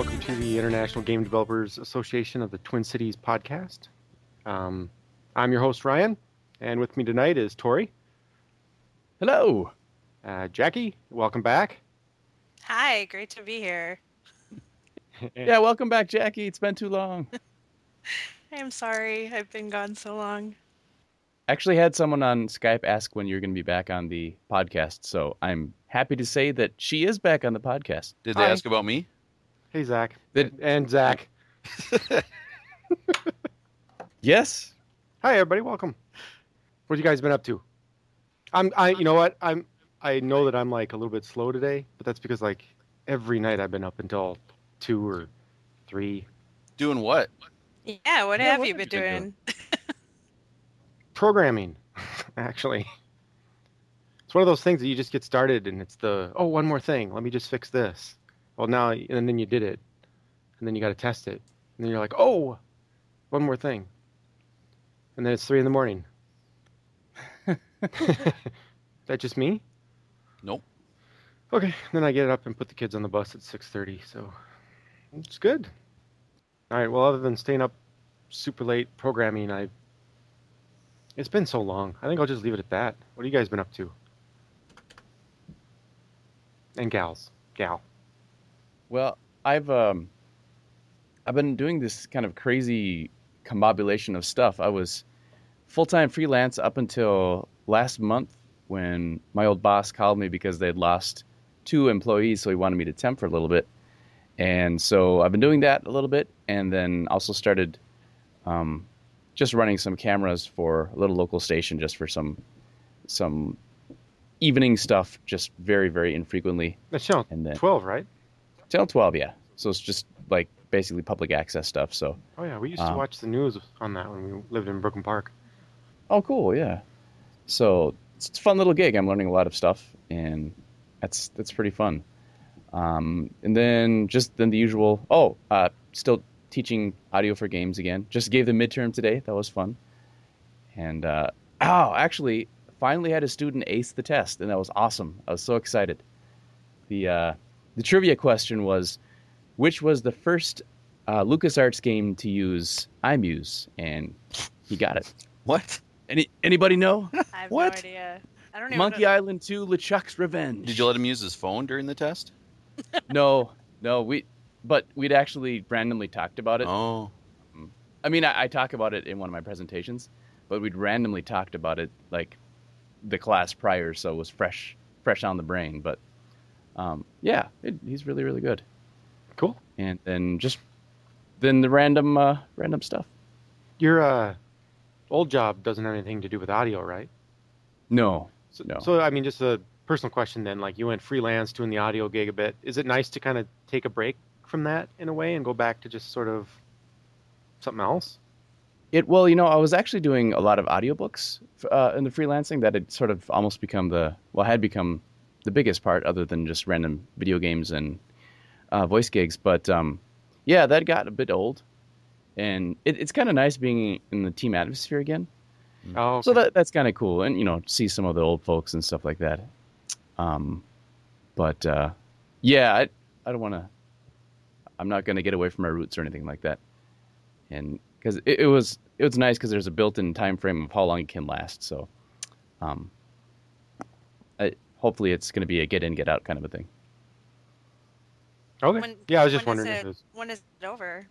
Hey, everybody. Welcome to the International Game Developers Association of the Twin Cities podcast. Um, I'm your host, Ryan, and with me tonight is Tori. Hello. Uh, Jackie, welcome back. Hi, great to be here. Yeah, welcome back, Jackie. It's been too long. I'm sorry, I've been gone so long. Actually, had someone on Skype ask when you're going to be back on the podcast, so I'm happy to say that she is back on the podcast. Did they Hi. ask about me? Hey, Zach. Did- and Zach. Yes. Hi, everybody. Welcome. What have you guys been up to? I'm. I. You know what? I'm. I know that I'm like a little bit slow today, but that's because like every night I've been up until two or three. Doing what? Yeah, what Yeah, have what you have been you been doing? Programming, actually. It's one of those things that you just get started and it's the oh one more thing. Let me just fix this. Well now and then you did it, and then you got to test it, and then you're like oh, one more thing. And then it's three in the morning. that just me? Nope. Okay, then I get up and put the kids on the bus at 6:30, so it's good. All right, well other than staying up super late programming, I it's been so long. I think I'll just leave it at that. What have you guys been up to? And gals, gal. Well, I've um, I've been doing this kind of crazy combobulation of stuff. I was full time freelance up until last month when my old boss called me because they'd lost two employees, so he wanted me to temp for a little bit. And so I've been doing that a little bit, and then also started um, just running some cameras for a little local station, just for some some evening stuff, just very very infrequently. That's channel And then 12, right? Channel 12, yeah. So it's just like basically public access stuff. So, Oh yeah, we used to Um, watch the news on that when we lived in Brooklyn Park. oh, cool, yeah. So it's, it's a fun little gig. I'm learning a lot of stuff, and that's that's pretty fun. Um, and then just then the usual. Oh, uh, still teaching audio for games again. Just gave the midterm today. That was fun. And uh, oh, actually, finally had a student ace the test, and that was awesome. I was so excited. The uh, the trivia question was, which was the first uh, LucasArts game to use iMuse, and he got it. What? Any anybody know? I have What? no idea. I don't even Monkey know. Island 2 LeChuck's Revenge. Did you let him use his phone during the test? No, no, we but we'd actually randomly talked about it. Oh. I mean, I, I talk about it in one of my presentations, but we'd randomly talked about it like the class prior, so it was fresh fresh on the brain, but um, yeah, it, he's really really good. Cool. And then just then the random uh, random stuff. Your uh, old job doesn't have anything to do with audio, right? No, So, No. so I mean, just a personal question then. Like, you went freelance doing the audio gig a bit. Is it nice to kind of take a break from that in a way and go back to just sort of something else? It well, you know, I was actually doing a lot of audiobooks uh, in the freelancing that had sort of almost become the well had become the biggest part, other than just random video games and uh, voice gigs. But um, yeah, that got a bit old, and it, it's kind of nice being in the team atmosphere again. Oh, So that that's kind of cool, and you know, see some of the old folks and stuff like that. Um, but uh, yeah, I I don't want to. I'm not going to get away from my roots or anything like that, and because it, it was it was nice because there's a built-in time frame of how long it can last. So, um, I, hopefully it's going to be a get in get out kind of a thing. okay. When- yeah, I was just when is wondering if it- it was. When is it over?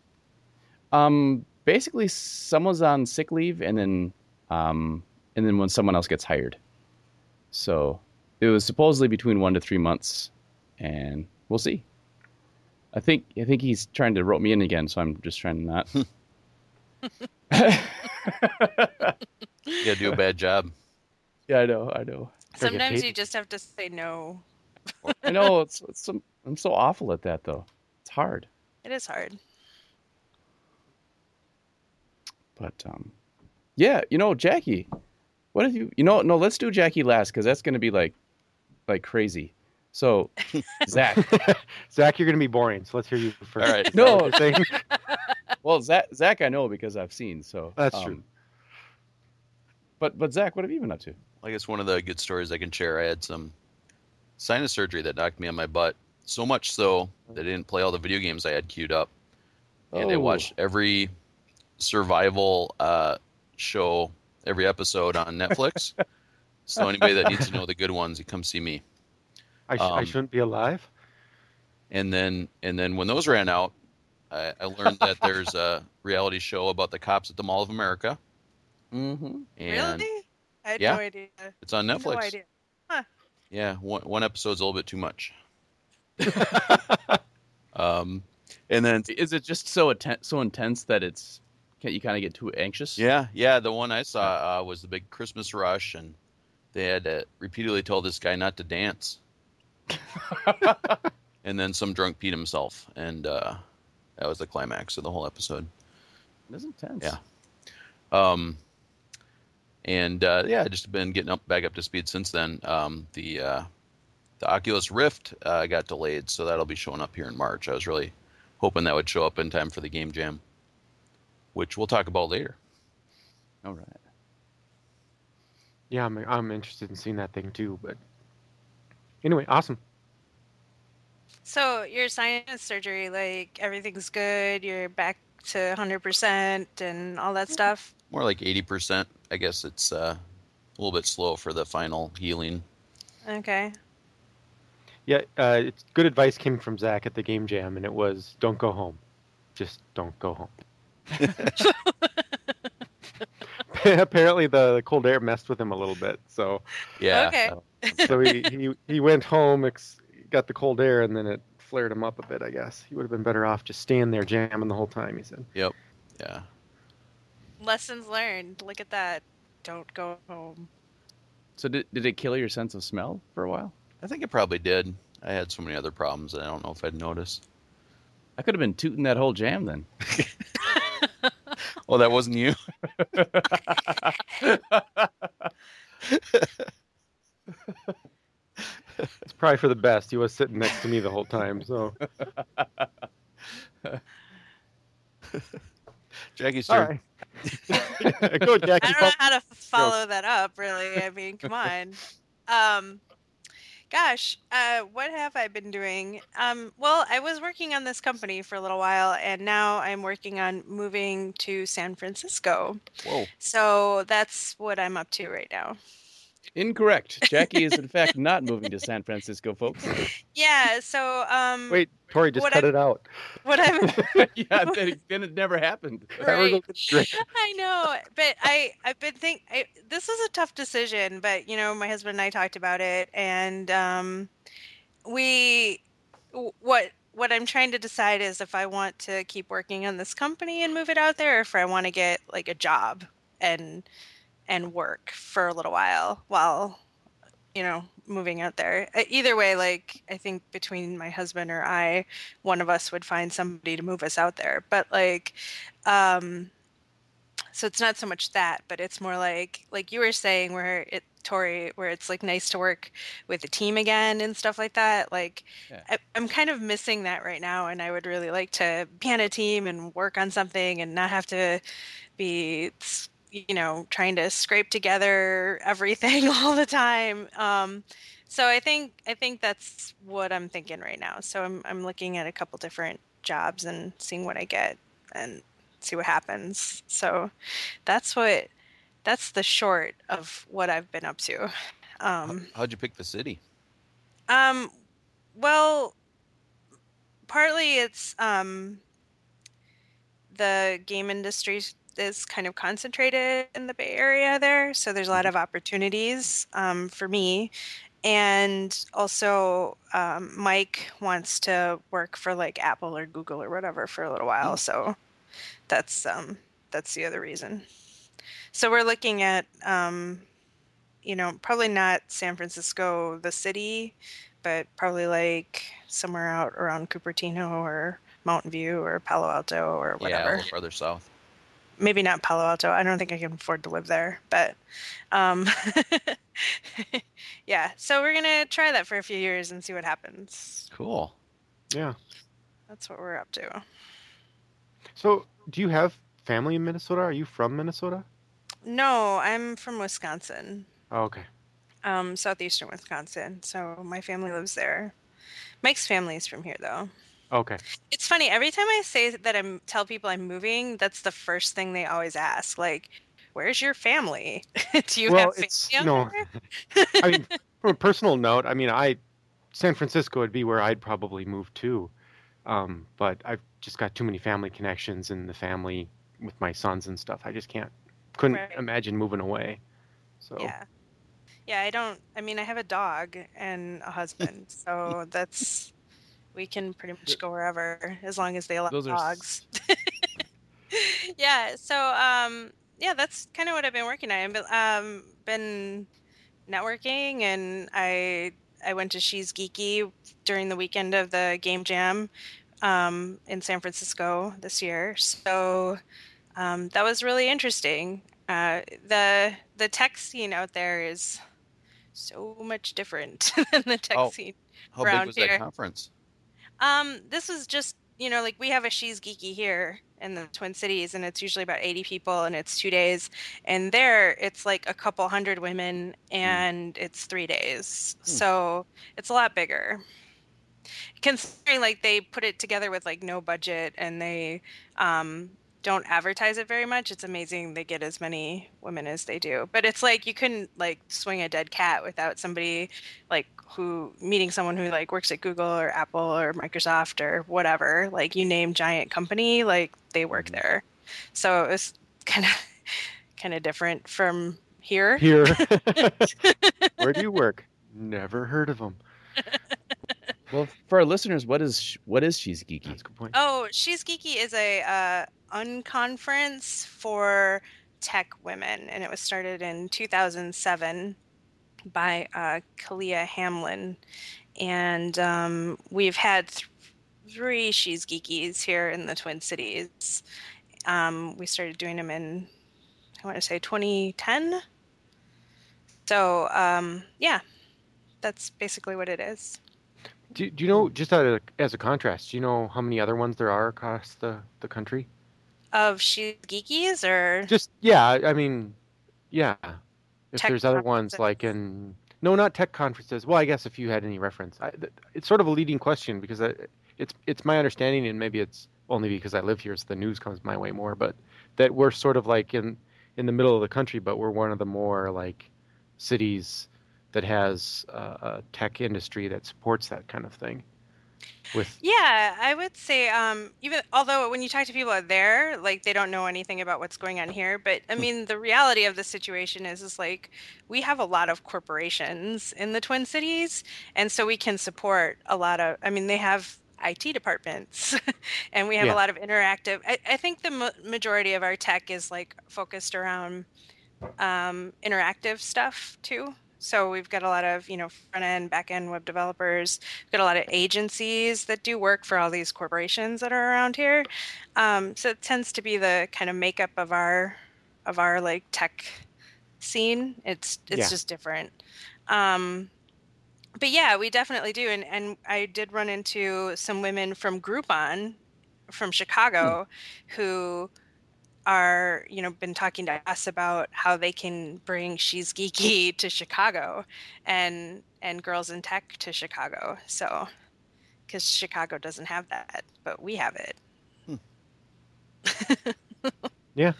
Um, basically, someone's on sick leave, and then um, and then when someone else gets hired. So it was supposedly between one to three months, and we'll see. I think I think he's trying to rope me in again, so I'm just trying to not. You gotta do a bad job. yeah, I know, I know, Gotta get Sometimes you just have to say no. I know. It's, it's some, I'm so awful at that though. It's hard, It is hard. but um, yeah, you know, Jackie, what if you? You know, no, let's do Jackie last because that's going to be like, like crazy. So, Zach, Zach, you're going to be boring, so let's hear you first. All right. No. You're? Well, Zach, Zach, I know because I've seen. So That's um, true. But but Zach, what have you been up to? I guess one of the good stories I can share. I had some sinus surgery that knocked me on my butt. So much so that I didn't play all the video games I had queued up, and I Oh. watched every survival uh, show, every episode on Netflix. so anybody that needs to know the good ones, you come see me. I, sh- I Um, shouldn't be alive. And then and then when those ran out, I, I learned that there's a reality show about the cops at the Mall of America, Mm-hmm. and really? I had Yeah. no idea. it's on Netflix. No idea. Yeah, one one episode's a little bit too much. um, and then Is it just so atten- so intense that it's can't you kind of get too anxious? yeah, yeah, the one I saw uh, was the big Christmas rush, and they had to repeatedly tell this guy not to dance, and then some drunk peed himself, and uh, that was the climax of the whole episode. That's intense. Yeah. Um, and uh, yeah, just been getting up back up to speed since then. Um, the uh, the Oculus Rift uh, got delayed, so that'll be showing up here in March. I was really hoping that would show up in time for the game jam, which we'll talk about later. All right. Yeah, I'm I'm interested in seeing that thing too. But anyway, awesome. So your sinus surgery, like everything's good. You're back to 100% and all that stuff. More like eighty percent. I guess it's uh, a little bit slow for the final healing. Okay. Yeah, uh, it's good advice came from Zach at the game jam, and it was don't go home. Just don't go home. Apparently, the, the cold air messed with him a little bit, so Yeah. Okay. uh, so he, he he went home, ex- got the cold air, and then it flared him up a bit. I guess he would have been better off just staying there jamming the whole time. He said. Yep. Yeah. Lessons learned. Look at that. Don't go home. So did did it kill your sense of smell for a while? I think it probably did. I had so many other problems that I don't know if I'd notice. I could have been tooting that whole jam then. Oh, that wasn't you. It's probably for the best. He was sitting next to me the whole time, so Jackie's all turn. right. Go, Jackie. I don't know how to follow that up, really. I mean, come on. Um, gosh, uh, what have I been doing? Um, well, I was working on this company for a little while, and now I'm working on moving to San Francisco. Whoa. So that's what I'm up to right now. Incorrect. Jackie is in fact not moving to San Francisco, folks. Yeah. So um, Wait, Tori, just cut I- it out. what I'm yeah, then, then it never happened. Never go Right. I know, but I I've been think I, this was a tough decision, but you know, my husband and I talked about it, and um, we what what I'm trying to decide is if I want to keep working on this company and move it out there, or if I want to get like a job and and work for a little while while you know moving out there. Either way, like I think between my husband or I, one of us would find somebody to move us out there, but like. Um, so it's not so much that but it's more like like you were saying where it tori where it's like nice to work with a team again and stuff like that like Yeah. I, i'm kind of missing that right now and i would really like to be on a team and work on something and not have to be you know trying to scrape together everything all the time um so i think i think that's what i'm thinking right now so i'm, I'm looking at a couple different jobs and seeing what i get and see what happens. So that's what that's the short of what I've been up to. Um, How'd you pick the city? um, well, partly it's um, the game industry is kind of concentrated in the Bay Area there, so there's a lot of opportunities um, for me. And also, um, Mike wants to work for like Apple or Google or whatever for a little while, so that's um, that's the other reason. So we're looking at, um, you know, probably not San Francisco, the city, but probably like somewhere out around Cupertino or Mountain View or Palo Alto or Yeah, whatever. little farther south. Maybe not Palo Alto. I don't think I can afford to live there, but um, yeah. So we're gonna try that for a few years and see what happens. Cool. Yeah. That's what we're up to. So, do you have family in Minnesota? Are you from Minnesota? No, I'm from Wisconsin, Oh, okay. um, southeastern Wisconsin. So my family lives there. Mike's family is from here though. Okay. It's funny every time I say that I'm tell people I'm moving, that's the first thing they always ask. Like, "Where's your family? Do you well, have family it's no. I mean, from a personal note, I mean, I San Francisco would be where I'd probably move to, um, but I've just got too many family connections in the family with my sons and stuff. I just can't, couldn't Right. imagine moving away. So Yeah. Yeah, I don't I mean I have a dog and a husband, so that's we can pretty much go wherever as long as they allow Those are dogs. yeah, so um yeah, that's kind of what I've been working on. I've been, um, been networking and I I went to She's Geeky during the weekend of the Game Jam um, in San Francisco this year. So um, that was really interesting. Uh, the the tech scene out there is so much different than the tech Oh. scene. How Around big was here. that conference? Um, this was just you know like we have a She's Geeky here in the Twin Cities, and it's usually about eighty people, and it's two days. And there, it's like a couple hundred women, and it's three days. Hmm. So it's a lot bigger. Considering like they put it together with like no budget, and they um, don't advertise it very much. It's amazing they get as many women as they do. But it's like you couldn't like swing a dead cat without somebody like who meeting someone who like works at Google or Apple or Microsoft or whatever. Like you name giant company, like they work Mhm. there. So it was kind of kind of different from here. here, where do you work? Never heard of them. Well, for our listeners, what is what is She's Geeky? That's a good point. Oh, She's Geeky is a uh, unconference for tech women, and it was started in 2007 by uh, Kaliya Hamlin, and um, we've had th- three She's Geekies here in the Twin Cities. Um, we started doing them in, I want to say 2010. So um, yeah, that's basically what it is. Do, do you know, just out of, as a contrast, do you know how many other ones there are across the, the country? Of She's Geekies, or Just yeah, I mean, yeah. If Tech there's other ones like in no, not tech conferences. Well, I guess if you had any reference, I, it's sort of a leading question because I, it's it's my understanding, and maybe it's only because I live here, so the news comes my way more. But that we're sort of like in in the middle of the country, but we're one of the more like cities that has uh, a tech industry that supports that kind of thing. With Yeah, I would say um, even although when you talk to people out there, like they don't know anything about what's going on here. But I mean, the reality of the situation is, is like we have a lot of corporations in the Twin Cities, and so we can support a lot of. I mean, they have IT departments, and we have Yeah. a lot of interactive. I, I think the ma- majority of our tech is like focused around um, interactive stuff too. So we've got a lot of you know front end, back end web developers. We've got a lot of agencies that do work for all these corporations that are around here. Um, so it tends to be the kind of makeup of our of our like tech scene. It's it's Yeah. just different. Um, but yeah, we definitely do. And and I did run into some women from Groupon from Chicago who are you know been talking to us about how they can bring she's geeky to chicago and and girls in tech to chicago. So because chicago doesn't have that but we have it. Yeah.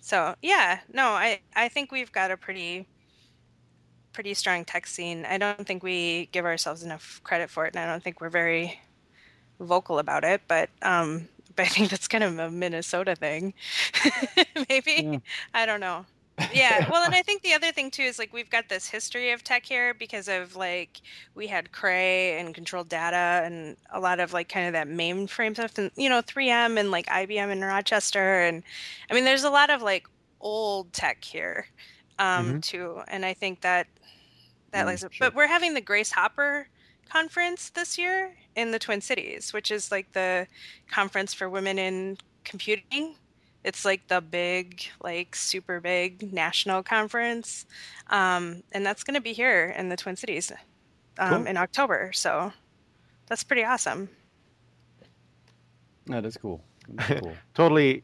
so yeah no i i think we've got a pretty pretty strong tech scene. I don't think we give ourselves enough credit for it and i don't think we're very vocal about it but um but i think that's kind of a minnesota thing maybe Yeah. i don't know yeah well and i think the other thing too is like we've got this history of tech here because of like we had cray and control data and a lot of like kind of that mainframe stuff and you know 3m and like ibm in rochester and i mean there's a lot of like old tech here um too and i think that that Mm, sure. but we're having the grace hopper conference this year in the twin cities which is like the conference for women in computing it's like the big like super big national conference um, and that's going to be here in the twin cities um, Cool. in october so that's pretty awesome that's cool. That's cool. totally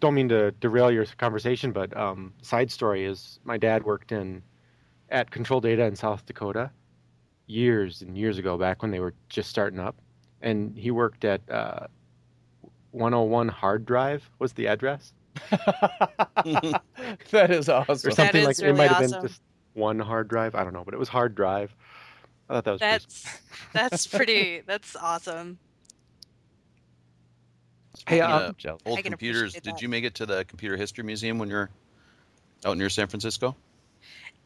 don't mean to derail your conversation, but um, side story is my dad worked in at Control Data in South Dakota years and years ago, back when they were just starting up, and he worked at uh, 101 Hard Drive. Was the address? that is awesome. or something is like it really might have awesome. been just one hard drive. I don't know, but it was hard drive. I thought that was pretty That's that's pretty. That's awesome. Hey, Yeah. uh, Old computers. Did you make it to the Computer History Museum when you're out near San Francisco?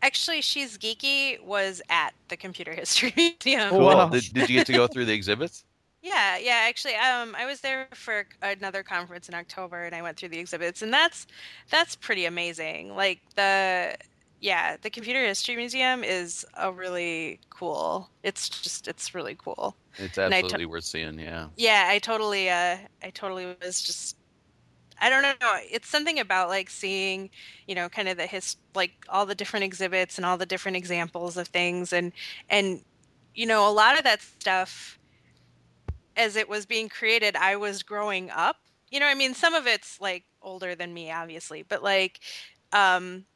Actually, she's geeky was at the Computer History Museum. Oh, wow. Did, did you get to go through the exhibits? Yeah, yeah. Actually, um, I was there for another conference in October, and I went through the exhibits, and that's that's pretty amazing. Like the yeah, the Computer History Museum is a really cool. It's just it's really cool. It's I to- absolutely worth seeing. Yeah. Yeah, I totally uh I totally was just I don't know. It's something about like seeing, you know, kind of the his like all the different exhibits and all the different examples of things and and you know, a lot of that stuff as it was being created, I was growing up. You know, I mean, some of it's like older than me obviously, but like um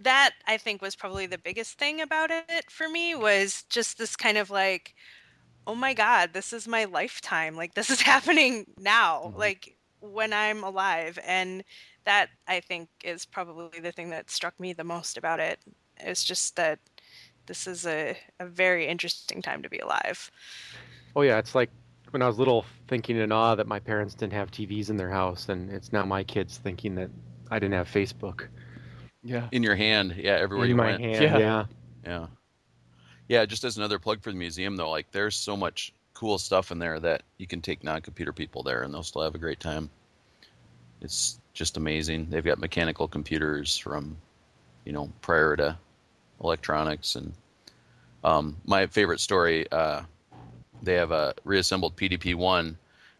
that I think was probably the biggest thing about it for me was just this kind of like oh my god this is my lifetime like this is happening now Mhm. like when i'm alive and that i think is probably the thing that struck me the most about it is just that this is a, a very interesting time to be alive Oh yeah, it's like when I was little, thinking in awe that my parents didn't have TVs in their house, and it's now my kids thinking that I didn't have Facebook Yeah. In your hand. Yeah. Everywhere in you my went. hand. Yeah. Yeah. Yeah. Yeah, just as another plug for the museum though, like there's so much cool stuff in there that you can take non-computer people there and they'll still have a great time. It's just amazing. They've got mechanical computers from, you know, prior to electronics and um, my favorite story, uh, they have a reassembled PDP-1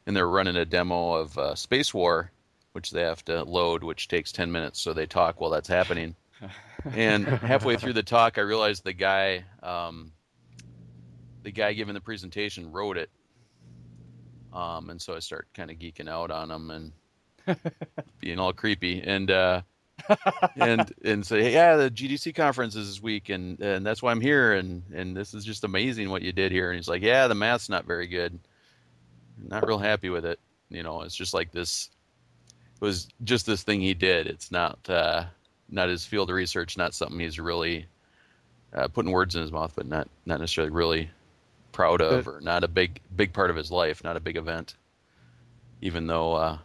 and they're running a demo of uh, Spacewar, which they have to load, which takes 10 minutes. So they talk while that's happening and halfway through the talk, I realized the guy, um, the guy giving the presentation wrote it, um, and so I start kind of geeking out on him and being all creepy, and uh, and and say, yeah, the GDC conference is this week, and and that's why I'm here, and and this is just amazing what you did here, and he's like, yeah, the math's not very good, I'm not real happy with it, you know, it's just like this. It was just this thing he did. It's not. Uh, not his field of research, not something he's really uh, putting words in his mouth, but not not necessarily really proud of, or not a big big part of his life, not a big event. Even though, uh,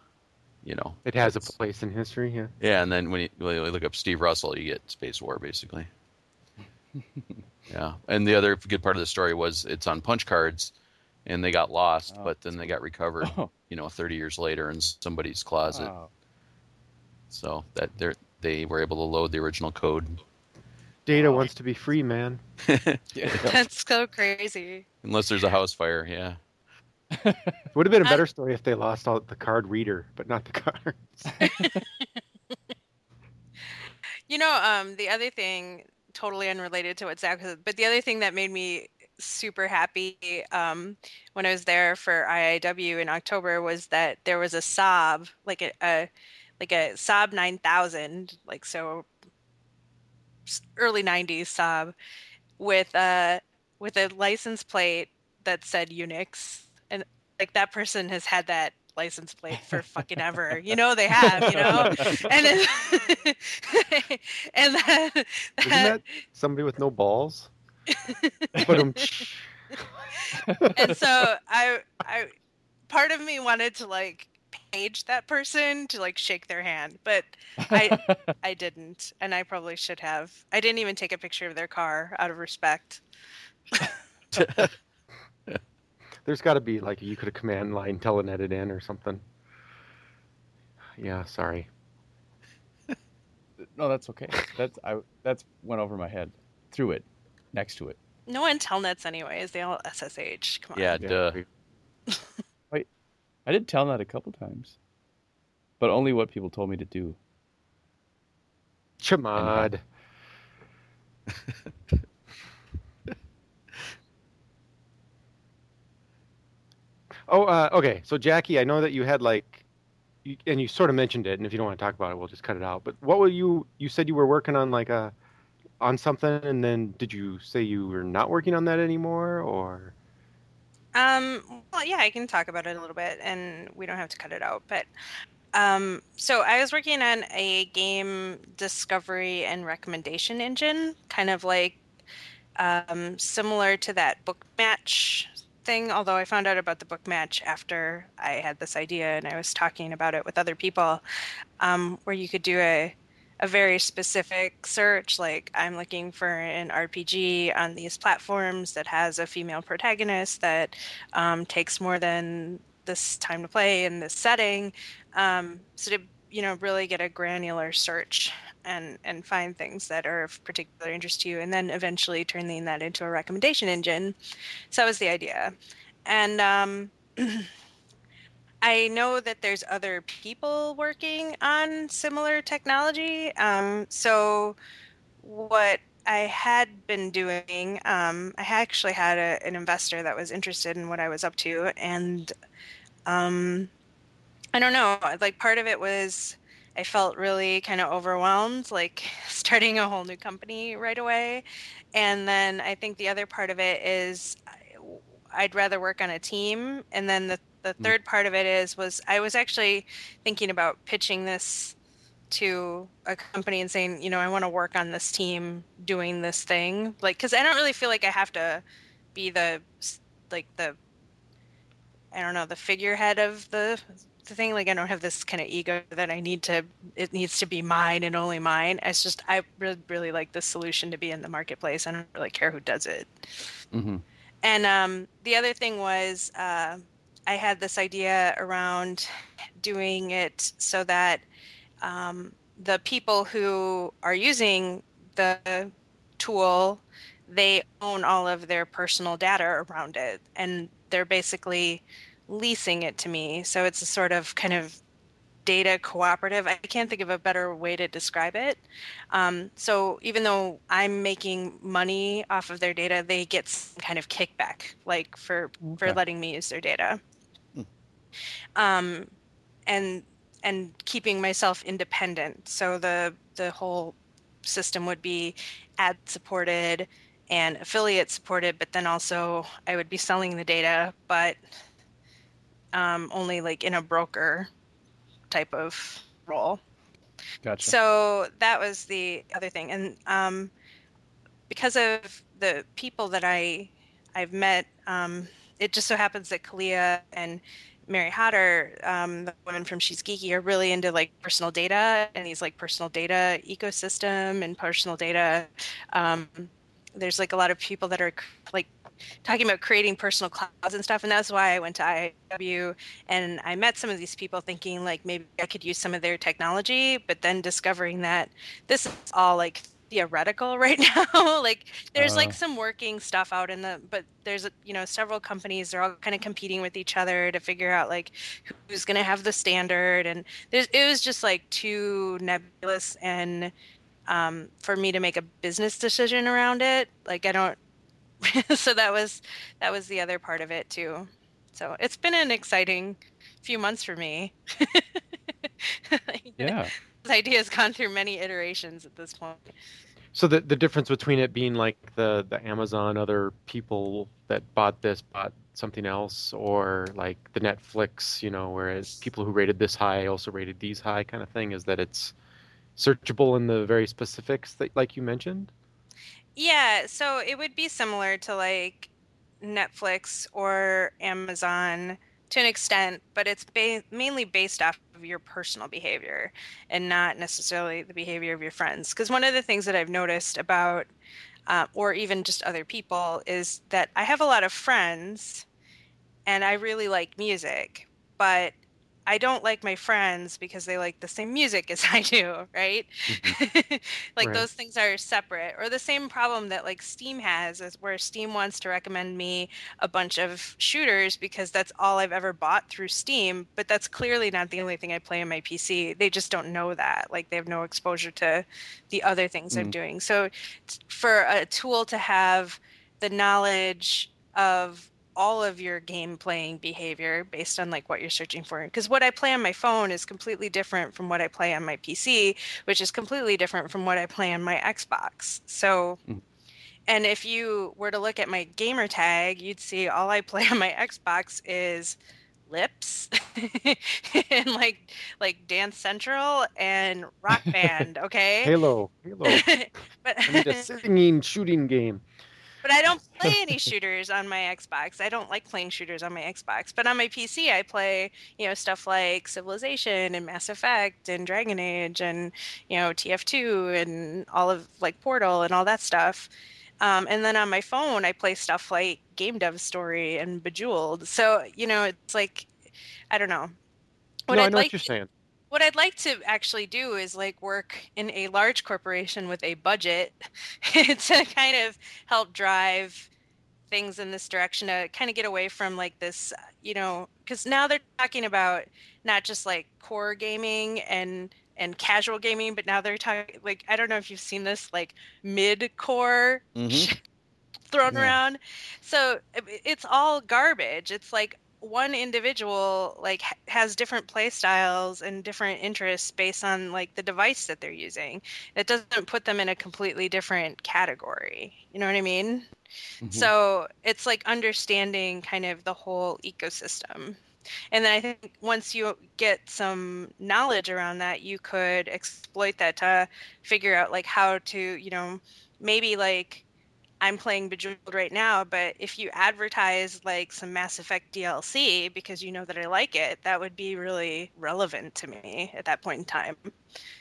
you know, It has a place in history. Yeah. yeah. And then when you, when you look up Steve Russell, you get Spacewar basically. yeah, and the other good part of the story was it's on punch cards, and they got lost, Oh, but then they got recovered. Oh, You know, 30 years later in somebody's closet. wow. So that they they were able to load the original code. Data Wow. wants to be free, man. Yeah. that's so crazy Unless there's a house fire, yeah. It would have been a better story if they lost all the card reader, but not the cards. You know, um, the other thing, totally unrelated to what Zach said, but the other thing that made me super happy um, when I was there for IIW in October was that there was a Saab, like a, a like a Saab 9000, like so early 90s Saab, with a with a license plate that said Unix, and like that person has had that license plate for fucking ever. You know they have, you know and then, and that, Isn't that somebody with no balls? And so I I part of me wanted to like page that person to like shake their hand, but I I didn't, and I probably should have. I didn't even take a picture of their car out of respect. there's got to be like you could have command line telnet it in or something. Yeah, sorry. no, that's okay. That's I. That's went over my head. Through it, next to it. No one telnets anyways. They all SSH. Come on. Yeah, Yeah, duh. we- I did tell that a couple times, but only what people told me to do. Chmod. Oh, uh, okay. So Jackie, I know that you had like, you, and you sort of mentioned it, and if you don't want to talk about it, we'll just cut it out. But what were you? You said you were working on like a on something, and then did you say you were not working on that anymore, or? Um, well, yeah, I can talk about it a little bit, and we don't have to cut it out. But um, so I was working on a game discovery and recommendation engine, kind of like um, similar to that book match thing. Although I found out about the book match after I had this idea and I was talking about it with other people, um, where you could do a a very specific search like i'm looking for an rpg on these platforms that has a female protagonist that um, takes more than this time to play in this setting um, so to you know really get a granular search and and find things that are of particular interest to you and then eventually turning that into a recommendation engine so that was the idea and um, I know that there's other people working on similar technology. Um, so, what I had been doing, um, I actually had a, an investor that was interested in what I was up to, and um, I don't know. Like part of it was I felt really kind of overwhelmed, like starting a whole new company right away, and then I think the other part of it is I'd rather work on a team, and then the the mm. third part of it is was I was actually thinking about pitching this to a company and saying, you know, I want to work on this team doing this thing, like because I don't really feel like I have to be the like the I don't know the figurehead of the the thing. Like I don't have this kind of ego that I need to. It needs to be mine and only mine. It's just I really really like the solution to be in the marketplace. I don't really care who does it. Mm-hmm. And um, the other thing was. Uh, I had this idea around doing it so that um, the people who are using the tool they own all of their personal data around it and they're basically leasing it to me. So it's a sort of kind of data cooperative. I can't think of a better way to describe it. Um, so even though i'm making money off of their data they get some kind of kickback like for okay. for letting me use their data. Um, and and keeping myself independent. So the the whole system would be ad supported and affiliate supported, but then also I would be selling the data, but um, only like in a broker type of role. Gotcha. So that was the other thing, and um, because of the people that I I've met, um, it just so happens that Kaliya and Mary Hodder, um, the woman from She's Geeky, are really into like personal data and these like personal data ecosystem and personal data. Um, there's like a lot of people that are like talking about creating personal clouds and stuff, and that's why I went to IIW and I met some of these people, thinking like maybe I could use some of their technology, but then discovering that this is all like theoretical right now. like there's uh, like some working stuff out in the but there's you know several companies they're all kind of competing with each other to figure out like who's going to have the standard and there's it was just like too nebulous and um, for me to make a business decision around it. Like I don't so that was that was the other part of it too. So it's been an exciting few months for me. yeah this idea has gone through many iterations at this point. So the the difference between it being like the the Amazon other people that bought this bought something else, or like the Netflix, you know, whereas people who rated this high also rated these high, kind of thing, is that it's searchable in the very specifics that like you mentioned. Yeah, so it would be similar to like Netflix or Amazon to an extent, but it's ba- mainly based off of your personal behavior and not necessarily the behavior of your friends. Because one of the things that I've noticed about, uh, or even just other people, is that I have a lot of friends and I really like music, but I don't like my friends because they like the same music as I do, right? Mm-hmm. like right. those things are separate. Or the same problem that like Steam has is where Steam wants to recommend me a bunch of shooters because that's all I've ever bought through Steam, but that's clearly not the only thing I play on my PC. They just don't know that. Like they have no exposure to the other things mm. I'm doing. So for a tool to have the knowledge of all of your game playing behavior based on like what you're searching for because what i play on my phone is completely different from what i play on my pc which is completely different from what i play on my xbox so Mhm. and if you were to look at my gamer tag you'd see all i play on my xbox is lips and like like dance central and rock band okay Halo, Halo. but I need a singing shooting game. But I don't play any shooters on my Xbox. I don't like playing shooters on my Xbox. But on my PC, I play, you know, stuff like Civilization and Mass Effect and Dragon Age and, you know, TF2 and all of like Portal and all that stuff. Um, and then on my phone, I play stuff like Game Dev Story and Bejeweled. So, you know, it's like, I don't know. What no, I I'd know like what you're saying. What I'd like to actually do is like work in a large corporation with a budget to kind of help drive things in this direction to kind of get away from like this, uh, you know, because now they're talking about not just like core gaming and and casual gaming, but now they're talking like I don't know if you've seen this like mid core Mhm. thrown Yeah. around. So it's all garbage. It's like one individual like has different play styles and different interests based on like the device that they're using. It doesn't put them in a completely different category. You know what I mean? Mhm. So it's like understanding kind of the whole ecosystem. And then I think once you get some knowledge around that, you could exploit that to figure out like how to, you know, maybe like I'm playing Bejeweled right now, but if you advertise like some Mass Effect DLC because you know that I like it, that would be really relevant to me at that point in time.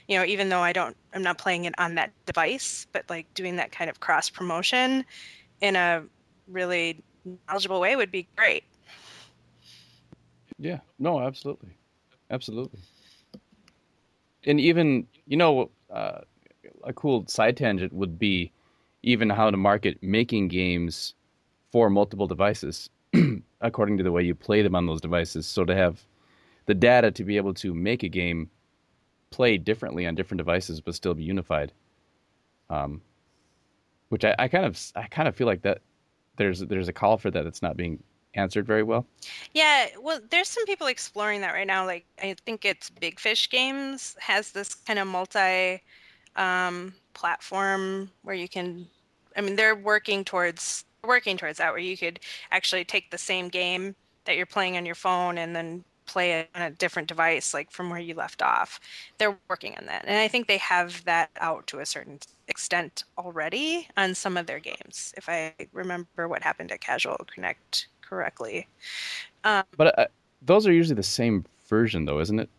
You know, even though I don't, I'm not playing it on that device, but like doing that kind of cross promotion in a really knowledgeable way would be great. Yeah, no, absolutely, absolutely. And even you know, uh, a cool side tangent would be even how to market making games for multiple devices, according to the way you play them on those devices. So to have the data to be able to make a game play differently on different devices but still be unified. Um, which I, I kind of I kind of feel like that there's there's a call for that that's not being answered very well. Yeah, well, there's some people exploring that right now. Like, I think it's Big Fish Games has this kind of multi um, platform where you can. I mean, they're working towards working towards that, where you could actually take the same game that you're playing on your phone and then play it on a different device, like from where you left off. They're working on that, and I think they have that out to a certain extent already on some of their games. If I remember what happened at Casual Connect correctly. But uh, those are usually the same version, though, isn't it?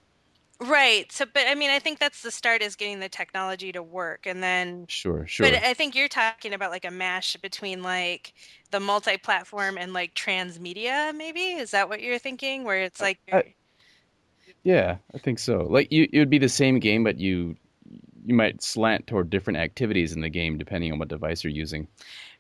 Right. So, but I mean, I think that's the start is getting the technology to work, and then. Sure, sure. But I think you're talking about like a mash between like the multi-platform and like transmedia, maybe. Is that what you're thinking? Where it's like, Uh, yeah, I think so. Like you, it would be the same game, but you you might slant toward different activities in the game depending on what device you're using.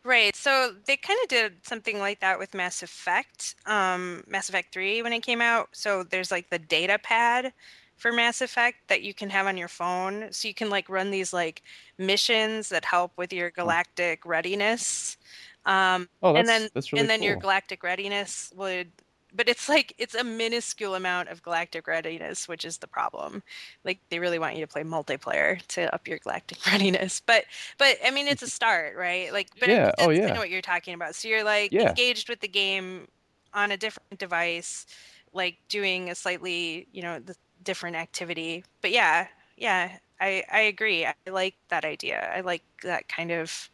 right. So they kind of did something like that with Mass Effect, um, Mass Effect Three when it came out. So there's like the data pad for Mass Effect that you can have on your phone, so you can like run these like missions that help with your galactic readiness. Um, Oh, that's and then really and then your galactic readiness would but it's like it's a minuscule amount of galactic readiness which is the problem like they really want you to play multiplayer to up your galactic readiness but but i mean it's a start right like but Yeah, oh, that's yeah. kind of what you're talking about so you're like Yeah. engaged with the game on a different device like doing a slightly you know the different activity but yeah yeah i i agree i like that idea i like that kind of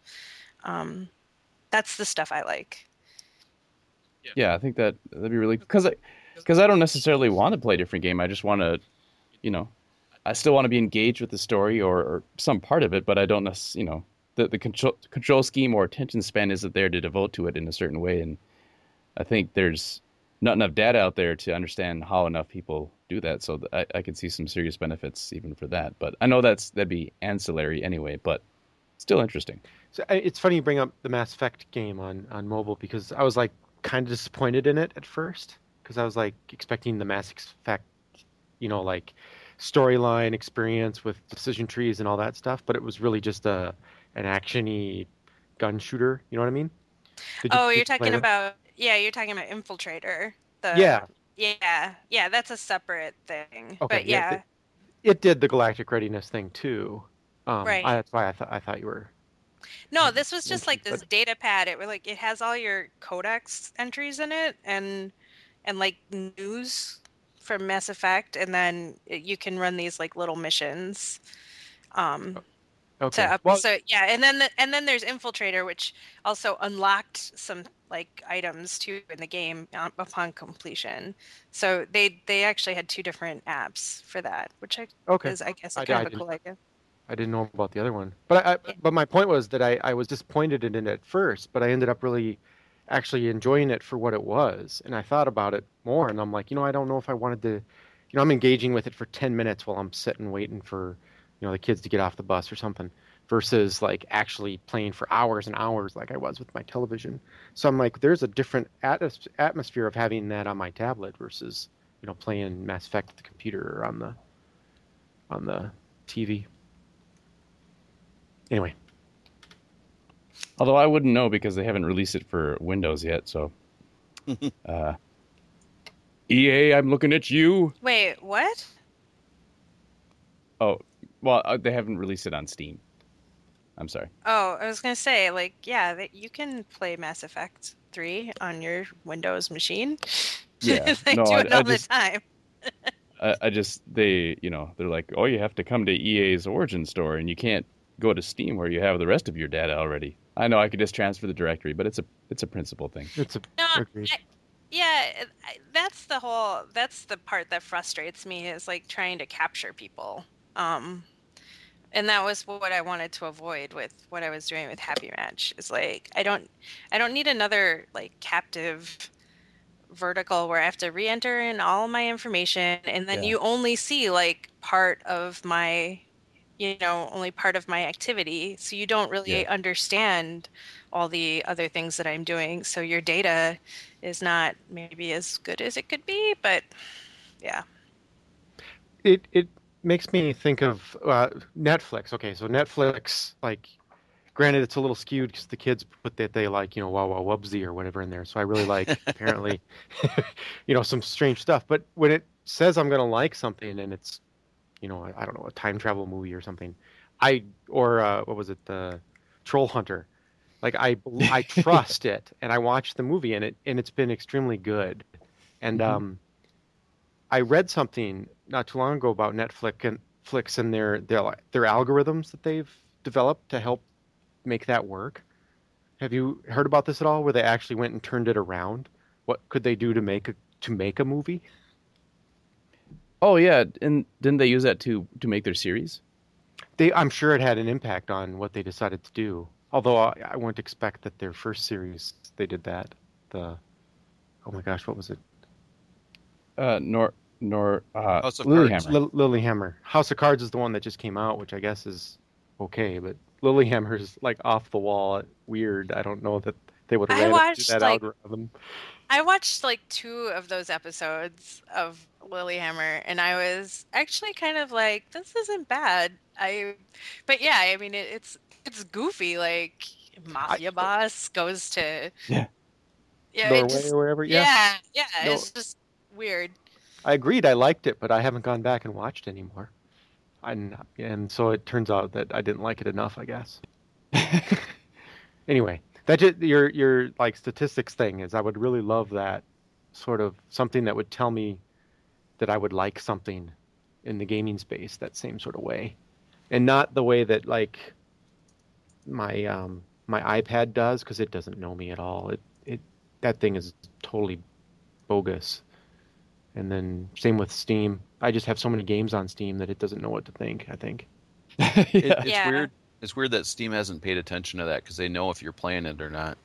um that's the stuff i like Yeah, I think that that'd be really because I because I don't necessarily want to play a different game. I just want to, you know, I still want to be engaged with the story or, or some part of it, but I don't necessarily, you know, the the control control scheme or attention span isn't there to devote to it in a certain way, and I think there's not enough data out there to understand how enough people do that. So I, I could see some serious benefits even for that. But I know that's that'd be ancillary anyway, but still interesting. So it's funny you bring up the Mass Effect game on on mobile because I was like kind of disappointed in it at first because I was like expecting the Mass Effect, you know, like storyline experience with decision trees and all that stuff, but it was really just a an actiony gun shooter. You know what I mean? You- oh you're talking about yeah, you're talking about Infiltrator. The, yeah, Yeah, yeah, that's a separate thing. Okay, but yeah, yeah, it did the galactic readiness thing too. Um, Right. I, that's why I thought I thought you were. no, this was just like this data pad. It was like it has all your codex entries in it, and and like news from Mass Effect, and then you can run these like little missions. Um, Okay. to up, well, so yeah, and then the, and then there's Infiltrator, which also unlocked some like items too in the game um, upon completion. So they they actually had two different apps for that, which I okay. is I guess I- a kind I of a didn't- cool idea. I didn't know about the other one, but I, I Yeah. but my point was that I, I was disappointed in it at first, but I ended up really actually enjoying it for what it was, and I thought about it more, and I'm like, you know, I don't know if I wanted to, you know, I'm engaging with it for ten minutes while I'm sitting waiting for, you know, the kids to get off the bus or something, versus like actually playing for hours and hours like I was with my television. So I'm like, there's a different atmos- atmosphere of having that on my tablet versus, you know, playing Mass Effect at the computer or on the on the TV. Anyway, Although I wouldn't know because they haven't released it for Windows yet. So, uh, EA, I'm looking at you. Wait, what? Oh, well, uh, they haven't released it on Steam. I'm sorry. Oh, I was gonna say like yeah, that you can play Mass Effect three on your Windows machine. Yeah, they no, do I- it I all just- the time. I, I just they, you know, they're like, oh, you have to come to EA's Origin store, and you can't go to Steam where you have the rest of your data already. I know I could just transfer the directory, but it's a it's a principle thing. it's a No. I- yeah, that's the whole. That's the part that frustrates me is like trying to capture people. Um, and that was what I wanted to avoid with what I was doing with Happy Match. Is like I don't, I don't need another like captive vertical where I have to re-enter in all my information, and then Yeah. you only see like part of my, you know, only part of my activity. So you don't really Yeah. understand all the other things that I'm doing. So your data is not maybe as good as it could be, but yeah. it it makes me think of uh, Netflix. Okay, so Netflix, like, granted, it's a little skewed because the kids put that they like, you know, wow wow Wubbzy or whatever in there. So I really like apparently, you know, some strange stuff. But when it says I'm gonna like something and it's, you know, I, I don't know, a time travel movie or something, I or uh, what was it, the Troll Hunter. Like I, I trust it, and I watched the movie, and it and it's been extremely good. And Mhm. um, I read something not too long ago about Netflix and Flix and their their their algorithms that they've developed to help make that work. Have you heard about this at all? Where they actually went and turned it around? What could they do to make a to make a movie? Oh yeah, and didn't they use that to to make their series? They, I'm sure it had an impact on what they decided to do. Although I, I wouldn't expect that their first series they did that. The oh my gosh, what was it? Uh, nor nor uh, House of Lilyhammer. Cards. Lil- Lilyhammer. House of Cards is the one that just came out, which I guess is okay, but Lilyhammer is like off the wall, weird. I don't know that they would have I ran it watched, that like- algorithm. I watched like two of those episodes of Lilyhammer, and I was actually kind of like, "This isn't bad." I, but yeah, I mean, it, it's it's goofy. Like mafia boss goes to Yeah. yeah, Norway just, or wherever. Yeah. yeah, yeah, No. it's just weird. I agreed. I liked it, but I haven't gone back and watched anymore. And and so it turns out that I didn't like it enough. I guess. anyway, that just, your your like statistics thing is I would really love that sort of something that would tell me that I would like something in the gaming space that same sort of way, and not the way that like my um my iPad does because it doesn't know me at all. It it that thing is totally bogus. And then same with Steam. I just have so many games on Steam that it doesn't know what to think. I think. It, it's Yeah. weird. It's weird that Steam hasn't paid attention to that because they know if you're playing it or not.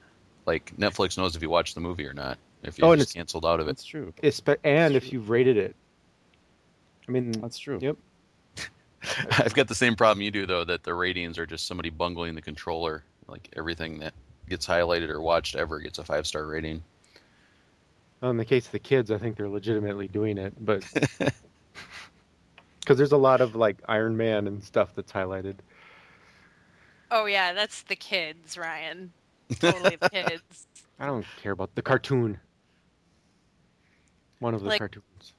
Like Netflix knows if you watch the movie or not. If you Oh, and just it's- canceled out of it. That's true. It's, but and if you've rated it. I mean, That's true. Yep. I've got the same problem you do though. That the ratings are just somebody bungling the controller. Like everything that gets highlighted or watched ever gets a five star rating. Well, in the case of the kids, I think they're legitimately doing it, but because there's a lot of like Iron Man and stuff that's highlighted. Oh yeah, that's the kids, Ryan. Totally the kids. I don't care about the cartoon. One of the Like- cartoons.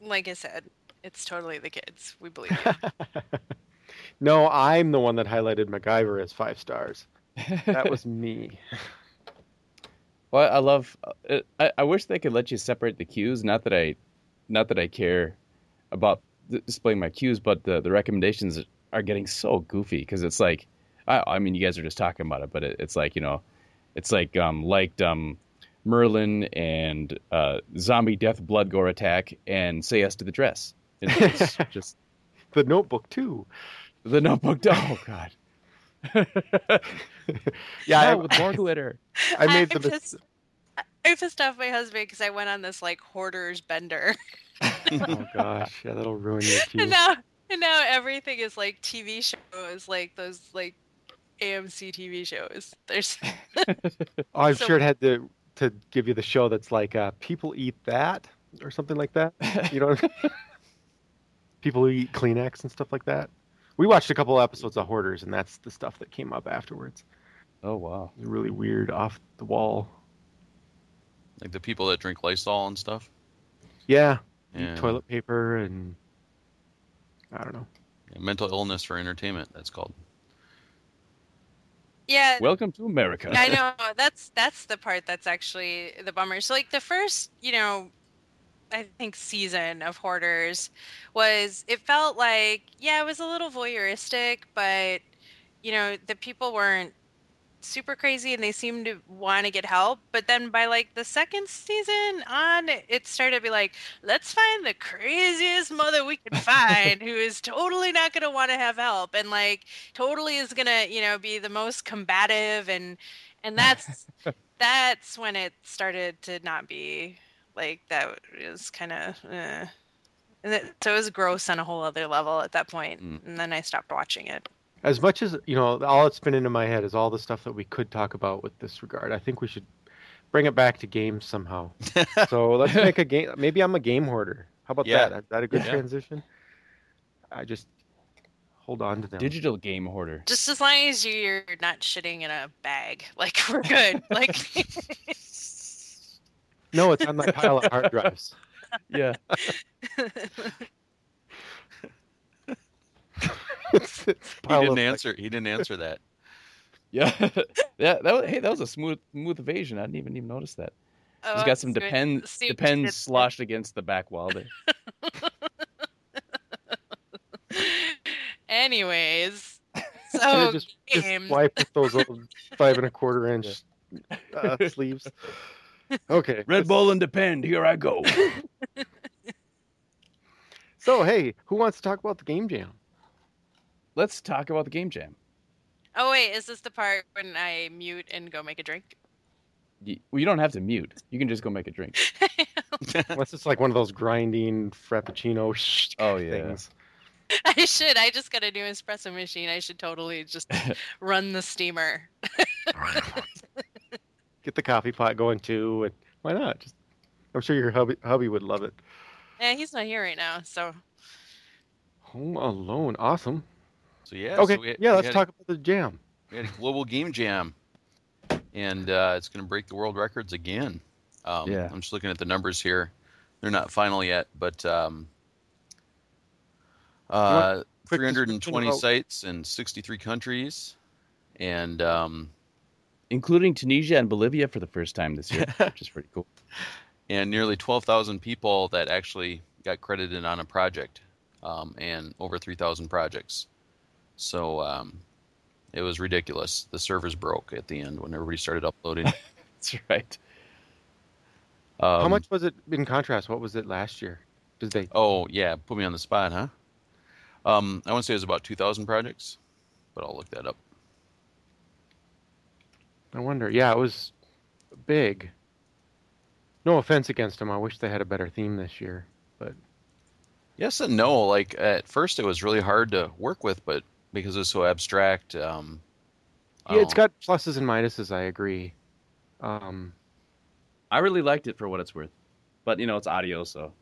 Like I said, it's totally the kids. We believe you. no, I'm the one that highlighted MacGyver as five stars. That was me. Well, I love. uh, I, I wish they could let you separate the cues. Not that I, not that I care about displaying my cues, but the the recommendations are getting so goofy because it's like, I, I mean, you guys are just talking about it, but it, it's like you know, it's like um liked um Merlin and uh, zombie death blood gore attack and say yes to the dress. It's just the Notebook too. the notebook. Oh God. Yeah, I, with more glitter. I made I the. pissed, I pissed off my husband because I went on this like hoarders bender. oh gosh, yeah, that'll ruin your cue. and now and now everything is like TV shows, like those like AMC TV shows. There's Oh, I'm So- sure it had to to give you the show that's like uh, people eat that or something like that. You know, people who eat Kleenex and stuff like that. We watched a couple episodes of Hoarders, and that's the stuff that came up afterwards. Oh wow. It was really weird, off the wall. Like the people that drink Lysol and stuff. Yeah, Yeah. toilet paper and I don't know. Yeah, mental illness for entertainment. That's called. yeah. Welcome to America. I know that's that's the part that's actually the bummer. So like the first, you know, I think season of Hoarders was it felt like yeah, it was a little voyeuristic, but you know, the people weren't super crazy and they seemed to want to get help. But then by like the second season on, it started to be like, let's find the craziest mother we can find who is totally not going to want to have help and like totally is going to, you know, be the most combative and and that's that's when it started to not be like that was kind of uh, and it, so it was gross on a whole other level at that point Mm. and then I stopped watching it. As much as you know, all that's been into my head is all the stuff that we could talk about with this regard. I think we should bring it back to games somehow. so let's make a game. Maybe I'm a game hoarder. How about Yeah. that? Is that a good Yeah. transition? I just hold on to them. Digital game hoarder. Just as long as you're not shitting in a bag, like we're good. Like No, it's on my pile of hard drives. Yeah. it's, it's a He pile didn't of, like, answer. He didn't answer that. Yeah. yeah. That was, hey, that was a smooth smooth evasion. I didn't even even notice that. oh, He's got some it's good. depend See, depends it's- sloshed against the back wall there. Anyways, and so it just, just games. wipe with those old five and a quarter inch uh, sleeves. Okay. Red Bull and depend. Here I go. So hey, who wants to talk about the game jam? Let's talk about the game jam. Oh wait, is this the part when I mute and go make a drink? You, well, you don't have to mute. You can just go make a drink. What's this like one of those grinding frappuccino sh- Oh yeah. things? I should. I just got a new espresso machine. I should totally just run the steamer. Get the coffee pot going too, and why not? Just, I'm sure your hubby, hubby would love it. Yeah, he's not here right now, so Home Alone, awesome. So yeah. okay, So we, yeah, we let's had talk about the jam. A, we had a global game jam, and uh, it's going to break the world records again. Um, Yeah. I'm just looking at the numbers here. They're not final yet, but um, uh, quick 320 sites in 63 countries, and um, Including Tunisia and Bolivia for the first time this year, which is pretty cool. and nearly 12,000 people that actually got credited on a project, um, and over 3,000 projects. So um, it was ridiculous. The servers broke at the end when everybody started uploading. That's right. Um, How much was it in contrast? What was it last year? Did they? Oh yeah, put me on the spot, huh? Um, I want to say it was about 2,000 projects, but I'll look that up. I wonder. Yeah, it was big. No offense against them. I wish they had a better theme this year. But yes and no. Like at first, it was really hard to work with, but because it was so abstract, um, Yeah, it's don't- got pluses and minuses. I agree. Um, I really liked it for what it's worth, but you know it's audio, so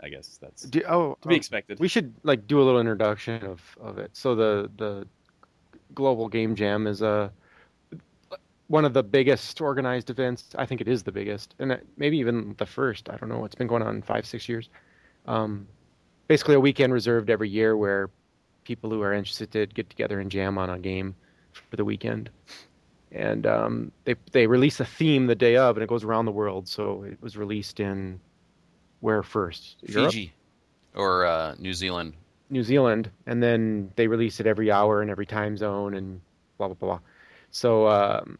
I guess that's to do, oh, be oh, expected. we should like do a little introduction of, of it. So the the global game jam is a one of the biggest organized events. I think it is the biggest, and maybe even the first. I don't know. It's been going on five, six years. Um, basically, a weekend reserved every year where people who are interested get together and jam on a game for the weekend. And um, they they release a theme the day of, and it goes around the world. So it was released in where first? Europe? Fiji or uh, New Zealand. New Zealand, and then they release it every hour in every time zone and blah blah blah. So um,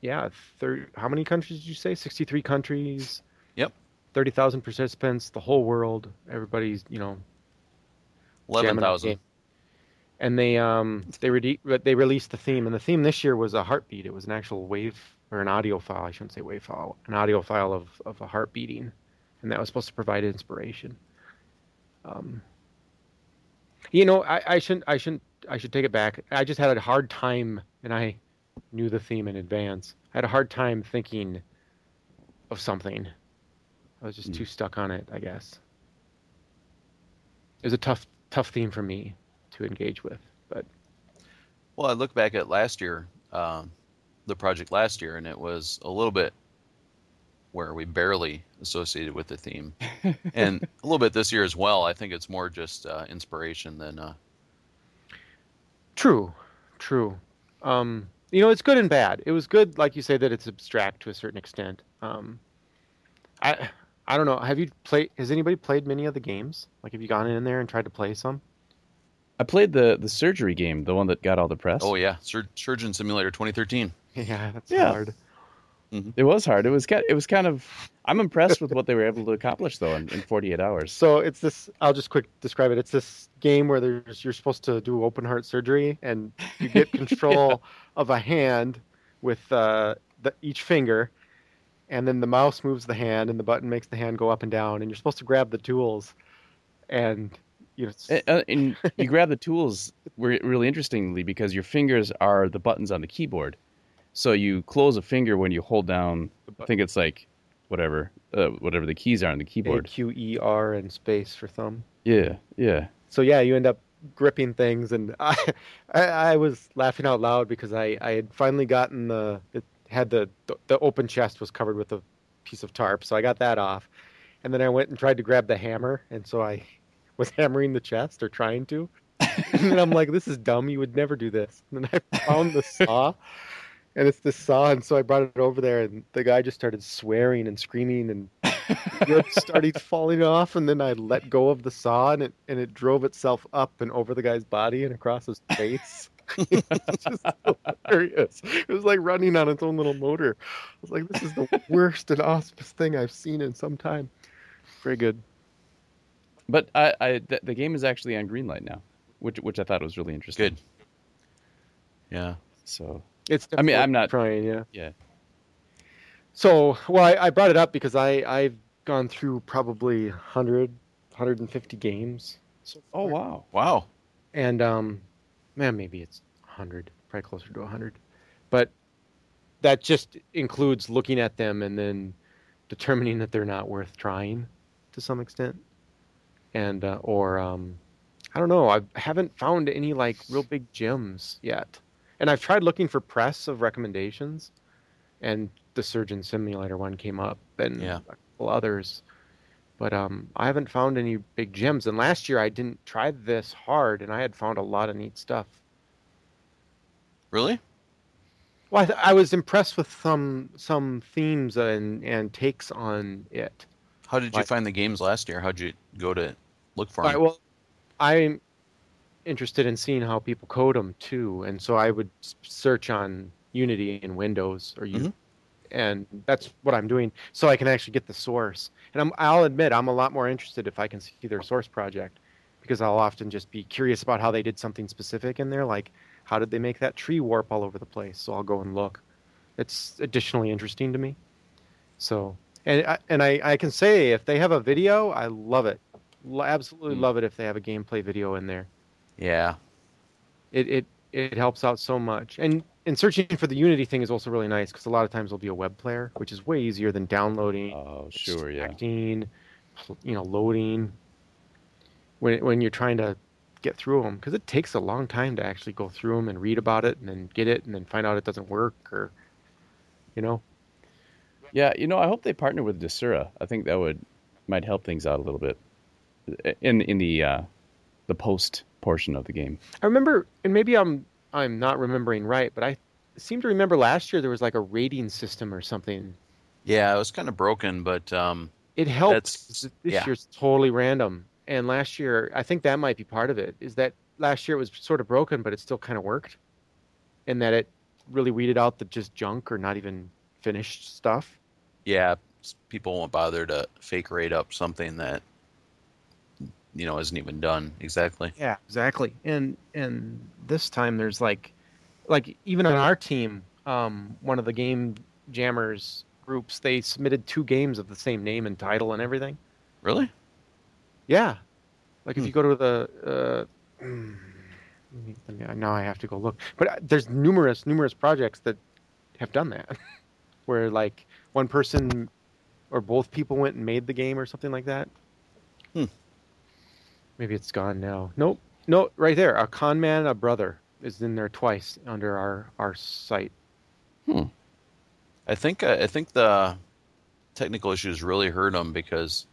yeah, thir- how many countries did you say? Sixty-three countries. Yep. Thirty thousand participants, the whole world. Everybody's you know Eleven jamming on the thousand. game. And they um they re- they released the theme, and the theme this year was a heartbeat. It was an actual wave or an audio file. I shouldn't say wave file, an audio file of of a heart beating, and that was supposed to provide inspiration. Um, you know, I, I shouldn't I shouldn't I should take it back. I just had a hard time, and I knew the theme in advance. I had a hard time thinking of something. I was just Hmm. too stuck on it, I guess. It was a tough tough theme for me to engage with, but Well, I look back at last year, um, the project last year, and it was a little bit where we barely associated with the theme, and a little bit this year as well. I think it's more just uh, inspiration than uh, True, true. Um, you know, it's good and bad. It was good, like you say, that it's abstract to a certain extent. Um, I, I don't know. Have you played? Has anybody played many of the games? Like, have you gone in there and tried to play some? I played the the surgery game, the one that got all the press. oh yeah, Sur- Surgeon Simulator 2013. Yeah, that's Yeah. hard. It was hard. It was kind. It was kind of. I'm impressed with what they were able to accomplish though in, in 48 hours. So it's this. I'll just quick describe it. It's this game where there's you're supposed to do open heart surgery, and you get control of a hand with uh, the, each finger, and then the mouse moves the hand, and the button makes the hand go up and down, and you're supposed to grab the tools, and you know. And, uh, and you grab the tools really interestingly because your fingers are the buttons on the keyboard. So you close a finger when you hold down. I think it's like whatever, uh, whatever the keys are on the keyboard. Q, E, R, and space for thumb. Yeah, yeah. So yeah, you end up gripping things, and I, I, I was laughing out loud because I, I had finally gotten the, it had the, the open chest was covered with a piece of tarp, so I got that off, and then I went and tried to grab the hammer, and so I was hammering the chest or trying to, and I'm like, this is dumb. You would never do this. And then I found the saw. And it's this saw, and so I brought it over there, and the guy just started swearing and screaming, and ribs started falling off, and then I let go of the saw, and it and it drove itself up and over the guy's body and across his face. it's just hilarious. It was like running on its own little motor. I was like, this is the worst and auspicious thing I've seen in some time. Very good. But I, I the, the game is actually on Greenlight now, which which I thought was really interesting. Good. Yeah. So It's I mean, I'm not- trying. Yeah. yeah. So, well, I, I brought it up because I I've gone through probably 100, 150 games. So Oh wow. Wow. and um, man, maybe it's 100, probably closer to 100. But that just includes looking at them and then determining that they're not worth trying to some extent. And, uh, or, um, I don't know, I haven't found any like real big gems yet. And I've tried looking for press of recommendations, and the Surgeon Simulator one came up, and Yeah. a couple others. But um, I haven't found any big gems. And last year I didn't try this hard, and I had found a lot of neat stuff. Really? Well, I, th- I was impressed with some some themes and and takes on it. How did you Like- find the games last year? How'd you go to look for them? right, well, I'm interested in seeing how people code them too, and so I would search on Unity and Windows or you, Mhm. and that's what I'm doing, so I can actually get the source. And I'm, I'll admit I'm a lot more interested if I can see their source project, because I'll often just be curious about how they did something specific in there, like how did they make that tree warp all over the place. So I'll go and look. It's additionally interesting to me. So, and I, and I, I can say if they have a video, I love it. Absolutely Mm. love it if they have a gameplay video in there. Yeah. It it it helps out so much. And and searching for the Unity thing is also really nice because a lot of times there'll be a web player, which is way easier than downloading, Oh sure, yeah. you know, loading. When when you're trying to get through them, because it takes a long time to actually go through them and read about it and then get it and then find out it doesn't work or You know. Yeah, you know, I hope they partner with Desura. I think that would might help things out a little bit in in the uh, the post portion of the game. I remember, and maybe I'm I'm not remembering right, but I seem to remember last year there was like a rating system or something. Yeah, it was kind of broken, but um, It helps. That's- This yeah. year's totally random, and last year I think that might be part of it. Is that last year it was sort of broken, but it still kind of worked, and that it really weeded out the just junk or not even finished stuff. yeah, people won't bother to fake rate up something that you know isn't even done exactly. Yeah, exactly. And and this time there's like, like even on our team, um, one of the game jammers groups they submitted two games of the same name and title and everything. Really? Yeah, like if Hmm. you go to the. Uh, mm, let me- let me- now I have to go look, but uh, there's numerous numerous projects that have done that, where like one person or both people went and made the game or something like that. Hmm. Maybe it's gone now. Nope, no, right there. A con man, a brother is in there twice under our our site. Hmm. I think uh, I think the technical issues really hurt them because,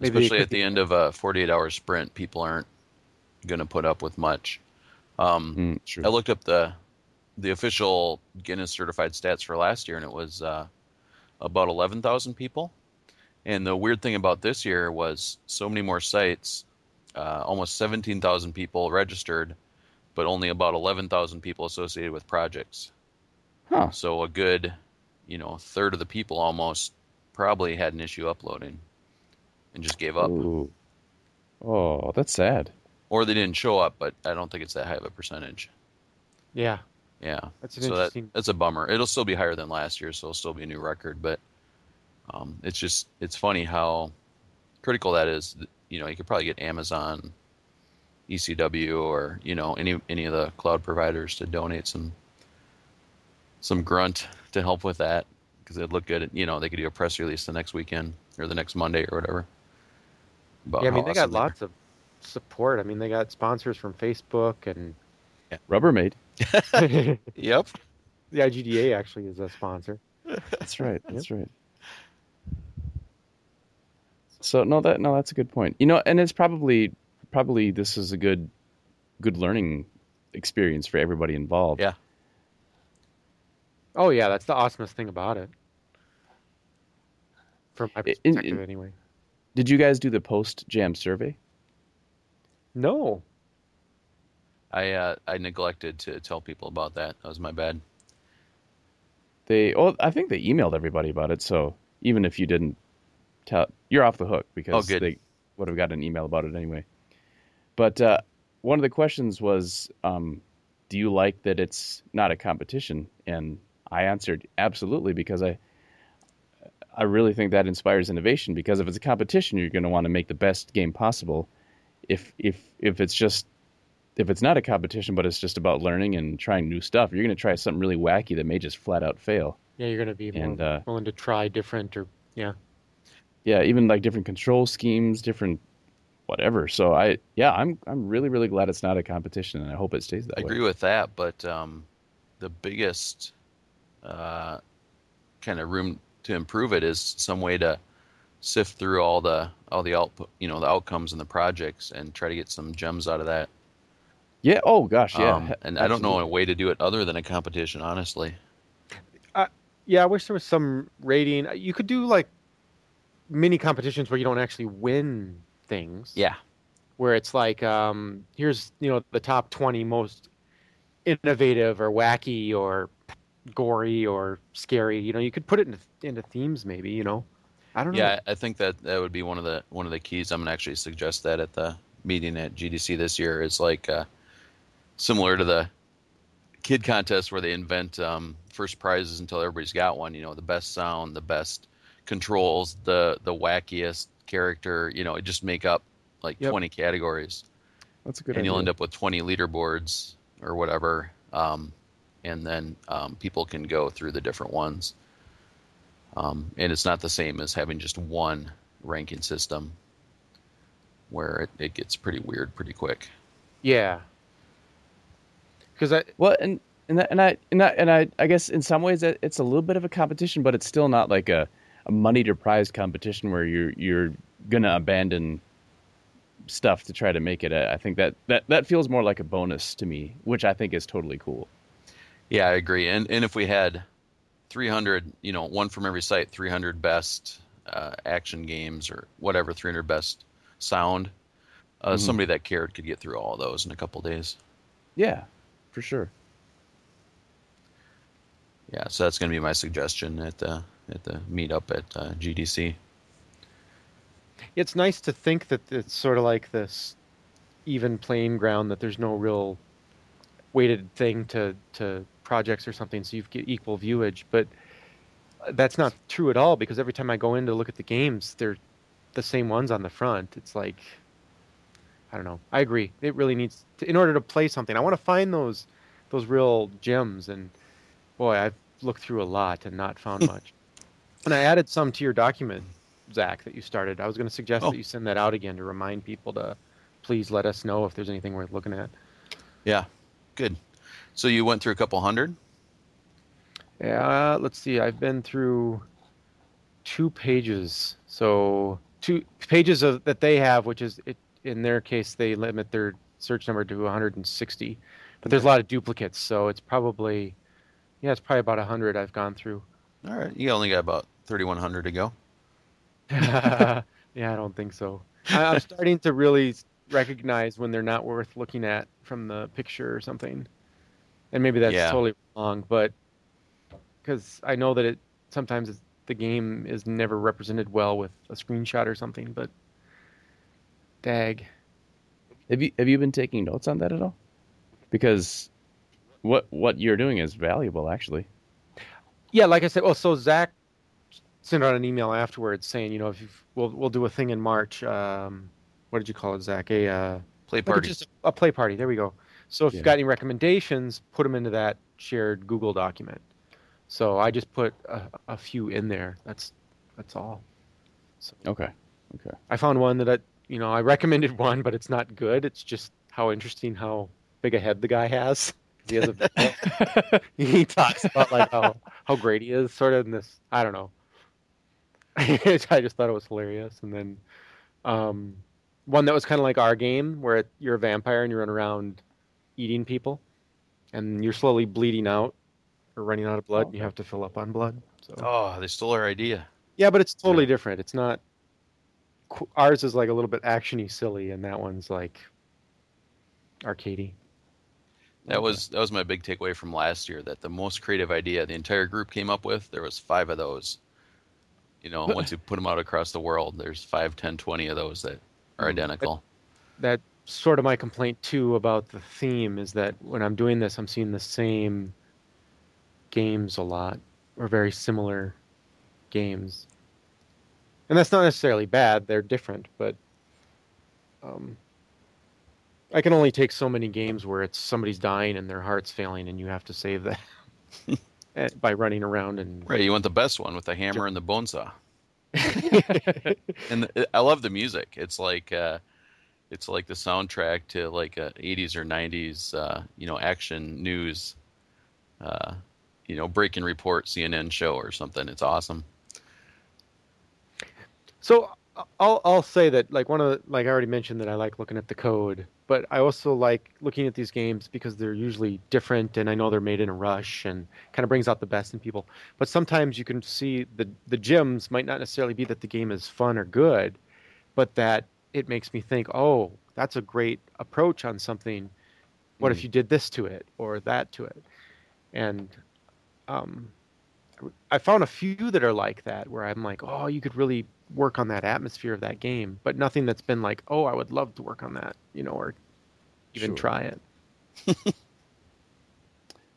Maybe especially at the end of a 48 hour sprint, people aren't going to put up with much. Um, Mm. I looked up the the official Guinness certified stats for last year, and it was uh, about 11,000 people. And the weird thing about this year was so many more sites, uh, almost 17,000 people registered, but only about 11,000 people associated with projects. Huh. So a good, you know, third of the people almost probably had an issue uploading and just gave up, Ooh. Oh, that's sad. or they didn't show up. But I don't think it's that high of a percentage. Yeah, Yeah, that's an so that, interesting. that's a bummer. It'll still be higher than last year, so it'll still be a new record. But um, it's just it's funny how critical that is. You know, you could probably get Amazon, EC2, or you know any any of the cloud providers to donate some some grunt to help with that because it'd look good. You know, they could do a press release the next weekend or the next Monday or whatever. yeah, I mean they got awesome are. lots of support. I mean they got sponsors from Facebook and Rubbermaid. Yep. The IGDA actually is a sponsor. That's right. That's right. So no, that no, that's a good point. You know, and it's probably probably this is a good good learning experience for everybody involved. Yeah. Oh yeah, that's the awesomest thing about it. From my I- in- perspective, in- anyway. Did you guys do the post jam survey? No, I uh, I neglected to tell people about that. That was my bad. They oh, I think they emailed everybody about it. So even if you didn't tell, you're off the hook because Oh, good. they would have got an email about it anyway. But uh, one of the questions was, um, do you like that it's not a competition? And I answered absolutely because I I really think that inspires innovation because if it's a competition, you're going to want to make the best game possible. If if if it's just if it's not a competition, but it's just about learning and trying new stuff, you're going to try something really wacky that may just flat out fail. yeah, you're gonna be more And, uh, willing to try different or yeah. Yeah, even like different control schemes, different whatever. So I yeah, I'm I'm really really glad it's not a competition, and I hope it stays that I way. I agree with that, but um, the biggest uh, kind of room to improve it is some way to sift through all the all the output, you know, the outcomes and the projects, and try to get some gems out of that. Yeah. Oh gosh. Yeah. Um, and I don't know a way to do it other than a competition, honestly. Yeah, I wish there was some rating. You could do like mini competitions where you don't actually win things. Yeah, Where it's like, um, here's you know the top twenty most innovative or wacky or gory or scary. You know, you could put it into into themes maybe. You know, I don't know. yeah. I think that that would be one of the one of the keys. I'm gonna actually suggest that at the meeting at GDC this year is like uh, similar to the kid contest where they invent um, first prizes until everybody's got one. You know, the best sound, the best controls, the the wackiest character. You know, it just make up like Yep. 20 categories, That's a good. and you'll end up with 20 leaderboards or whatever. Um, and then um, people can go through the different ones. Um, and it's not the same as having just one ranking system, where it, it gets pretty weird pretty quick. Yeah. Because I Well, and and that, and I and I and I I guess in some ways that it's a little bit of a competition, but it's still not like a, a money to prize competition where you're you're gonna abandon stuff to try to make it. I think that that that feels more like a bonus to me, which I think is totally cool. Yeah, I agree. And and if we had 300, you know, one from every site, 300 best uh, action games or whatever, 300 best sound, uh, Mhm. somebody that cared could get through all those in a couple days. Yeah, for sure. Yeah, so that's going to be my suggestion at the at the meetup at uh, GDC. It's nice to think that it's sort of like this even playing ground that there's no real weighted thing to to projects or something, so you get equal viewage. But uh, that's not true at all because every time I go in to look at the games, they're the same ones on the front. It's like I don't know. I agree. It really needs to, in order to play something. I want to find those those real gems, and boy, I've looked through a lot and not found much. And I added some to your document, Zach, that you started. I was going to suggest Oh. that you send that out again to remind people to please let us know if there's anything worth looking at. Yeah, good. So you went through a couple hundred. Yeah, let's see. I've been through two pages. So two pages of that they have, which is it, in their case they limit their search number to 160. But there's a lot of duplicates, so it's probably yeah, it's probably about 100 I've gone through. All right, you only got about 3,100 to go. yeah, I don't think so. I, I'm starting to really recognize when they're not worth looking at from the picture or something, and maybe that's Yeah. totally wrong. But because I know that it sometimes it's, the game is never represented well with a screenshot or something. But dag, Have you have you been taking notes on that at all? Because what what you're doing is valuable, actually. yeah, like I said. Oh, so Zach sent out an email afterwards saying, you know, if you've, we'll we'll do a thing in March. Um, what did you call it, Zach? A uh, Play party. just a play party. There we go. So if Yeah. you've got any recommendations, put them into that shared Google document. So I just put a, a few in there. That's that's all. So Okay. Okay. I found one that I, you know, I recommended one, but it's not good. It's just how interesting how big a head the guy has. He has a, he talks about like how how great he is, sort of in this. I don't know. I just thought it was hilarious, and then um, one that was kind of like our game, where it, you're a vampire and you run around eating people, and you're slowly bleeding out or running out of blood. and You have to fill up on blood. So Oh, they stole our idea. yeah, but it's totally different. It's not. Ours is like a little bit actiony, silly, and that one's like arcadey. That was that was my big takeaway from last year. That the most creative idea the entire group came up with, there was five of those. You know, once you put them out across the world, there's five, ten, twenty of those that are Mm. identical. That's sort of my complaint too about the theme is that when I'm doing this, I'm seeing the same games a lot or very similar games, and that's not necessarily bad. They're different, but um, I can only take so many games where it's somebody's dying and their heart's failing, and you have to save that by running around and Right, you want the best one with the hammer and the bone saw. And the, I love the music. It's like uh, it's like the soundtrack to like a 80s or 90s, uh, you know, action news, uh, you know, breaking report CNN show or something. It's awesome. So I'll I'll say that like one of the, like I already mentioned that I like looking at the code, but I also like looking at these games because they're usually different and I know they're made in a rush and kind of brings out the best in people. But sometimes you can see the the gems might not necessarily be that the game is fun or good, but that it makes me think, "Oh, that's a great approach on something. What if Mm. you did this to it or that to it?" And um I found a few that are like that where I'm like, "Oh, you could really work on that atmosphere of that game, but nothing that's been like, oh, I would love to work on that, you know, or even Sure. try it.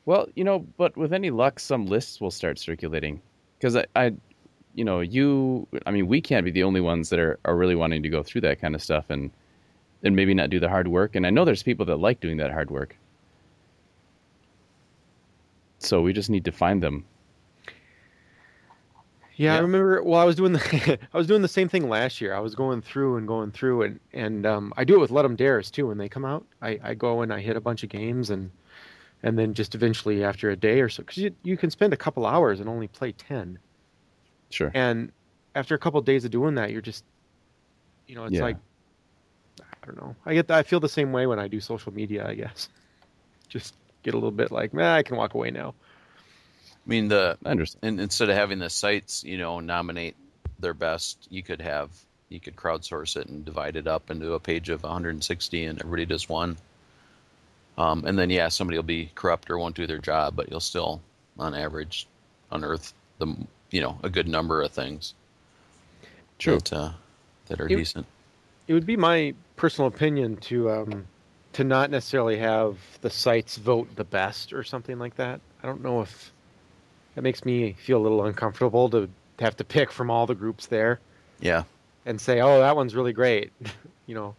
Well, you know, but with any luck, some lists will start circulating. Because I, I, you know, you, I mean, we can't be the only ones that are, are really wanting to go through that kind of stuff and, and maybe not do the hard work. And I know there's people that like doing that hard work. So we just need to find them. Yeah, I remember. Well, I was doing the I was doing the same thing last year. I was going through and going through and and um, I do it with Ludum Dares too. When they come out, I, I go and I hit a bunch of games and and then just eventually after a day or so, because you you can spend a couple hours and only play ten, Sure. and after a couple days of doing that, you're just, you know, it's Yeah. like, I don't know. I get I feel the same way when I do social media. I guess, just get a little bit like, man, I can walk away now. I mean, the I understand. and instead of having the sites, you know, nominate their best, you could have you could crowdsource it and divide it up into a page of 160, and everybody does one. Um, and then yeah, somebody will be corrupt or won't do their job, but you'll still, on average, unearth the you know a good number of things True. that uh, that are You- decent. It would be my personal opinion to um, to not necessarily have the sites vote the best or something like that. I don't know if that makes me feel a little uncomfortable to have to pick from all the groups there Yeah, and say, "Oh, that one's really great," you know,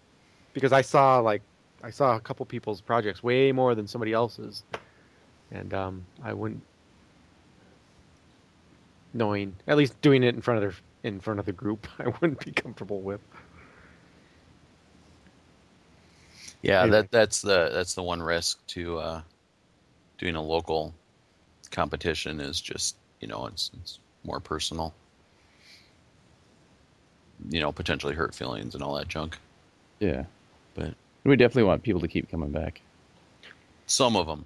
because I saw like I saw a couple people's projects way more than somebody else's, and um, I wouldn't knowing at least doing it in front of their in front of the group, I wouldn't be comfortable with. yeah. Anyway. That that's the that's the one risk to uh, doing a local competition is just you know it's it's more personal. You know, potentially hurt feelings and all that junk. Yeah. But We definitely want people to keep coming back. some of them.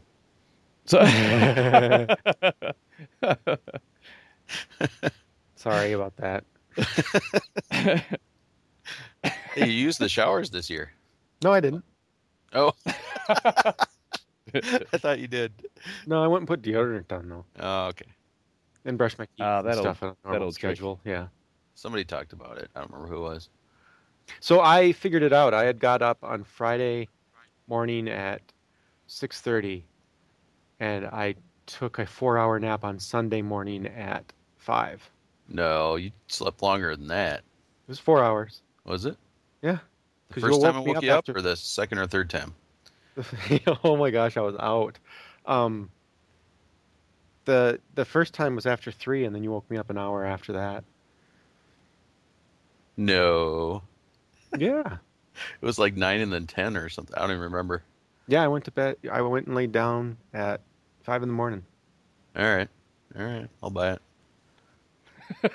So Sorry about that. Hey, you used the showers this year. No, I didn't. Oh, I thought you did. No, I went and put deodorant on though, Oh, okay. and brushed my teeth Ah, and that'll- stuff on a normal that'll trick. schedule. Yeah. Somebody talked about it. I don't remember who it was. So I figured it out. I had got up on Friday morning at 6:30 and I took a 4-hour nap on Sunday morning at 5. No, you slept longer than that. It was 4 hours. Was it? Yeah. The first time I woke me woke up you up, after- or the second or third time? oh my gosh, I was out. Um the the first time was after 3 and then you woke me up an hour after that. No, Yeah. it was like nine and then ten or something. I don't even remember. Yeah, I went to bed. I went and laid down at 5 in the morning. All right, all right, I'll buy it.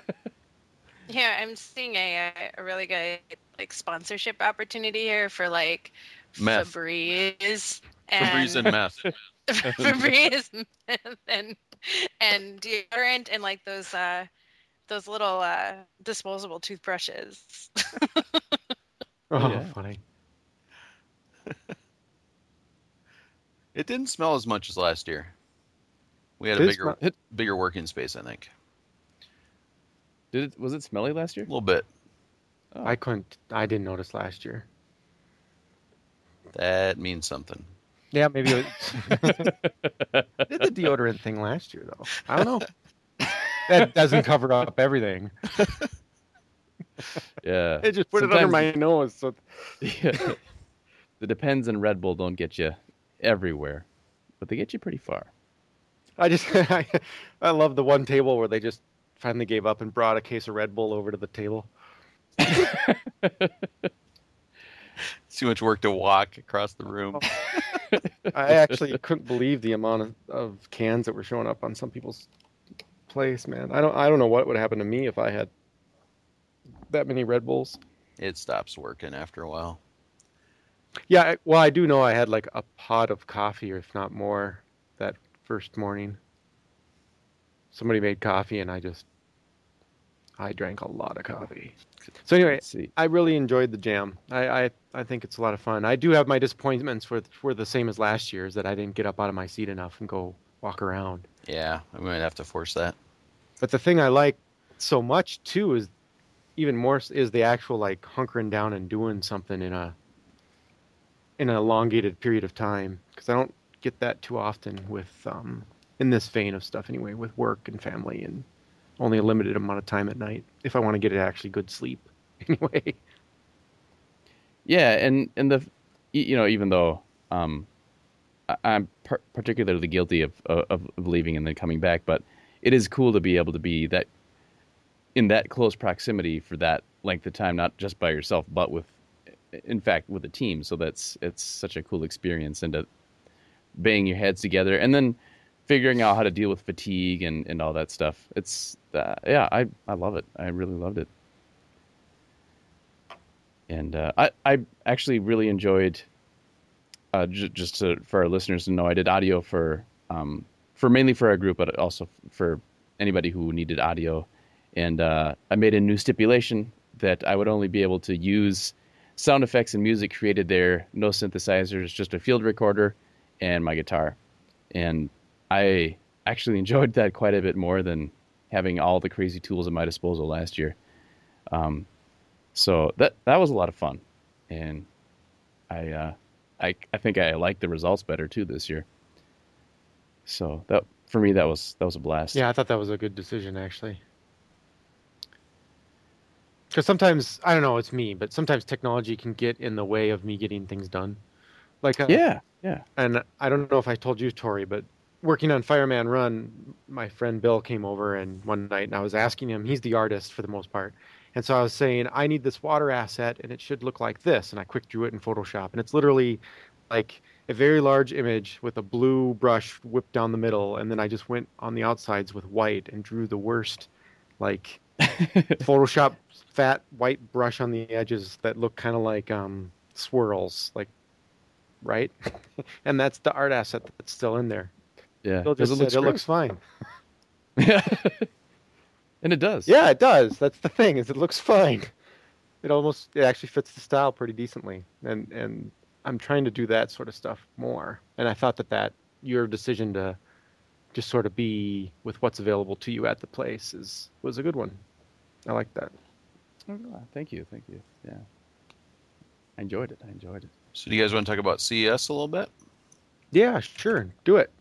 Yeah, I'm seeing a, a really good like sponsorship opportunity here for like Meth. Febreze and Febreze and meth. Febreze and and deodorant and like those uh those little uh disposable toothbrushes. Oh, Yeah. funny. It didn't smell as much as last year. We had a bigger smell- it, bigger working space, I think. did it was it smelly last year? A little bit. Oh. I couldn't. I didn't notice last year. That means something. Yeah, maybe it I did the deodorant thing last year though. I don't know. that doesn't cover up everything. yeah. I just put it under my nose. So Yeah. the Depends and Red Bull don't get you everywhere, but they get you pretty far. I just I, I love the one table where they just finally gave up and brought a case of Red Bull over to the table. Too much work to walk across the room. Oh. I actually couldn't believe the amount of, of cans that were showing up on some people's place, man. I don't I don't know what would happen to me if I had that many Red Bulls. It stops working after a while. Yeah, I, well, I do know I had like a pot of coffee, or if not more, that first morning. Somebody made coffee, and I just I drank a lot of coffee. So anyway, I really enjoyed the jam. I, I I think it's a lot of fun. I do have my disappointments for for the same as last year, is that I didn't get up out of my seat enough and go walk around. Yeah, I might have to force that. But the thing I like so much too is even more is the actual like hunkering down and doing something in a in an elongated period of time because I don't get that too often with um in this vein of stuff anyway with work and family and only a limited amount of time at night if I want to get actually good sleep anyway. Yeah, and and the you know even though um, I'm par- particularly guilty of, of of leaving and then coming back, but it is cool to be able to be that in that close proximity for that length of time, not just by yourself, but with in fact with a team. So that's it's such a cool experience, and to bang your heads together, and then figuring out how to deal with fatigue and, and all that stuff. It's uh, yeah, I I love it. I really loved it. And uh, I I actually really enjoyed. Uh, j- just to, for our listeners to know, I did audio for um, for mainly for our group, but also for anybody who needed audio. And uh, I made a new stipulation that I would only be able to use sound effects and music created there, no synthesizers, just a field recorder and my guitar. And I actually enjoyed that quite a bit more than having all the crazy tools at my disposal last year. Um, so that that was a lot of fun, and I uh, I I think I like the results better too this year. So that for me that was that was a blast. Yeah, I thought that was a good decision actually. Because sometimes I don't know, it's me, but sometimes technology can get in the way of me getting things done. Like uh, yeah, yeah. and I don't know if I told you, Tori, but working on Fireman Run, my friend Bill came over and one night, and I was asking him. He's the artist for the most part, and so I was saying, I need this water asset, and it should look like this, and I quick drew it in Photoshop, and it's literally like a very large image with a blue brush whipped down the middle, and then I just went on the outsides with white and drew the worst, like Photoshop fat white brush on the edges that look kind of like um, swirls, like right, and that's the art asset that's still in there. Yeah. Bill 'cause just it looks said, it looks fine. Yeah. and it does. Yeah, it does. That's the thing is it looks fine. It almost it actually fits the style pretty decently, and and I'm trying to do that sort of stuff more. And I thought that that your decision to just sort of be with what's available to you at the place is was a good one. I like that. Oh, Thank you, thank you. Yeah. I enjoyed it. I enjoyed it. So, do you guys want to talk about CES a little bit? Yeah, sure, do it.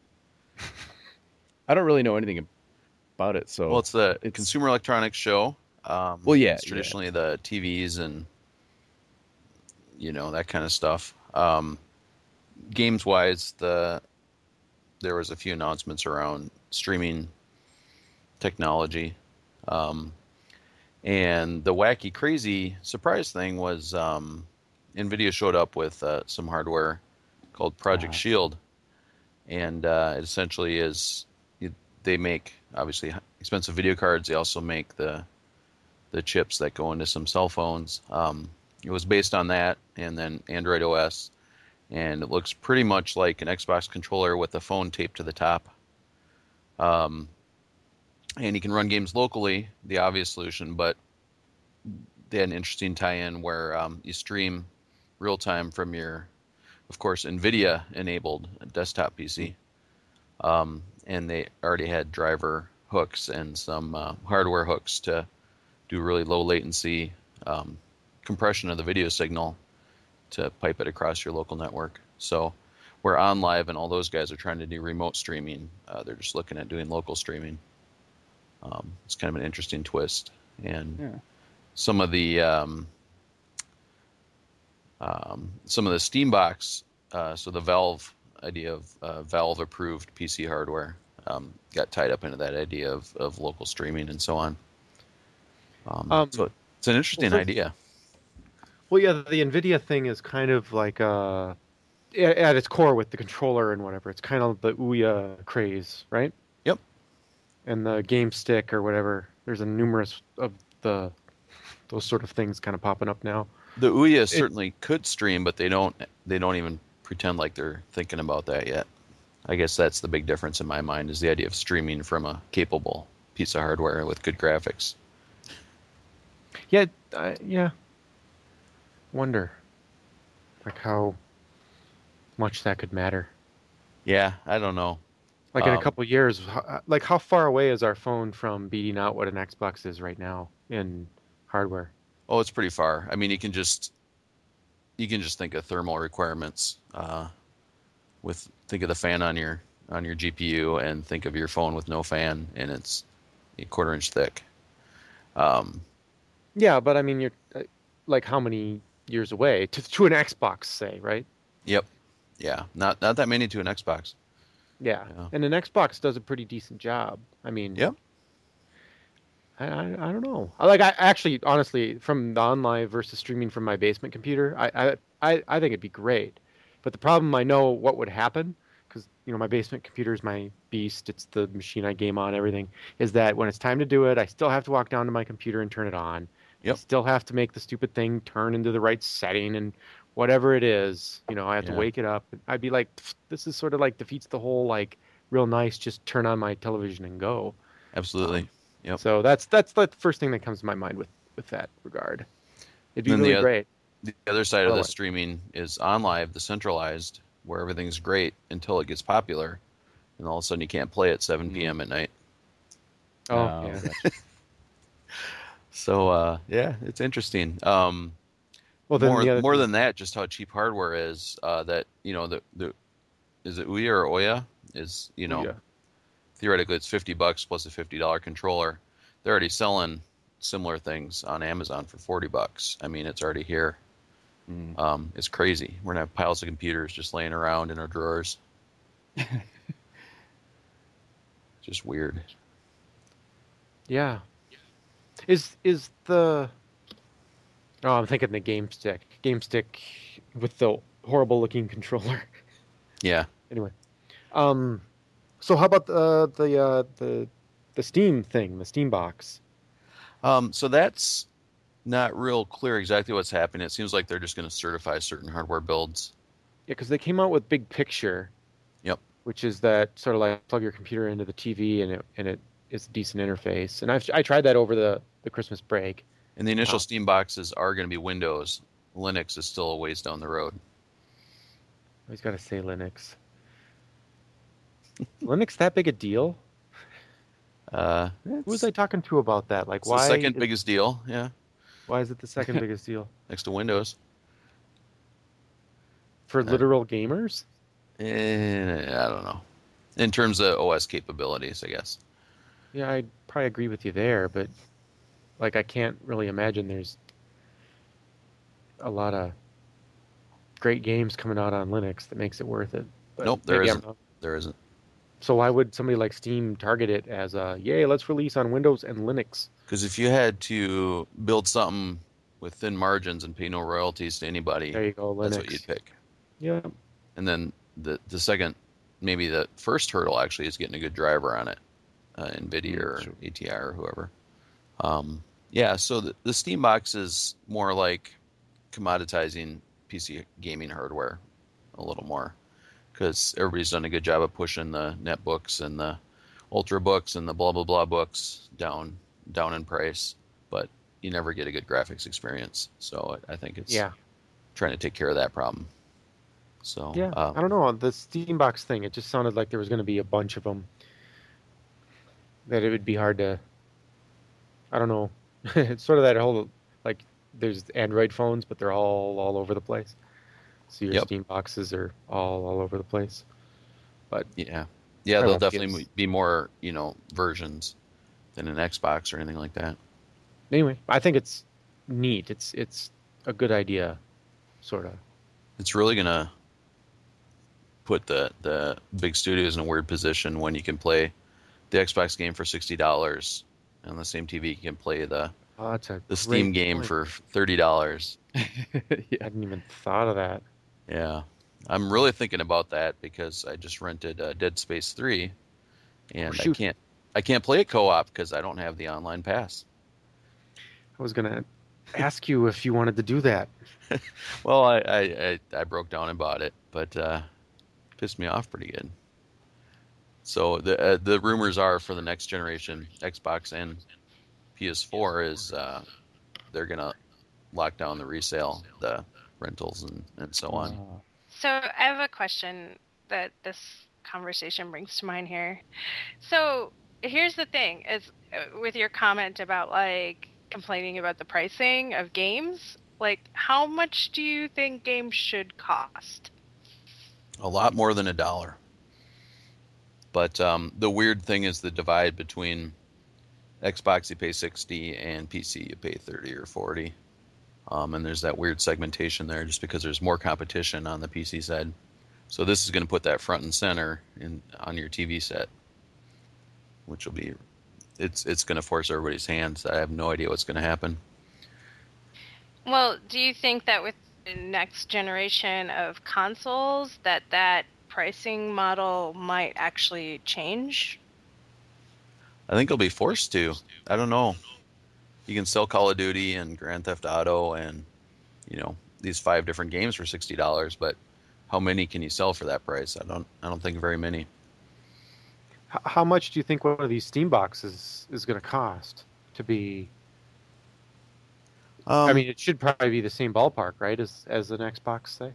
I don't really know anything about it, so Well, it's the it's- Consumer Electronics Show. Um, Well, yeah, it's yeah. traditionally the TVs and you know that kind of stuff. Um, games wise, the there was a few announcements around streaming technology, um, and the wacky, crazy surprise thing was um, Nvidia showed up with uh, some hardware called Project Uh-huh. Shield, and uh, it essentially is they make obviously expensive video cards. They also make the the chips that go into some cell phones. Um, it was based on that, and then Android OS, and it looks pretty much like an Xbox controller with a phone taped to the top. Um, and you can run games locally, the obvious solution, but they had an interesting tie-in where um, you stream real time from your, of course, NVIDIA enabled desktop PC. Um, and they already had driver hooks and some uh, hardware hooks to do really low latency um, compression of the video signal to pipe it across your local network. So, where OnLive and all those guys are trying to do remote streaming, uh, they're just looking at doing local streaming. Um, it's kind of an interesting twist, and Yeah. some of the um, um, some of the Steambox, uh, so the Valve idea of uh, Valve approved PC hardware um, got tied up into that idea of, of local streaming and so on. Um, Um, so it's an interesting so- idea. Well, yeah, the Nvidia thing is kind of like uh, at its core with the controller and whatever. It's kind of the Ouya craze, right? Yep. And the game stick or whatever. There's a numerous of the those sort of things kind of popping up now. The Ouya certainly could stream, but they don't. They don't even pretend like they're thinking about that yet. I guess that's the big difference in my mind is the idea of streaming from a capable piece of hardware with good graphics. Yeah, I, yeah. Wonder, like how much that could matter. Yeah, I don't know. Like in a Um, couple years, like how far away is our phone from beating out what an Xbox is right now in hardware? Oh, it's pretty far. I mean, you can just you can just think of thermal requirements. Uh, with think of the fan on your on your GPU and think of your phone with no fan and it's a quarter inch thick. Um, Yeah, but I mean, you're uh, like how many years away to to an Xbox, say, right? yep, yeah, not not that many to an Xbox. Yeah. Yeah. and an Xbox does a pretty decent job. I mean, Yep. I, I, I don't know. I like I actually honestly from the online versus streaming from my basement computer, I, I I I think it'd be great. But the problem I know what would happen because you know my basement computer is my beast. It's the machine I game on. Everything is that when it's time to do it, I still have to walk down to my computer and turn it on. I Yep. still have to make the stupid thing turn into the right setting and whatever it is. You know, I have Yeah. to wake it up. I'd be like, this is sort of like defeats the whole like real nice. Just turn on my television and go. Absolutely. Yep. So that's that's the first thing that comes to my mind with with that regard. It'd be Then the really great. The other side of Oh, the streaming is OnLive, the centralized, where everything's great until it gets popular, and all of a sudden you can't play at 7 Mhm. p.m. at night. Oh, yeah. So uh, yeah, it's interesting. Um, Well, then more the more than that, just how cheap hardware is. Uh, that you know the the is it Ouya or Oya is you know Yeah. Theoretically it's fifty bucks plus a fifty dollar controller. They're already selling similar things on Amazon for forty bucks. I mean, it's already here. Mm. Um, it's crazy. We're gonna have piles of computers just laying around in our drawers. just weird. Yeah. Is is the Oh, I'm thinking the game stick. Game stick with the horrible looking controller. Yeah. anyway. Um so how about the the uh the the Steam thing, the Steam box? Um, so that's not real clear exactly what's happening. It seems like they're just going to certify certain hardware builds. Yeah, because they came out with Big Picture. Yep. Which is that sort of like plug your computer into the TV and it and it is a decent interface. And I've I tried that over the the Christmas break. And the initial Wow. Steam boxes are going to be Windows. Linux is still a ways down the road. Always got to say Linux. Linux that big a deal? Uh, Who was I talking to about that? Like, why? the second is, biggest deal. Yeah, why is it the second biggest deal next to Windows. for Uh, literal gamers? Eh, I don't know. In terms of OS capabilities, I guess. Yeah, I'd probably agree with you there, but like, I can't really imagine there's a lot of great games coming out on Linux that makes it worth it. But Nope, there isn't. There isn't. So why would somebody like Steam target it as a yay? Let's release on Windows and Linux. Because if you had to build something with thin margins and pay no royalties to anybody, There you go, Linux. that's what you'd pick. Yeah, And then the the second, maybe the first hurdle actually is getting a good driver on it, uh, NVIDIA Mm, or sure. ATI or whoever. Um, yeah, so the, the Steam box is more like commoditizing PC gaming hardware a little more because everybody's done a good job of pushing the netbooks and the ultra books and the blah blah blah books down down in price, but you never get a good graphics experience. So I think it's yeah, trying to take care of that problem. So yeah. uh, I don't know the Steam box thing. It just sounded like there was going to be a bunch of them. That it would be hard to. I don't know. it's sort of that whole like there's Android phones, but they're all all over the place. So your Yep. Steam boxes are all all over the place. But yeah, yeah, there'll definitely be more, you know, versions than an Xbox or anything like that. Anyway, I think it's neat. It's it's a good idea, sort of. It's really gonna put the the big studios in a weird position when you can play the Xbox game for sixty dollars, and on the same TV you can play the Oh, the Steam game point. for thirty dollars. I hadn't even thought of that. Yeah, I'm really thinking about that because I just rented uh, Dead Space three, and I can't I can't play it co-op because I don't have the online pass. I was gonna ask you if you wanted to do that. Well, I, I, I, I broke down and bought it, but uh, pissed me off pretty good. So the uh, the rumors are for the next generation Xbox and PS4 is uh, they're gonna lock down the resale, the rentals, and, and so on. Uh, So I have a question that this conversation brings to mind here. So here's the thing: is uh, with your comment about like complaining about the pricing of games, like how much do you think games should cost? A lot more than a dollar. But um, the weird thing is the divide between Xbox you pay sixty and PC you pay thirty or forty. Um, and there's that weird segmentation there just because there's more competition on the PC side. So this is going to put that front and center in on your TV set, which will be it's it's going to force everybody's hands. I have no idea what's going to happen. Well, do you think that with the next generation of consoles that that pricing model might actually change? I think it'll be forced to. I don't know. You can sell Call of Duty and Grand Theft Auto and you know these five different games for sixty dollars, but how many can you sell for that price? I don't. I don't think very many. How much do you think one of these Steam boxes is going to cost to be? Um, I mean, it should probably be the same ballpark, right, as as an Xbox, say.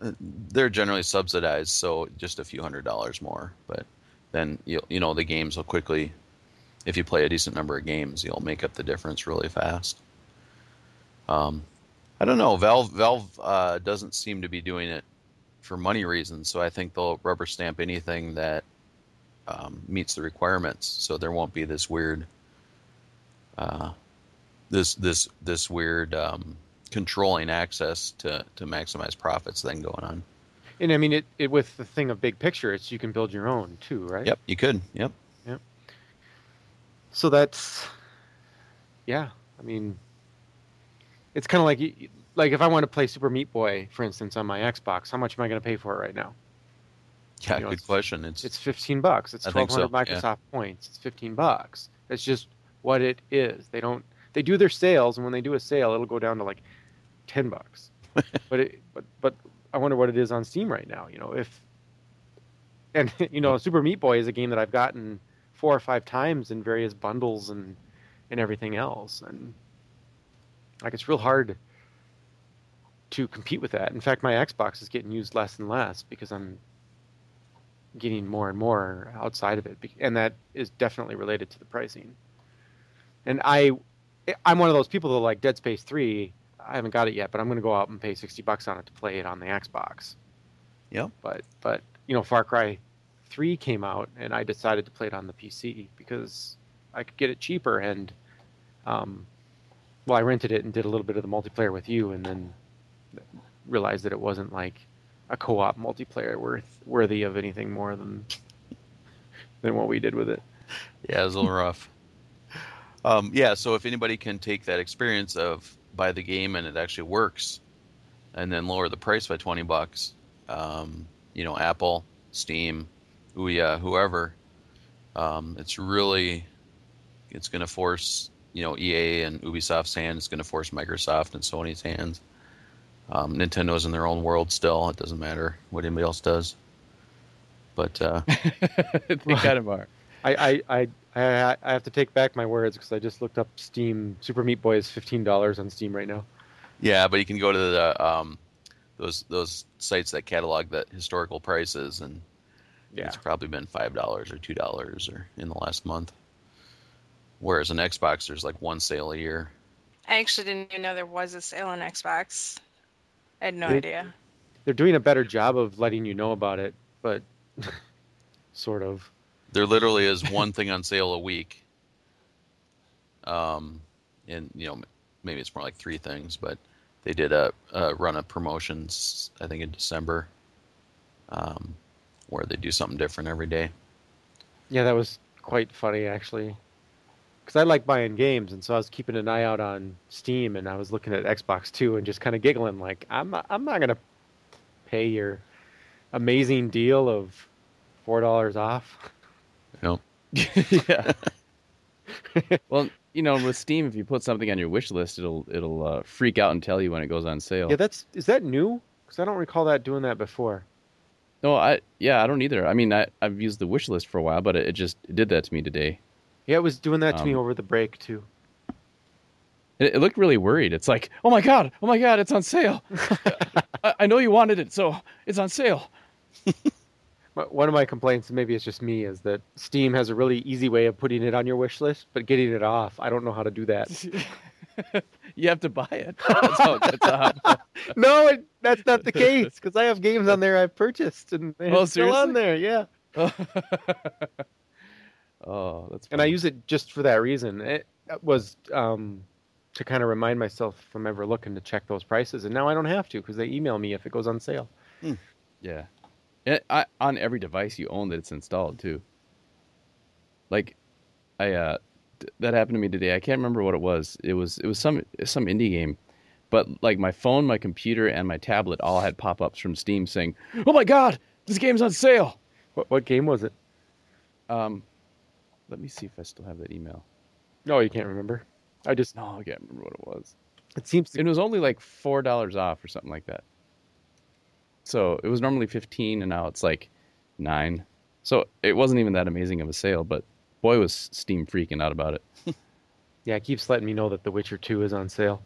Uh, they're generally subsidized, so just a few hundred dollars more. But then you you know the games will quickly, if you play a decent number of games, you'll make up the difference really fast. Um, I don't know. Valve Valve uh, doesn't seem to be doing it for money reasons, so I think they'll rubber stamp anything that um, meets the requirements. So there won't be this weird, uh, this this this weird um, controlling access to to maximize profits thing going on. And I mean, it, it with the thing of big picture, it's you can build your own too, right? Yep, you could. Yep. So that's, yeah. I mean, it's kind of like like if I want to play Super Meat Boy, for instance, on my Xbox, how much am I going to pay for it right now? Yeah, You know, good it's- question. It's, It's fifteen bucks. It's I twelve think so, hundred yeah. Microsoft points. It's fifteen bucks. It's just what it is. They don't. They do their sales, and when they do a sale, it'll go down to like ten bucks. but it, but but I wonder what it is on Steam right now. You know, if and you know, Super Meat Boy is a game that I've gotten four or five times in various bundles and and everything else, and like it's real hard to compete with that. In fact, my Xbox is getting used less and less because I'm getting more and more outside of it, and that is definitely related to the pricing. And I, I'm one of those people that like Dead Space Three. I haven't got it yet, but I'm going to go out and pay sixty bucks on it to play it on the Xbox. Yep. But but you know, Far Cry Three came out, and I decided to play it on the PC because I could get it cheaper. And um, well, I rented it and did a little bit of the multiplayer with you, and then realized that it wasn't like a co-op multiplayer worth worthy of anything more than than what we did with it. yeah, it was a little rough. Um, yeah, so if anybody can take that experience of buy the game and it actually works, and then lower the price by twenty bucks, um, you know, Apple, Steam, Ouya, whoever, um, it's really, it's going to force you know EA and Ubisoft's hand. It's going to force Microsoft and Sony's hands. Um, Nintendo's in their own world still. It doesn't matter what anybody else does. But uh, they kind of are. I I, I, I, I have to take back my words because I just looked up Steam. Super Meat Boy is fifteen dollars on Steam right now. Yeah, but you can go to the um, those those sites that catalog the historical prices, and Yeah, it's probably been five dollars or two dollars or in the last month. Whereas an Xbox, there's like one sale a year. I actually didn't even know there was a sale on Xbox. I had no It- idea. they're doing a better job of letting you know about it, but sort of. There literally is one thing on sale a week. Um, and you know maybe it's more like three things, but they did a, a run of promotions I think in December, um, where they do something different every day. Yeah, that was quite funny actually. Because I like buying games, and so I was keeping an eye out on Steam, and I was looking at Xbox too, and just kind of giggling, like, I'm not, I'm not gonna pay your amazing deal of four dollars off. You know, yeah. well, you know, with Steam, if you put something on your wish list, it'll it'll uh, freak out and tell you when it goes on sale. Yeah, that's is that new? Because I don't recall that doing that before. No, I yeah, I don't either. I mean, I I've used the wish list for a while, but it, it just it did that to me today. Yeah, it was doing that to me Um, over the break too. It, it looked really worried. It's like, oh my god, oh my god, it's on sale. I, I know you wanted it, so it's on sale. But One of my complaints, maybe it's just me, is that Steam has a really easy way of putting it on your wish list, but getting it off, I don't know how to do that. you have to buy it. That's how it gets on. no, it, that's not the case because I have games on there I've purchased and they're Oh, still on there. Yeah, oh, that's and I use it just for that reason. It was um, to kind of remind myself from ever looking to check those prices, and now I don't have to because they email me if it goes on sale. Yeah. It, I, on every device you own that it's installed too. Like, I uh, th- that happened to me today. I can't remember what it was. It was it was some some indie game, but like my phone, my computer, and my tablet all had pop ups from Steam saying, "Oh my God, this game's on sale. What what game was it? Um, let me see if I still have that email. No, you can't remember. I just No, I can't remember what it was. it seems to It was only like four dollars off or something like that. So it was normally fifteen, and now it's like nine. So it wasn't even that amazing of a sale, but boy was Steam freaking out about it. yeah, it keeps letting me know that The Witcher 2 is on sale.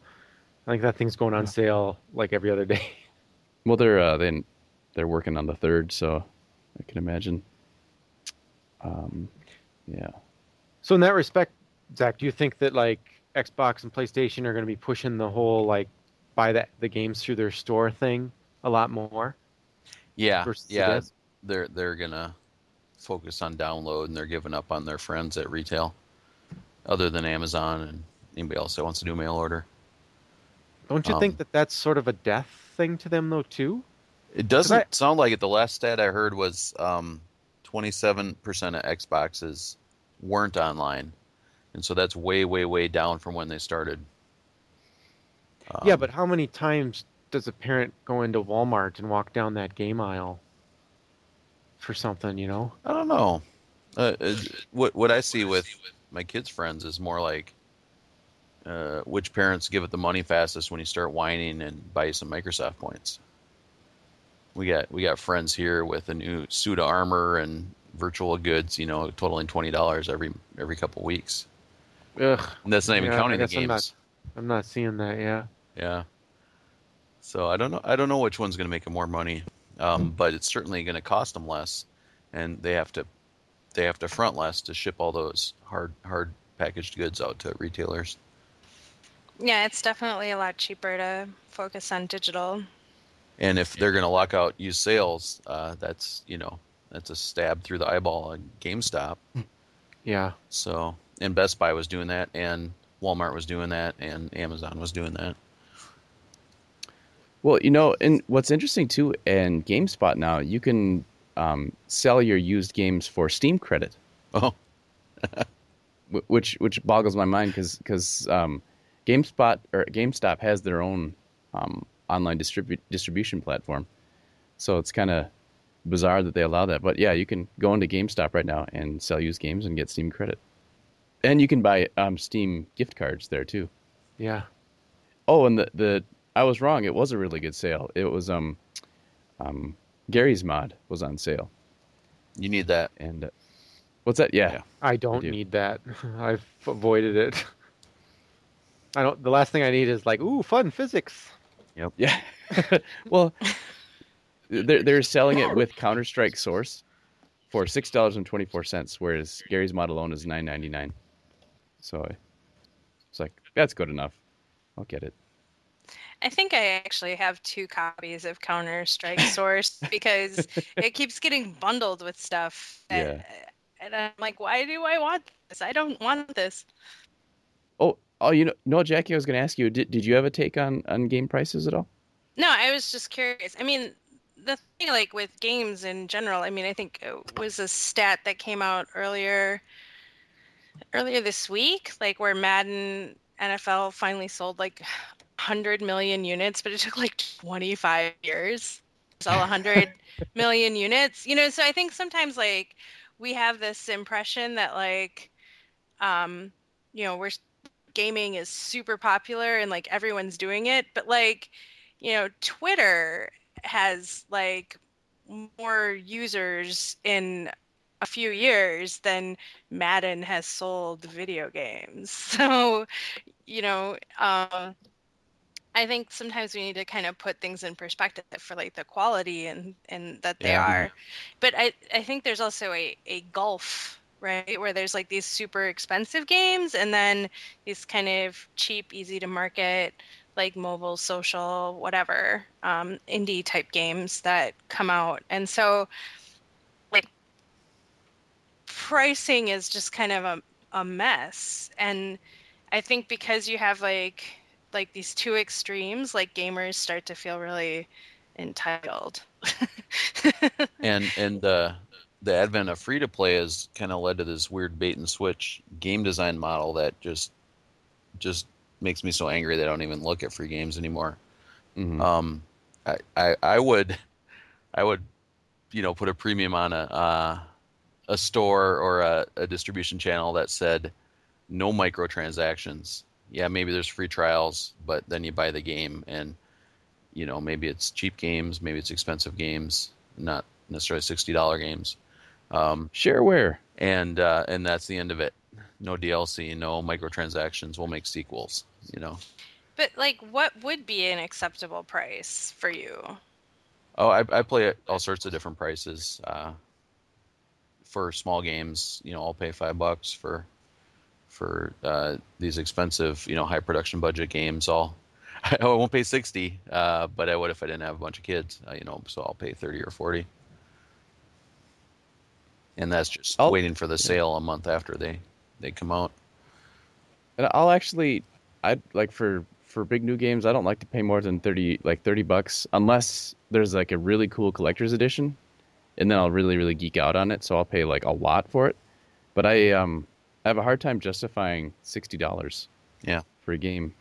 I think that thing's going on sale like every other day. Well, they're uh, they they're working on the third, so I can imagine. Um, yeah. So in that respect, Zach, do you think that like Xbox and PlayStation are going to be pushing the whole like buy the the games through their store thing a lot more? Yeah, yeah. They're they're gonna focus on download, and they're giving up on their friends at retail, other than Amazon and anybody else that wants to do mail order. Don't you Um, think that that's sort of a death thing to them though too? It doesn't I- sound like it. The last stat I heard was um, 27% of Xboxes weren't online, and so that's way, way, way down from when they started. yeah, Um, but how many times does a parent go into Walmart and walk down that game aisle for something? You know? I don't know. Uh, uh, what what I see with my kids' friends is more like uh, which parents give it the money fastest when you start whining and buy you some Microsoft points. We got we got friends here with a new suit of armor and virtual goods, you know, totaling twenty dollars every every couple weeks. Ugh, And that's not even Yeah, counting the guess I'm games. not- I'm not seeing that. Yeah. Yeah. So I don't know. I don't know which one's going to make more money, um, but it's certainly going to cost them less, and they have to they have to front less to ship all those hard hard packaged goods out to retailers. Yeah, it's definitely a lot cheaper to focus on digital. And if they're going to lock out used sales, uh, that's you know that's a stab through the eyeball on GameStop. Yeah. So and Best Buy was doing that, and Walmart was doing that, and Amazon was doing that. Well, you know, and what's interesting too, and GameSpot now, you can um, sell your used games for Steam credit, Oh, which which boggles my mind because um, GameSpot or GameStop has their own um, online distribu- distribution platform, so it's kind of bizarre that they allow that. But yeah, you can go into GameStop right now and sell used games and get Steam credit, and you can buy um, Steam gift cards there too. Yeah. Oh, and the the I was wrong. It was a really good sale. It was um um Garry's Mod was on sale. you need that. And uh, what's that? Yeah. Yeah. I don't do. need that. I've avoided it. I don't. The last thing I need is like, ooh, fun physics. Yep. Yeah. well, they're they're selling it with Counter Strike Source for six dollars and twenty four cents, whereas Garry's Mod alone is nine ninety nine. So it's like that's good enough. I'll get it. I think I actually have two copies of Counter Strike Source because it keeps getting bundled with stuff. And, and I'm like, why do I want this? I don't want this. Oh, oh, you know, no, Jackie, I was going to ask you, did did you have a take on on game prices at all? No, I was just curious. I mean, the thing like with games in general, I mean, I think it was a stat that came out earlier earlier this week, like where Madden NFL finally sold like 100 million units, but it took like 25 years to sell 100 million units. You know, so I think sometimes like we have this impression that like um you know, we're gaming is super popular and like everyone's doing it, but like you know, Twitter has like more users in a few years than Madden has sold video games. So, you know, um, I think sometimes we need to kind of put things in perspective for like the quality and and that they Yeah. are. But I I think there's also a a gulf right where there's like these super expensive games and then these kind of cheap easy to market like mobile social whatever um, indie type games that come out and so like pricing is just kind of a, a mess and i think because you have like like these two extremes like gamers start to feel really entitled and and the the advent of free to play has kind of led to this weird bait and switch game design model that just just makes me so angry that I don't even look at free games anymore. Mhm. Um, I, I I would I would you know, put a premium on a uh, a store or a, a distribution channel that said no microtransactions. Yeah, maybe there's free trials, but then you buy the game, and you know maybe it's cheap games, maybe it's expensive games, not necessarily sixty dollar games. Um, Shareware. and uh, and that's the end of it. No DLC, no microtransactions. We'll make sequels. You know. But like, what would be an acceptable price for you? Oh, I, I play at all sorts of different prices. Uh, for small games, you know, I'll pay five bucks for for uh, these expensive, you know, high production budget games. I'll I won't pay sixty, uh, but I would if I didn't have a bunch of kids. Uh, you know, so I'll pay thirty or forty, and that's just I'll- waiting for the sale a month after they they come out. And I'll actually, I like for for big new games. I don't like to pay more than thirty, like thirty bucks, unless there's like a really cool collector's edition, and then I'll really really geek out on it. So I'll pay like a lot for it. But I um I have a hard time justifying sixty dollars. Yeah. For a game.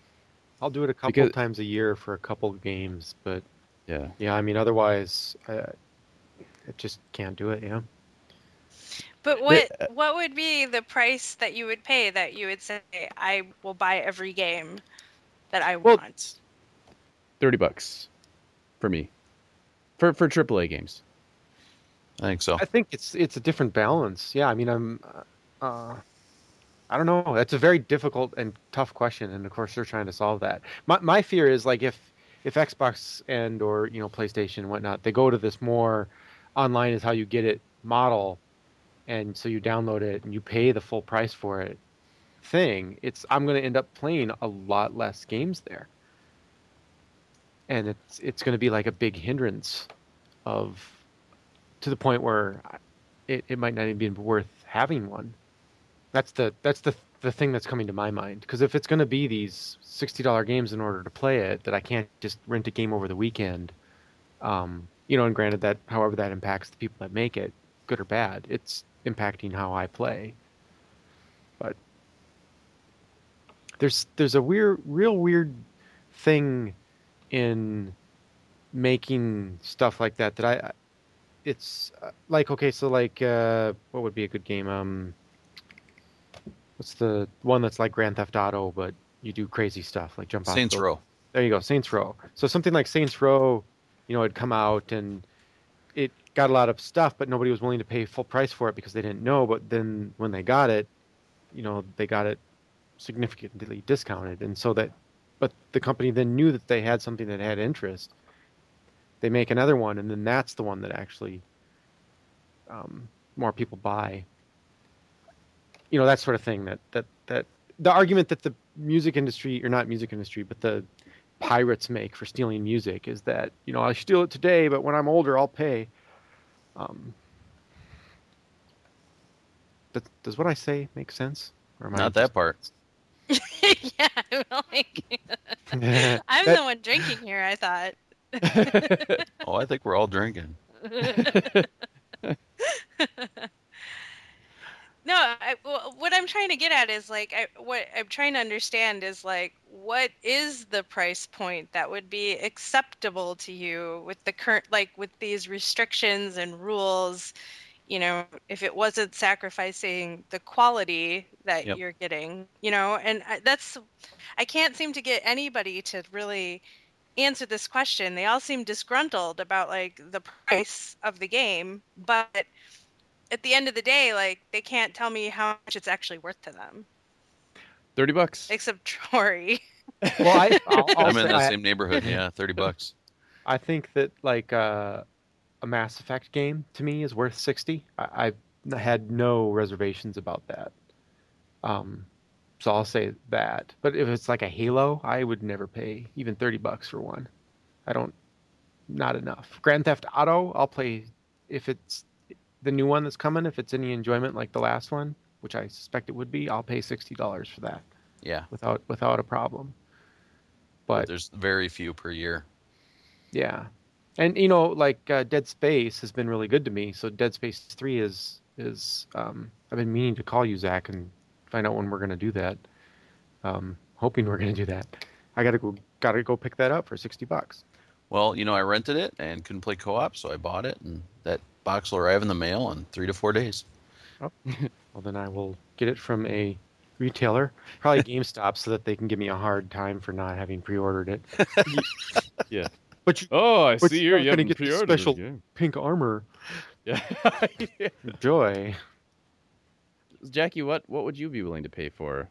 I'll do it a couple Because- times a year for a couple games, but Yeah. yeah, I mean, otherwise, I, I just can't do it. Yeah. But what what would be the price that you would pay that you would say I will buy every game that I Well- want? Thirty bucks for me. For for AAA games. I think so. I think it's it's a different balance. Yeah, I mean, I'm, uh, I don't know. That's a very difficult and tough question, and of course, they're trying to solve that. My my fear is like if if Xbox and or you know PlayStation and whatnot, they go to this more online is how you get it model, and so you download it and you pay the full price for it thing. It's I'm going to end up playing a lot less games there, and it's it's going to be like a big hindrance of to the point where it, it might not even be worth having one. That's the that's the the thing that's coming to my mind because if it's going to be these sixty dollar games in order to play it, that I can't just rent a game over the weekend. Um, you know, and granted that however that impacts the people that make it, good or bad, it's impacting how I play. But there's there's a weird, real weird thing in making stuff like that that I it's uh, like okay so like uh what would be a good game um what's the one that's like grand theft auto but you do crazy stuff like jump off Saints buil- Row. there you go saints row. So something like saints row you know had come out and it got a lot of stuff but nobody was willing to pay full price for it because they didn't know but then when they got it you know they got it significantly discounted. And so that but the company then knew that they had something that had interest. They make another one and then that's the one that actually um, more people buy you know that sort of thing that that that the argument that the music industry or not music industry but the pirates make for stealing music is that you know i steal it today but when i'm older i'll pay um, does, does what i say make sense or am I Not that part. yeah, I'm like I'm That- the one drinking here. I thought. Oh, I think we're all drinking. No, I, well, what I'm trying to get at is like, I, what I'm trying to understand is like, what is the price point that would be acceptable to you with the current, like, with these restrictions and rules? You know, if it wasn't sacrificing the quality that Yep. you're getting, you know, and I- that's, I can't seem to get anybody to really answer this question. They all seem disgruntled about like the price of the game, but at the end of the day, like they can't tell me how much it's actually worth to them, Thirty bucks. except Troy. well I, I'll, I'll I'm in the I- same neighborhood. Yeah, thirty bucks. I think that like uh, a Mass Effect game to me is worth sixty. I, I've had no reservations about that. Um, so I'll say that. But if it's like a Halo, I would never pay even thirty bucks for one. I don't. Not enough. Grand Theft Auto, I'll play if it's the new one that's coming. If it's any enjoyment like the last one, which I suspect it would be, I'll pay sixty dollars for that Yeah, without without a problem. But there's very few per year. Yeah, and you know, like uh, Dead Space has been really good to me. So Dead Space Three is is um, I've been meaning to call you Zach and find out when we're gonna do that. Um, hoping we're gonna do that. I gotta go gotta go pick that up for sixty bucks. Well, you know, I rented it and couldn't play co-op, so I bought it, and box will arrive in the mail in three to four days. Oh. Well, then I will get it from a retailer, probably GameStop, so that they can give me a hard time for not having pre-ordered it. Yeah. But you, Oh, I But see you're here not you gonna get the pre-ordered it, special- yeah. pink armor, Yeah. joy. Jackie, what what would you be willing to pay for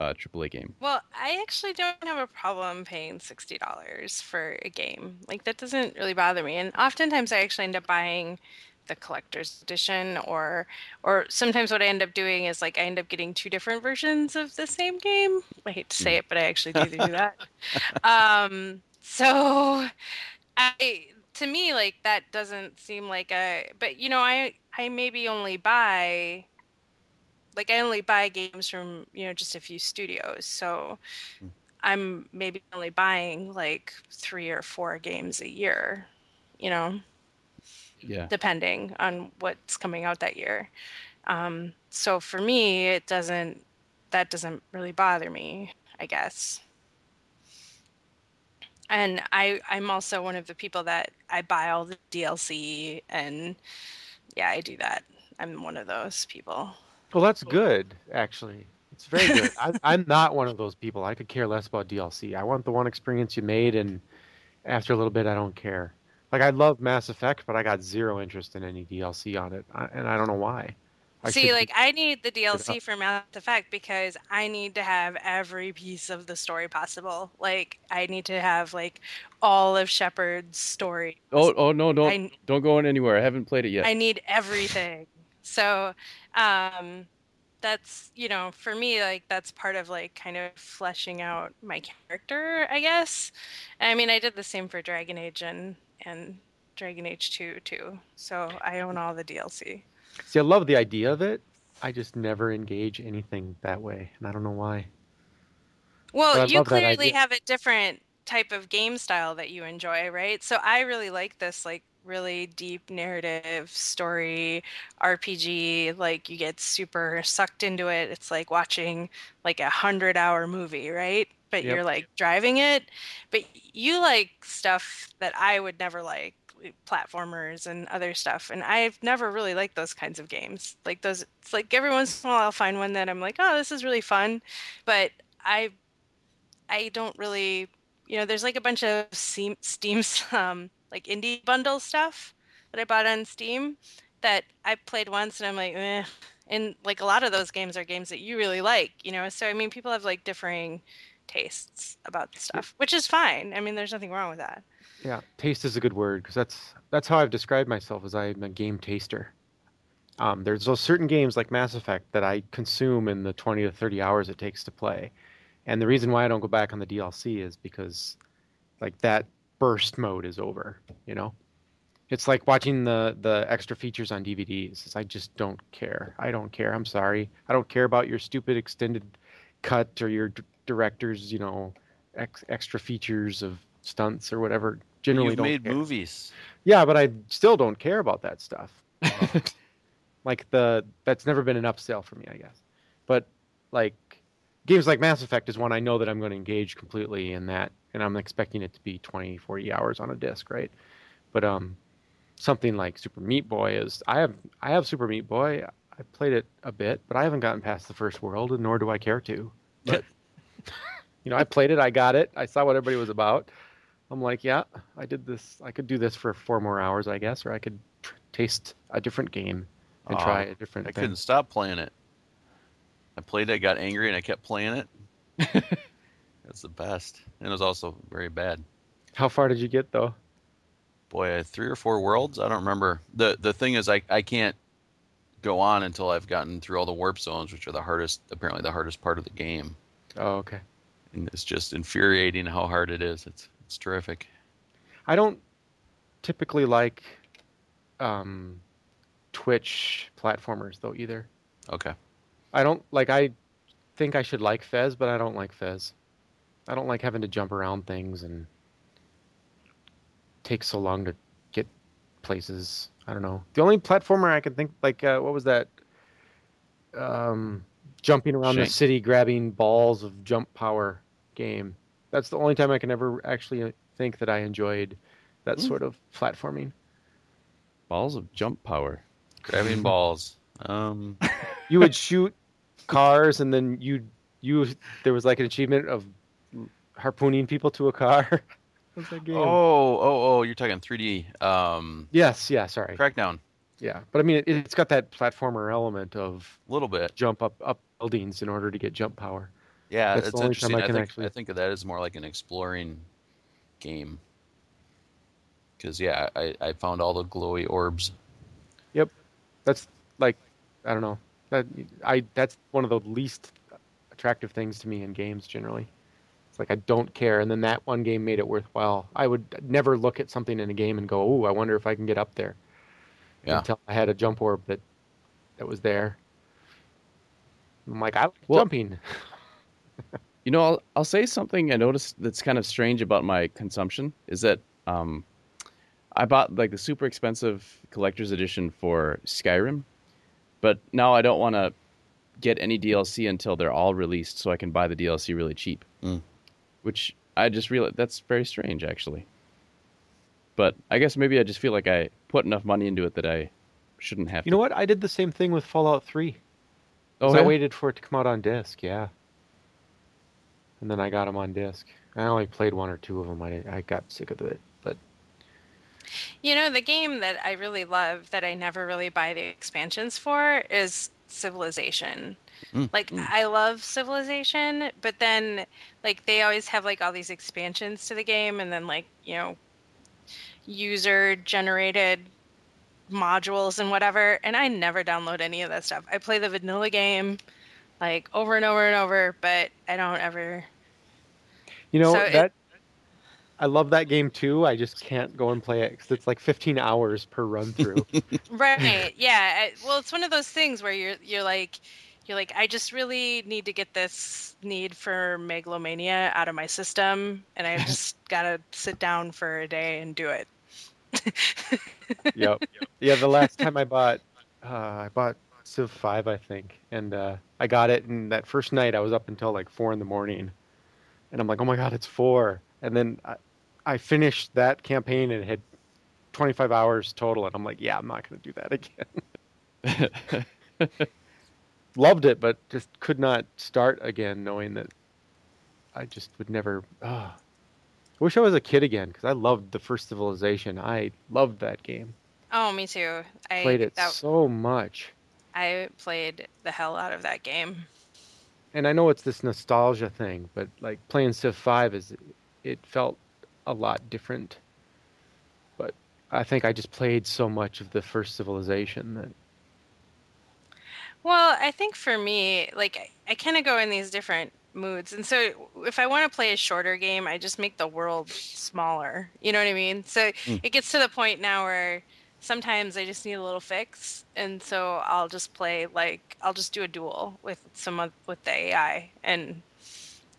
a AAA game? Well, I actually don't have a problem paying sixty dollars for a game. Like that doesn't really bother me. And oftentimes I actually end up buying the collector's edition or or sometimes what I end up doing is like I end up getting two different versions of the same game. I hate to say it, but I actually do do that. um so I to me like that doesn't seem like a but you know I I maybe only buy like I only buy games from you know just a few studios, so Hmm. I'm maybe only buying like three or four games a year, you know, Yeah. depending on what's coming out that year. Um, so for me, it doesn't that doesn't really bother me, I guess. And I I'm also one of the people that I buy all the DLC and yeah, I do that. I'm one of those people. Well, that's good, actually. It's very good. I, I'm not one of those people. I could care less about DLC. I want the one experience you made, and after a little bit, I don't care. Like I love Mass Effect, but I got zero interest in any DLC on it, and I don't know why. I See, should be- like I need the. DLC for Mass Effect because I need to have every piece of the story possible. Like I need to have like all of Shepard's story. Oh oh no don't I, don't go in anywhere. I haven't played it yet. I need everything. So, um, that's you know for me like that's part of like kind of fleshing out my character, I guess. I mean, I did the same for Dragon Age and and Dragon Age Two too. So I own all the DLC. See, I love the idea of it. I just never engage anything that way, and I don't know why. Well, you clearly have a different type of game style that you enjoy, right? So I really like this like really deep narrative story RPG. Like you get super sucked into it. It's like watching like a hundred hour movie, right? But Yep. you're like driving it. But you like stuff that I would never like platformers and other stuff and i've never really liked those kinds of games like those it's like every once in a while i'll find one that i'm like oh this is really fun but i I don't really, you know, there's like a bunch of Steam, Steam um, like indie bundle stuff that I bought on Steam that I played once and I'm like, eh. And like a lot of those games are games that you really like, you know. So I mean, people have like differing tastes about stuff, which is fine. I mean, there's nothing wrong with that. Yeah, taste is a good word because that's that's how I've described myself as I'm a game taster. Um, there's those certain games like Mass Effect that I consume in the 20 to 30 hours it takes to play, and the reason why I don't go back on the DLC is because, like that burst mode is over. You know, it's like watching the the extra features on DVDs. I just don't care. I don't care. I'm sorry. I don't care about your stupid extended cut or your d- director's you know ex- extra features of stunts or whatever. Generally, You've don't made care. movies. Yeah, but I still don't care about that stuff. Uh-huh. like the that's never been an upsell for me, I guess. But like games like Mass Effect is one I know that I'm going to engage completely in that and I'm expecting it to be 20 40 hours on a disc, right? But um something like Super Meat Boy is I have I have Super Meat Boy. I played it a bit, but I haven't gotten past the first world and nor do I care to. But you know, I played it, I got it. I saw what everybody was about. I'm like, yeah, I did this. I could do this for four more hours, I guess, or I could tr- taste a different game and Aw, try a different I thing. couldn't stop playing it. I played it, I got angry, and I kept playing it. That's the best. And it was also very bad. How far did you get though? Boy, I had three or four worlds. I don't remember. the The thing is, I I can't go on until I've gotten through all the warp zones, which are the hardest, apparently the hardest part of the game. Oh, okay. And it's just infuriating how hard it is. It's it's terrific. I don't typically like um, Twitch platformers though either. Okay. I don't like. I think I should like Fez, but I don't like Fez. I don't like having to jump around things and take so long to get places. I don't know. The only platformer I can think like uh, what was that? Um, jumping around the city, grabbing balls of jump power game. That's the only time I can ever actually think that I enjoyed that Hmm. sort of platforming. Balls of jump power. Grabbing balls. Um, You would shoot cars, and then you you there was like an achievement of harpooning people to a car. What's that game? oh, oh, oh! You're talking 3D. Um, yes, yeah. Sorry. Crackdown. Yeah, but I mean, it, it's got that platformer element of A little bit. jump up up buildings in order to get jump power. Yeah, That's it's the only time interesting. I I, can think actually- I think of that as more like an exploring game. Because yeah, I, I found all the glowy orbs. Yep, that's like, I don't know. That I that's one of the least attractive things to me in games generally. It's like I don't care, and then that one game made it worthwhile. I would never look at something in a game and go, "Oh, I wonder if I can get up there." Yeah. Until I had a jump orb that that was there. I'm like, I like Well- jumping. You know, I'll, I'll say something I noticed that's kind of strange about my consumption is that um, I bought like the super expensive collector's edition for Skyrim, but now I don't want to get any DLC until they're all released so I can buy the DLC really cheap. Mm. Which I just realized that's very strange actually. But I guess maybe I just feel like I put enough money into it that I shouldn't have You to. know what? I did the same thing with Fallout 3. Oh, So I waited for it to come out on disc, yeah. And then I got them on disc. I only played one or two of them. I, I got sick of it, but You know, the game that I really love that I never really buy the expansions for is Civilization. Mm, Like I love Civilization, but then like they always have like all these expansions to the game and then like, you know, user generated modules and whatever, and I never download any of that stuff. I play the vanilla game like over and over and over, but I don't ever you know So it- that I love that game too. I just can't go and play it because it's like 15 hours per run through. Right. Yeah. Well, it's one of those things where you're you're like you're like I just really need to get this need for megalomania out of my system, and I just gotta sit down for a day and do it. yep. Yeah, the last time I bought, uh, I bought Civ 5, I think, and uh, I got it. And that first night, I was up until like four in the morning, and I'm like, oh my god, it's four. And then I, I finished that campaign and it had 25 hours total, and I'm like, yeah, I'm not going to do that again. Loved it, but just could not start again, knowing that I just would never. ah. I wish I was a kid again because I loved the first Civilization. I loved that game Oh, me too. I played it that, so much. I played the hell out of that game. And I know it's this nostalgia thing, but like playing Civ 5 is it felt a lot different. But I think I just played so much of the first civilization that Well, I think for me, like I, I kind of go in these different moods, and so if I want to play a shorter game, I just make the world smaller. You know what I mean? So Mm. it gets to the point now where sometimes I just need a little fix, and so I'll just play like I'll just do a duel with some of, with the AI, and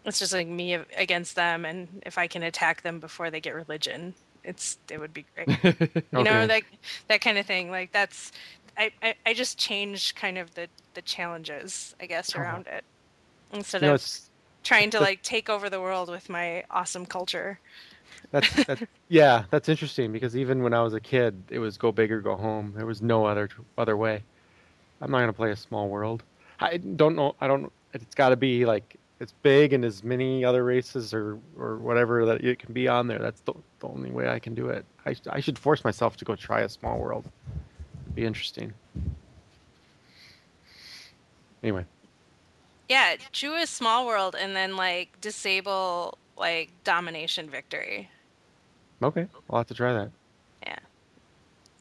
it's just like me against them, and if I can attack them before they get religion, it's it would be great you know Okay. that that kind of thing like that's I, I i just changed kind of the the challenges i guess Uh-huh. around it. Instead you of trying to like take over the world with my awesome culture. That's, that's yeah that's interesting because even when I was a kid it was go big or go home. There was no other other way. I'm not gonna play a small world. I don't know I don't it's got to be like it's big and as many other races or or whatever that it can be on there. That's the, the only way I can do it. I, I should force myself to go try a small world be interesting. Anyway. Yeah a small world and then like disable like domination victory. Okay I'll have to try that. Yeah,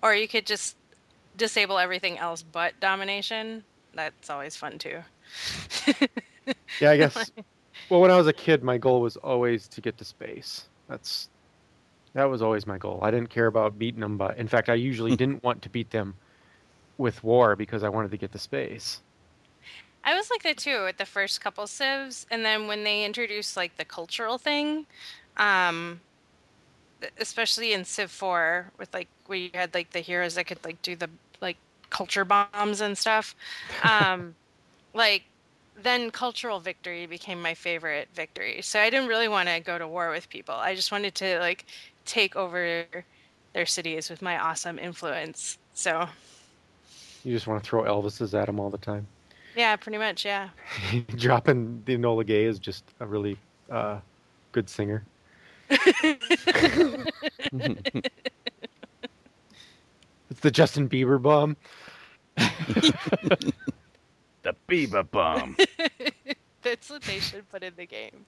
or you could just disable everything else but domination. That's always fun too. Yeah, I guess. well, when I was a kid, my goal was always to get to space. That's that was always my goal. I didn't care about beating them, but in fact, I usually didn't want to beat them with war because I wanted to get to space. I was like that too at the first couple civs, and then when they introduced like the cultural thing, um, especially in Civ Four, with like where you had like the heroes that could like do the like culture bombs and stuff, um, like then cultural victory became my favorite victory. So I didn't really want to go to war with people. I just wanted to like take over their cities with my awesome influence. So You just want to throw Elvises at them all the time. yeah, pretty much, yeah. Dropping the Enola Gay is just a really uh, good singer. It's the Justin Bieber bomb. the Bieber bomb. That's what they should put in the game.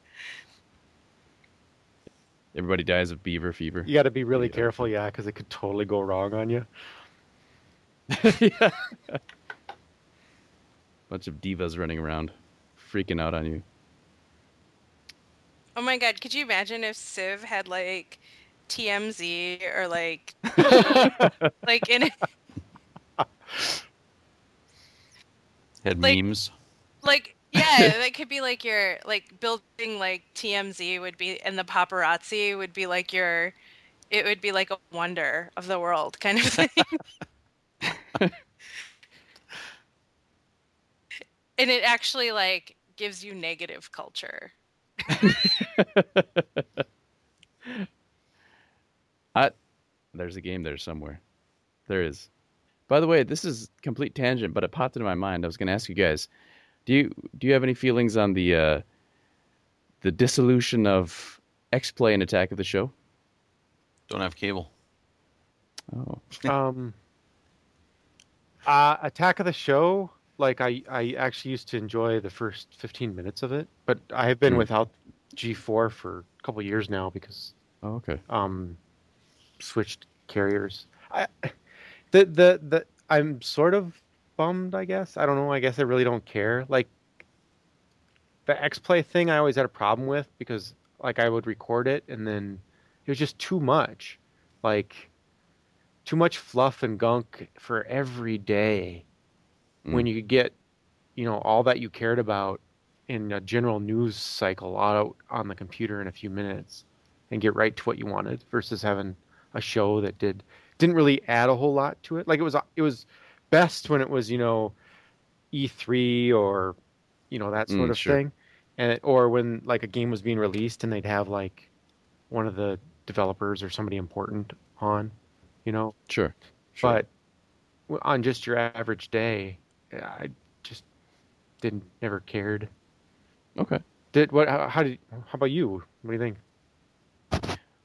Everybody dies of Bieber fever. You got to be really Yeah. careful, yeah, because it could totally go wrong on you. Yeah. Bunch of divas running around, freaking out on you. Oh my god, could you imagine if Civ had like TMZ or like like in it, Had Like- memes. like yeah, that could be like your like building like TMZ would be and the paparazzi would be like your it would be like a wonder of the world kind of thing. And it actually like gives you negative culture. I, there's a game there somewhere. There is. By the way, this is complete tangent, but it popped into my mind. I was going to ask you guys, do you do you have any feelings on the uh, the dissolution of X Play and Attack of the Show? Don't have cable. Oh, um, uh, Attack of the Show, like I, I actually used to enjoy the first 15 minutes of it, but I have been Hmm. without G4 for a couple years now because oh okay. um, switched carriers. I, the the the I'm sort of bummed. I guess I don't know. I guess I really don't care. Like the X Play thing, I always had a problem with because like I would record it and then it was just too much, like too much fluff and gunk for every day. When you get, you know, all that you cared about in a general news cycle out on the computer in a few minutes and get right to what you wanted versus having a show that did didn't really add a whole lot to it. Like it was it was best when it was you know E3 or you know that sort Mm, of sure. thing, and or when like a game was being released and they'd have like one of the developers or somebody important on, you know. Sure. sure. But on just your average day, I just didn't never cared. okay. Did what? How, how did? How about you? What do you think?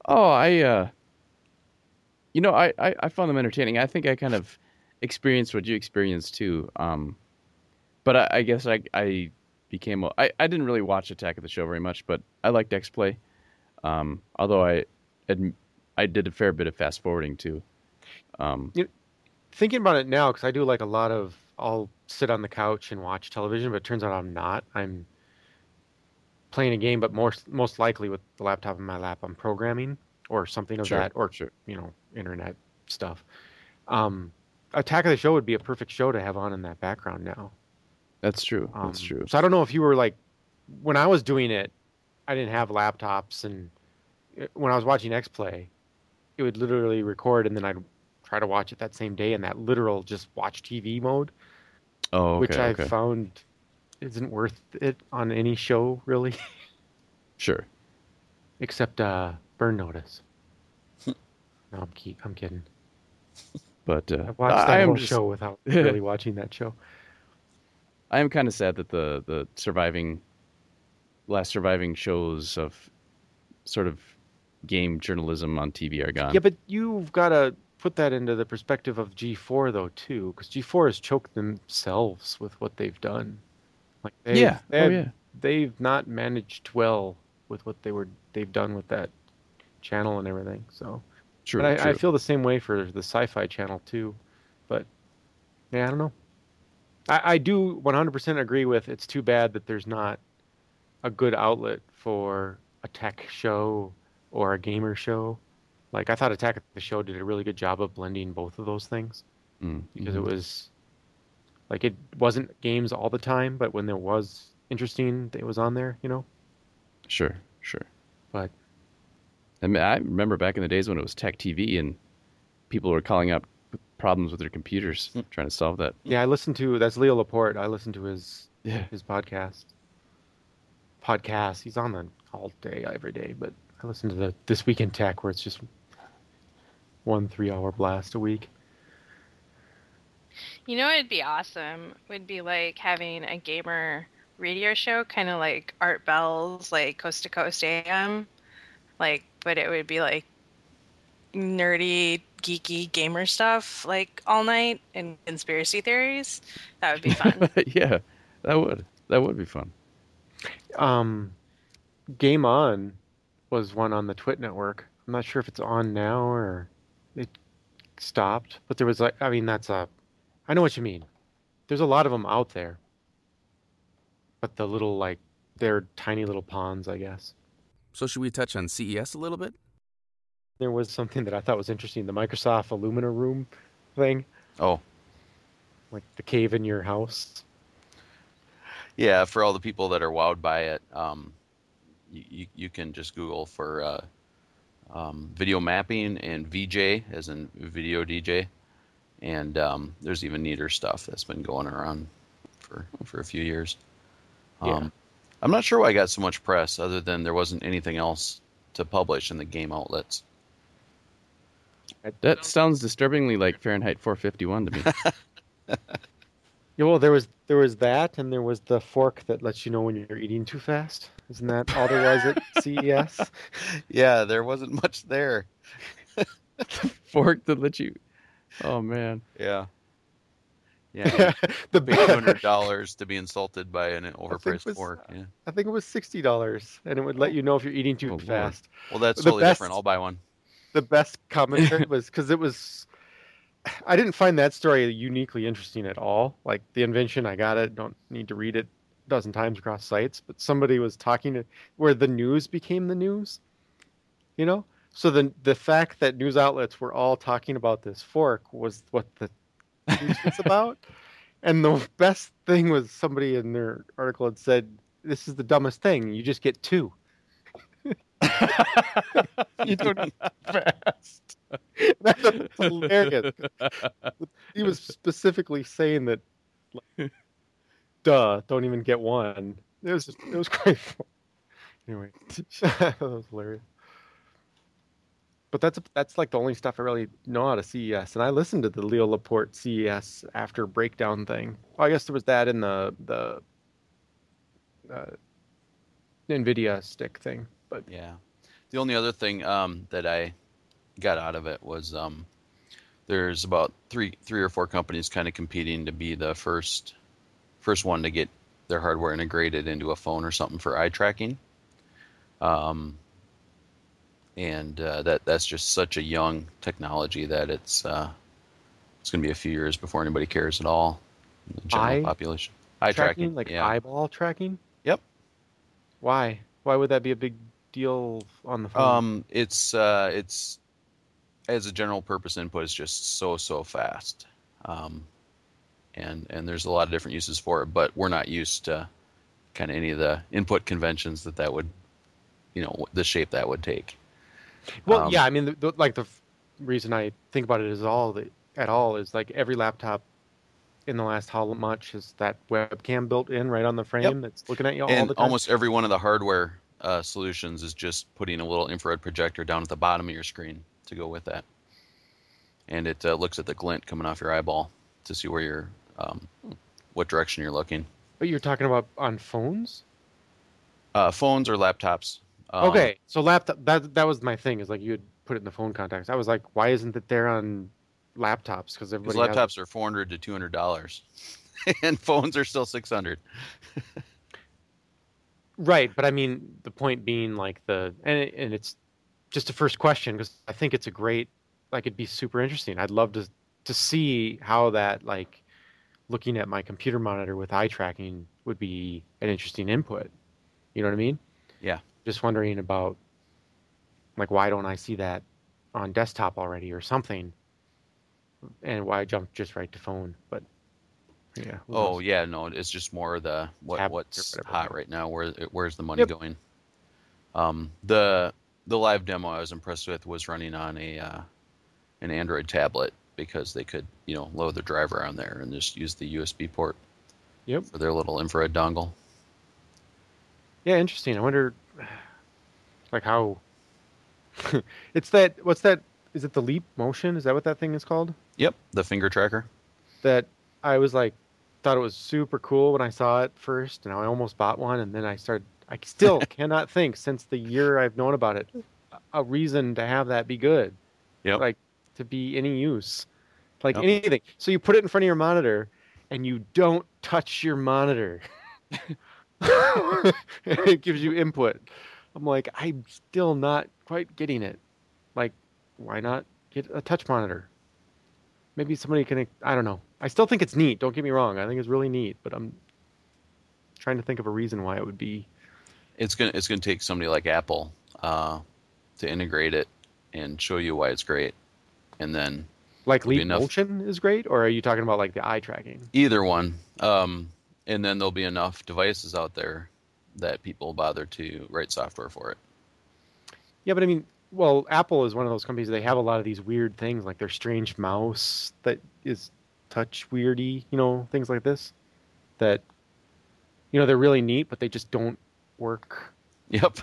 Oh, I, uh, you know, I, I, I found them entertaining. I think I kind of experienced what you experienced too. Um, but I, I guess I, I became, a, I, I didn't really watch Attack of the Show very much, but I liked X Play. Um, although I, I did a fair bit of fast forwarding too. Um, thinking about it now because I do like a lot of I'll sit on the couch and watch television, but it turns out I'm not. I'm playing a game, but more most likely with the laptop in my lap, I'm programming or something of Sure, that, or sure. you know, internet stuff. Um, Attack of the Show would be a perfect show to have on in that background now. that's true. Um, that's true. So I don't know if you were like when I was doing it, I didn't have laptops, and uh, when I was watching X Play, it would literally record, and then I'd try to watch it that same day in that literal just watch TV mode, Oh, okay. which. I've found isn't worth it on any show really, Sure. except uh, Burn Notice. no, I'm keep, I'm kidding. But uh, I watched that I am whole just, show without really watching that show. I am kind of sad that the the surviving last surviving shows of sort of game journalism on TV are gone. Yeah, but you've got to put that into the perspective of G4 though too, because G4 has choked themselves with what they've done. Like they've, Yeah. Oh, they've, yeah. they've not managed well with what they were they've done with that channel and everything. So, True. but I, I feel the same way for the Sci-Fi channel too. But yeah, I don't know. I, I do 100% agree with. It's too bad that there's not a good outlet for a tech show or a gamer show. Like I thought Attack of the Show did a really good job of blending both of those things Mm, because mhm. it was like it wasn't games all the time, but when there was interesting, it was on there, you know. Sure, sure. But I, mean, I remember back in the days when it was Tech TV and people were calling up problems with their computers Hmm. trying to solve that. yeah, I listened to that's Leo Laporte. I listened to his Yeah. his podcast. Podcast. He's on the all day, every day. But I listened to the This Week in Tech, where it's just one three-hour blast a week. You know, it'd be awesome. Would be like having a gamer radio show, kind of like Art Bell's, like Coast to Coast AM. Like, but it would be like nerdy, geeky gamer stuff, like all night and conspiracy theories. That would be fun. yeah, that would that would be fun. Um, Game On was one on the TWiT network. I'm not sure if it's on now or it stopped, but there was like, I mean, that's a, I know what you mean. There's a lot of them out there, but the little like, they're tiny little ponds, I guess. So should we touch on CES a little bit? There was something that I thought was interesting, the Microsoft IllumiRoom thing, Oh, like the cave in your house. yeah. For all the people that are wowed by it, um, you, you, you can just Google for uh, um, video mapping and VJ, as in video DJ, and um, there's even neater stuff that's been going around for for a few years. Yeah. Um, I'm not sure why I got so much press, other than there wasn't anything else to publish in the game outlets. That sounds disturbingly like Fahrenheit 451 to me. Yeah, well, there was there was that, and there was the fork that lets you know when you're eating too fast. Isn't that all there was at CES? yeah, there wasn't much there. Fork that let you. Oh man. Yeah. Yeah. the Pay two hundred dollars to be insulted by an overpriced was, fork. Yeah. I think it was sixty dollars, and it would let you know if you're eating too Oh, Lord. fast. Well, that's the totally best- different. I'll buy one. The best commentary was because it was. I didn't find that story uniquely interesting at all. Like the invention, I got it. Don't need to read it a dozen times across sites. But somebody was talking to where the news became the news. You know, so the the fact that news outlets were all talking about this fork was what the news was about. And the best thing was somebody in their article had said, "This is the dumbest thing. You just get two. you don't eat fast." That's hilarious. He was specifically saying that, like, duh, don't even get one. It was just, it was fun. Anyway, that was hilarious. But that's that's like the only stuff I really know out of CES, and I listened to the Leo Laporte CES after breakdown thing. Well, I guess there was that in the the uh, Nvidia stick thing, but Yeah. The only other thing um, that I got out of it was um, there's about three three or four companies kind of competing to be the first first one to get their hardware integrated into a phone or something for eye tracking. Um, and uh, that that's just such a young technology that it's uh, it's going to be a few years before anybody cares at all. in The general Eye population. Eye tracking, like yeah. eyeball tracking. Yep. Why? Why would that be a big deal on the phone? Um, it's uh, it's as a general purpose input, it's just so so fast, um, and and there's a lot of different uses for it. But we're not used to kind of any of the input conventions that that would, you know, the shape that would take. Well, Um, yeah, I mean, the, the, like the f- reason I think about it is all the, at all is like every laptop in the last how much is that webcam built in right on the frame that's looking at you all and the time. almost every one of the hardware uh, solutions is just putting a little infrared projector down at the bottom of your screen to go with that, and it uh, looks at the glint coming off your eyeball to see where you're, um, what direction you're looking. But you're talking about on phones? Uh, phones or laptops. Um, okay, so laptop that that was my thing is like you would put it in the phone contacts. I was like, why isn't it there on laptops? Because everybody has- laptops are four hundred to two hundred dollars, and phones are still six hundred. Right, but I mean the point being like the and it, and it's just a first question because I think it's a great like it'd be super interesting. I'd love to to see how that like looking at my computer monitor with eye tracking would be an interesting input. You know what I mean? Yeah. Just wondering about like why don't I see that on desktop already or something, and why I jumped just right to phone. But yeah. Oh knows? yeah, no, it's just more the what Tablet or what's hot right now. Where where's the money Yep. going? Um, the the live demo I was impressed with was running on a uh, an Android tablet because they could you know load the driver on there and just use the USB port Yep. for their little infrared dongle. Yeah, interesting. I wonder, like how it's that. What's that is it the Leap Motion? Is that what that thing is called? Yep, the finger tracker. That I was like, thought it was super cool when I saw it first, and I almost bought one, and then I started. I still cannot think since the year I've known about it, a reason to have that be good. Yep. Like to be any use, like Yep. anything. So you put it in front of your monitor, and you don't touch your monitor. it gives you input. I'm like, I'm still not quite getting it. Like, why not get a touch monitor? Maybe somebody can. I don't know. I still think it's neat. Don't get me wrong. I think it's really neat, but I'm trying to think of a reason why it would be. It's gonna it's gonna take somebody like Apple uh, to integrate it and show you why it's great, and then Like Leap. Motion is great, or are you talking about like the eye tracking? either one, um, and then there'll be enough devices out there that people bother to write software for it. Yeah, but I mean, well, Apple is one of those companies. They have a lot of these weird things, like their strange mouse that is touch weirdy, you know, things like this. That, you know, they're really neat, but they just don't work. Yep.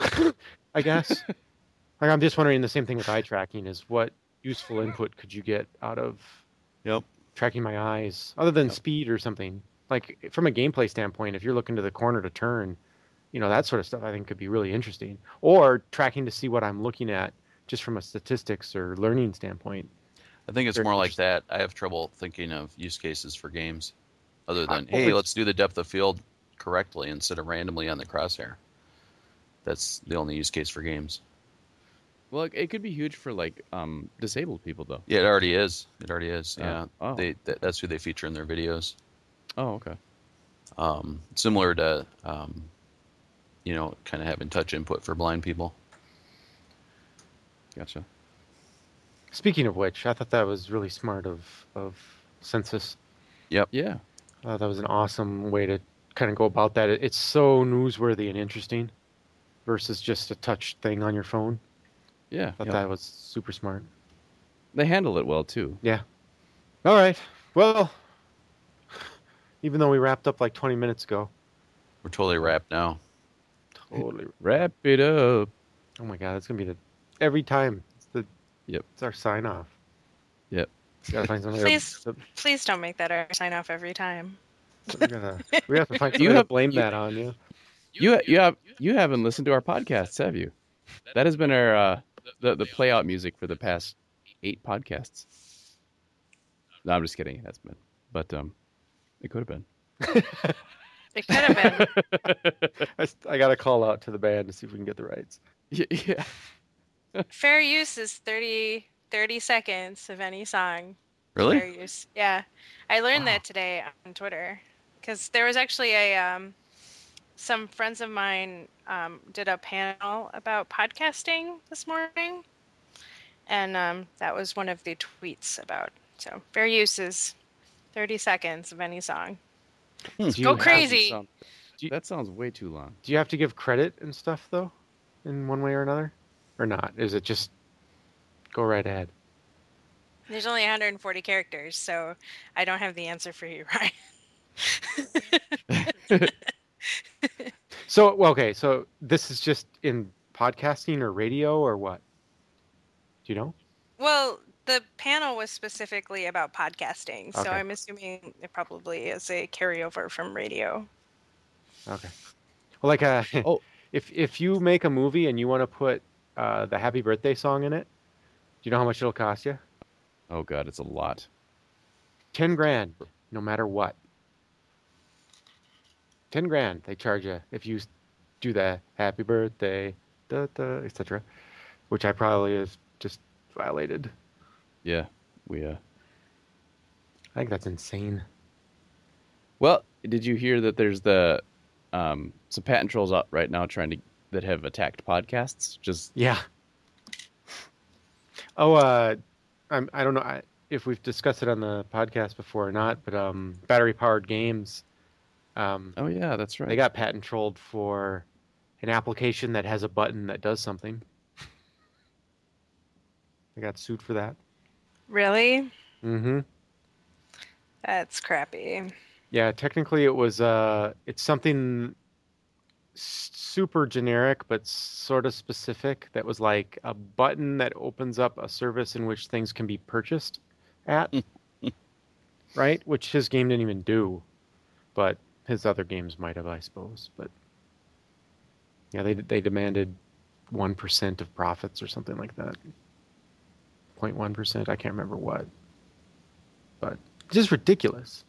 I guess. like I'm just wondering the same thing with eye tracking is what useful input could you get out of Yep. tracking my eyes other than Yep. speed or something like from a gameplay standpoint if you're looking to the corner to turn you know that sort of stuff i think could be really interesting or tracking to see what i'm looking at just from a statistics or learning standpoint I think it's more like that. I have trouble thinking of use cases for games other than, well, hey, let's do the depth of field correctly instead of randomly on the crosshair. That's the only use case for games. Well, it, it could be huge for like um, disabled people though. Yeah, it already is. It already is. Uh, Yeah. oh. They that, that's who they feature in their videos. Oh, okay. Um, similar to, um, you know, kind of having touch input for blind people. Gotcha. speaking of which i thought that was really smart of of census Yep. Yeah. uh, that was an awesome way to kind of go about that it, it's so newsworthy and interesting versus just a touch thing on your phone Yeah. i thought yeah. that was super smart They handle it well too. Yeah. All right. Well, even though we wrapped up like 20 minutes ago, We're totally wrapped now. totally. Wrap it up. Oh my God, it's gonna be the every time. It's the Yep. It's our sign off. Yep. Gotta find something. Please. To, Please don't make that our sign off every time. we, gotta, we have to find you something to have- blame you- that on. Yeah. You you have you haven't listened to our podcasts, have you? That has been our uh, the the play out music for the past eight podcasts. No, I'm just kidding. It has been, but um, it could have been. It could have been. I, s- I gotta call out to the band to see if we can get the rights. Yeah, yeah. Fair use is 30, 30 seconds of any song. Really? Fair use. Yeah. I learned Wow. that today on Twitter because there was actually a um, some friends of mine um, did a panel about podcasting this morning, and um, that was one of the tweets about. So fair use is thirty seconds of any song. Do you Go crazy. Sound- that sounds way too long. Do you have to give credit and stuff though, in one way or another, or not? Is it just go right ahead? There's only 140 characters, so I don't have the answer for you, Ryan. So okay, so this is just in podcasting or radio or what? Do you know? Well, the panel was specifically about podcasting, so Okay. I'm assuming it probably is a carryover from radio. Okay. Well, like uh, Oh. if if you make a movie and you want to put uh, the Happy Birthday song in it, do you know how much it'll cost you? Oh god, it's a lot. Ten grand, no matter what. Ten grand they charge you if you do the Happy Birthday, da da, etc. Which I probably have just violated. Yeah, we uh. I think that's insane. Well, did you hear that there's the um some patent trolls out right now trying to that have attacked podcasts? Just Yeah. Oh, uh, I'm, I don't know I, if we've discussed it on the podcast before or not, but um, battery powered games. Um, oh yeah, that's right. They got patent trolled for an application that has a button that does something. They got sued for that. Really? Mm-hmm. That's crappy. Yeah, technically it was uh it's something super generic but sort of specific that was like a button that opens up a service in which things can be purchased at right which his game didn't even do but his other games might have i suppose but yeah they they demanded 1% of profits or something like that. 0.1% i can't remember what. But just ridiculous.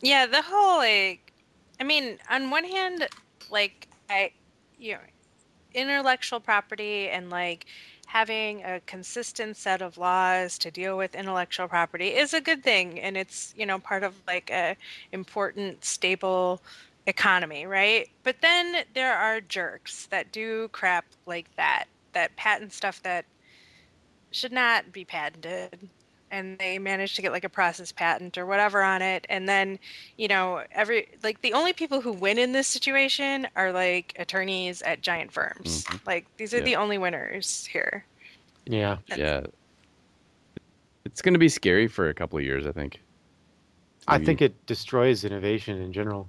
Yeah, the whole like, I mean, on one hand, like I, you know, intellectual property and like having a consistent set of laws to deal with intellectual property is a good thing, and it's you know part of like a important stable economy, right? But then there are jerks that do crap like that, that patent stuff that should not be patented and they manage to get like a process patent or whatever on it and then you know every like the only people who win in this situation are like attorneys at giant firms Mhm. like these are Yeah. the only winners here yeah Yeah. It's going to be scary for a couple of years, I think. i think it destroys innovation in general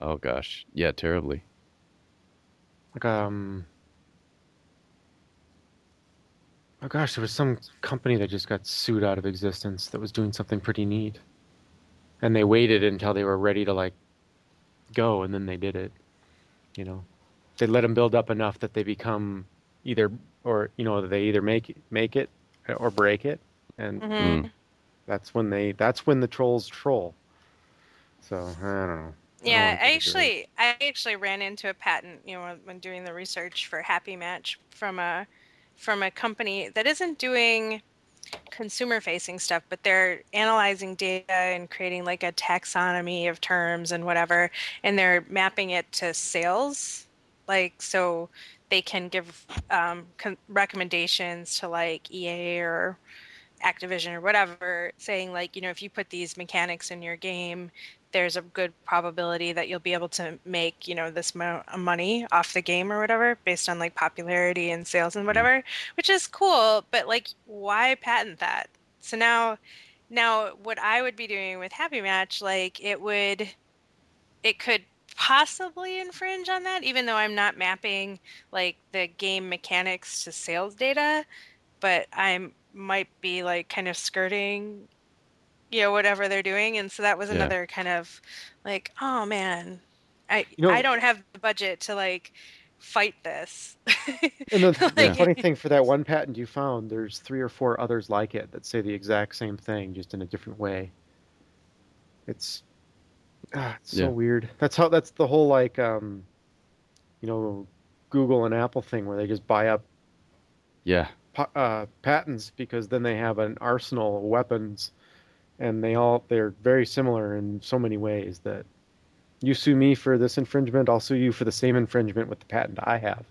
Oh gosh. Yeah, terribly. like um oh gosh there was some company that just got sued out of existence that was doing something pretty neat. And they waited until they were ready to like go and then they did it you know. They let them build up enough that they become either or you know they either make make it or break it and Mhm. Mm. that's when they that's when the trolls troll. So i don't know. Yeah think i actually i actually ran into a patent you know when, when doing the research for happy match from a from a company that isn't doing consumer facing stuff but they're analyzing data and creating like a taxonomy of terms and whatever and they're mapping it to sales. Like so they can give um, recommendations to like ea or activision or whatever saying like you know if you put these mechanics in your game there's a good probability that you'll be able to make you know this amount of money off the game or whatever based on like popularity and sales and mm-hmm. whatever which is cool but like why patent that? So now now what i would be doing with happy match like it would it could possibly infringe on that even though i'm not mapping like the game mechanics to sales data but i might be like kind of skirting you know whatever they're doing and so that was Yeah. another kind of like oh man i You know- i don't have the budget to like fight this And the, the funny thing for that one patent you found, there's three or four others like it that say the exact same thing, just in a different way. It's, ah, it's so Yeah. weird. That's how. That's the whole like, um, you know, Google and Apple thing where they just buy up Yeah. uh, patents because then they have an arsenal of weapons, and they all they're very similar in so many ways that you sue me for this infringement, I'll sue you for the same infringement with the patent I have.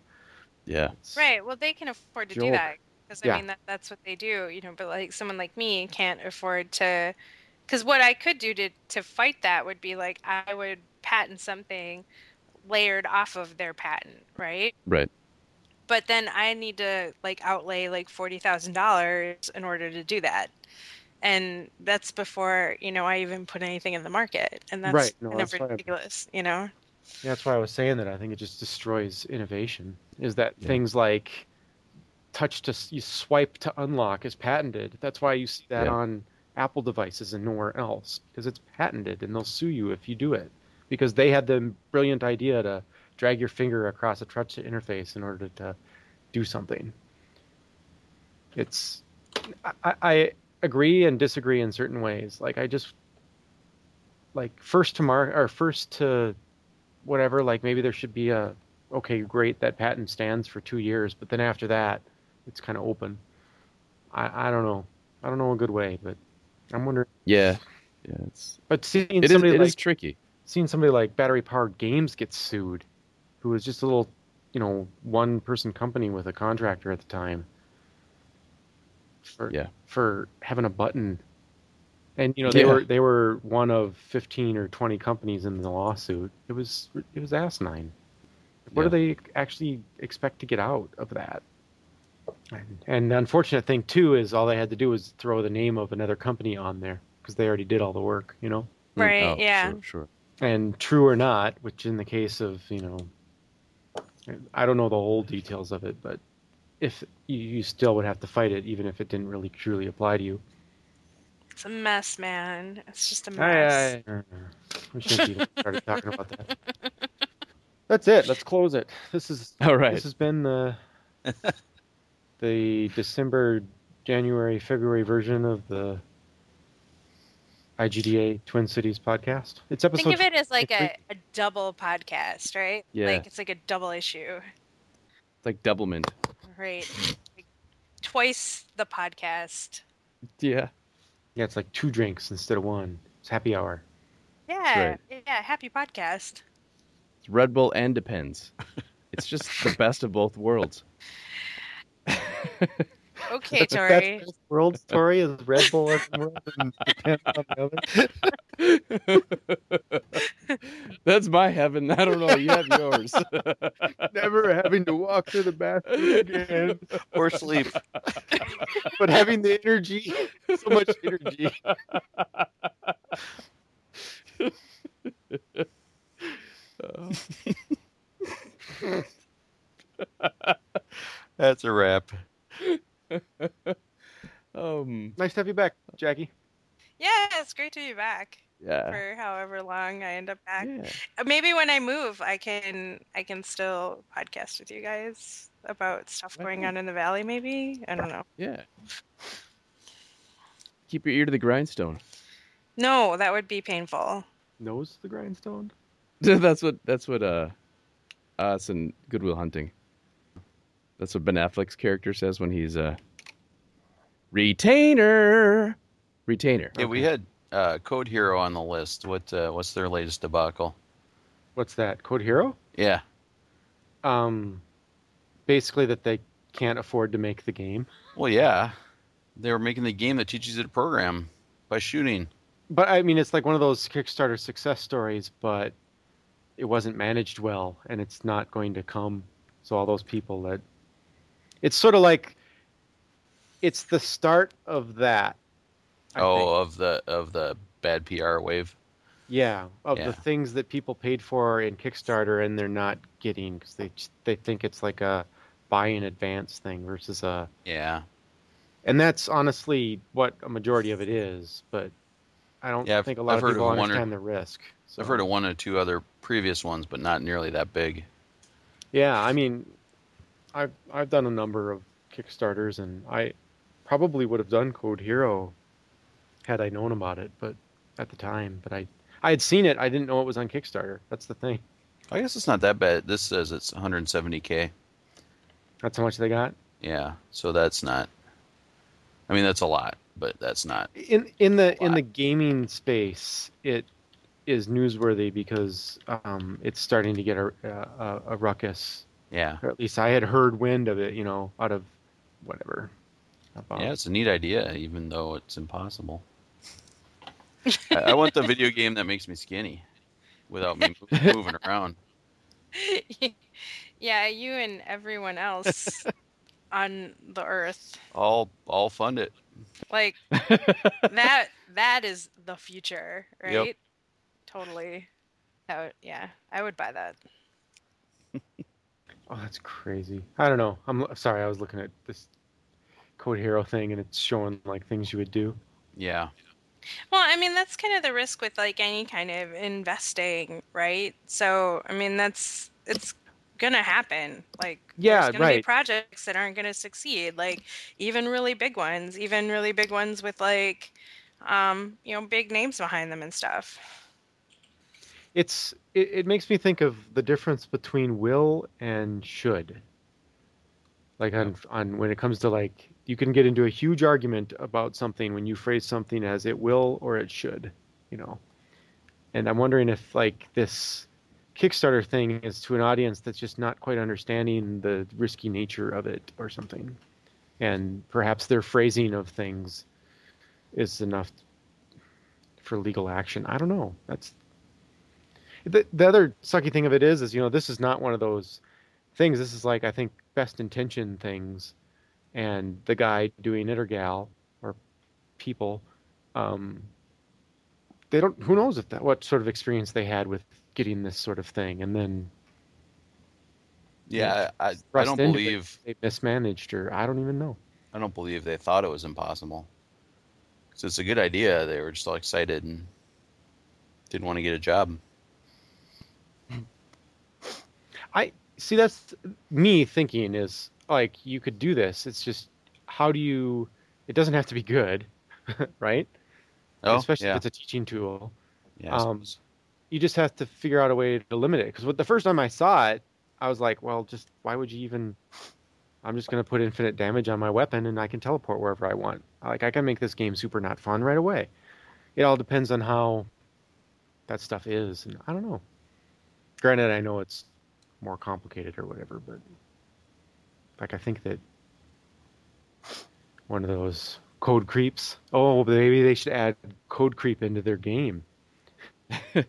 Yeah. Right. Well, they can afford to do that because I Yeah. mean that that's what they do, you know. But like someone like me can't afford to, because what I could do to to fight that would be like I would patent something layered off of their patent, right? Right. But then I need to like outlay like forty thousand dollars in order to do that, and that's before you know I even put anything in the market, and that's Right. No, kind of that's I- ridiculous, you know. Yeah, that's why I was saying that. I think it just destroys innovation. Is that Yeah. things like touch to you swipe to unlock is patented. That's why you see that Yeah. on Apple devices and nowhere else because it's patented and they'll sue you if you do it because they had the brilliant idea to drag your finger across a touch interface in order to do something. It's I, I agree and disagree in certain ways. Like I just like first to mark or first to whatever like maybe there should be a okay great that patent stands for two years but then after that it's kind of open i i don't know i don't know a good way but i'm wondering Yeah. Yeah. It's but seeing it is somebody it like is tricky. seeing somebody like battery powered games get sued who was just a little you know one person company with a contractor at the time for Yeah. for having a button and you know they Yeah. were they were one of 15 or 20 companies in the lawsuit it was it was asinine what do they actually expect to get out of that and, and the unfortunate thing too is all they had to do was throw the name of another company on there because they already did all the work you know Mm, Right, oh, yeah. Sure. Sure. and true or not, which in the case of you know I don't know the whole details of it, but if you, you still would have to fight it, even if it didn't really truly apply to you. It's a mess, man. It's just a Aye, mess. aye. We shouldn't even started talking about that. That's it. Let's close it. This is All right. This has been the the December, January, February version of the IGDA Twin Cities podcast. It's episode. Think of it as like a, a double podcast, right? Yeah. Like it's like a double issue, It's like Doublemint. Right? Like twice the podcast. Yeah. Yeah, it's like two drinks instead of one. It's happy hour. Yeah, right. yeah. Happy podcast. It's Red Bull and Depends. It's just the best of both worlds. Okay, Tori. Best world story is Red Bull as world and depends on the other. That's my heaven. I don't know. You have yours. Never having to walk to the bathroom again, Or sleep. but having the energy, so much energy. That's a wrap. um. Nice to have you back, Jackie. Yeah, it's great to be back Yeah. for however long I end up back. Yeah. Uh, Maybe when I move, I can I can still podcast with you guys about stuff going on in the valley. Maybe I don't know. Yeah. Keep your ear to the grindstone. No, that would be painful. Knows the grindstone. that's what. That's what. Uh, us and Good Will Hunting. That's what Ben Affleck's character says when he's a retainer. Retainer. Yeah, we had uh, Code Hero on the list. What uh, what's their latest debacle? What's that? Code Hero? Yeah. Um, basically that they can't afford to make the game. Well, yeah. They were making the game that teaches you to program by shooting. But I mean, it's like one of those Kickstarter success stories, but it wasn't managed well, and it's not going to come. So all those people that, it's sort of like, it's the start of that. I oh, think. of the of the bad PR wave. yeah, of Yeah. the things that people paid for in Kickstarter and they're not getting because they they think it's like a buy in advance thing versus a, Yeah. and that's honestly what a majority of it is. But I don't Yeah, think a lot I've of people of one or- understand the risk. So. I've heard of one or two other previous ones, but not nearly that big. Yeah, I mean, I've I've done a number of Kickstarters, and I probably would have done Code Hero had I known about it, but at the time, but I I had seen it, I didn't know it was on Kickstarter. That's the thing. I guess it's not that bad. This says it's 170k. That's how much they got Yeah, so that's not. I mean, that's a lot, but that's not. in in the in the gaming space. It is newsworthy because um, it's starting to get a, a a ruckus, Yeah, or at least I had heard wind of it. You know, out of whatever. About, yeah, it's a neat idea, even though it's impossible. I, I want the video game that makes me skinny, without me moving around. yeah, you and everyone else on the earth. I'll I'll fund it. Like that that is the future, right? Yep. Totally. That would, yeah, I would buy that. Oh, that's crazy. I don't know. I'm sorry. I was looking at this Code Hero thing, and it's showing like things you would do. Yeah, Well, I mean, that's kind of the risk with like any kind of investing, right? So, I mean, that's it's gonna happen. Like, Yeah, there's gonna be right. projects that aren't gonna succeed. Like, even really big ones, even really big ones with like, um, you know, big names behind them and stuff. It's it, it makes me think of the difference between will and should. Like on on when it comes to like you can get into a huge argument about something when you phrase something as it will or it should, you know. And I'm wondering if like this Kickstarter thing is to an audience that's just not quite understanding the risky nature of it or something. And perhaps their phrasing of things is enough for legal action. I don't know. That's the, the other sucky thing of it is, is you know, this is not one of those things. This is like I think best intention things, and the guy doing it or gal or people, um, they don't. Who knows if that what sort of experience they had with getting this sort of thing, and then Yeah, I, I, don't believe They mismanaged, or I don't even know. I don't believe they thought it was impossible. 'Cause it's a good idea. They were just all excited and didn't want to get a job. I see. That's me thinking is like you could do this. It's just how do you? It doesn't have to be good, right? Oh, Especially yeah. if it's a teaching tool. yeah um. You just have to figure out a way to limit it. Because the first time I saw it, I was like, well, just why would you even? I'm just gonna put infinite damage on my weapon, and I can teleport wherever I want. Like I can make this game super not fun right away. It all depends on how that stuff is, and I don't know. Granted, I know it's more complicated or whatever, but like I think that one of those code creeps. Oh, maybe they should add code creep into their game.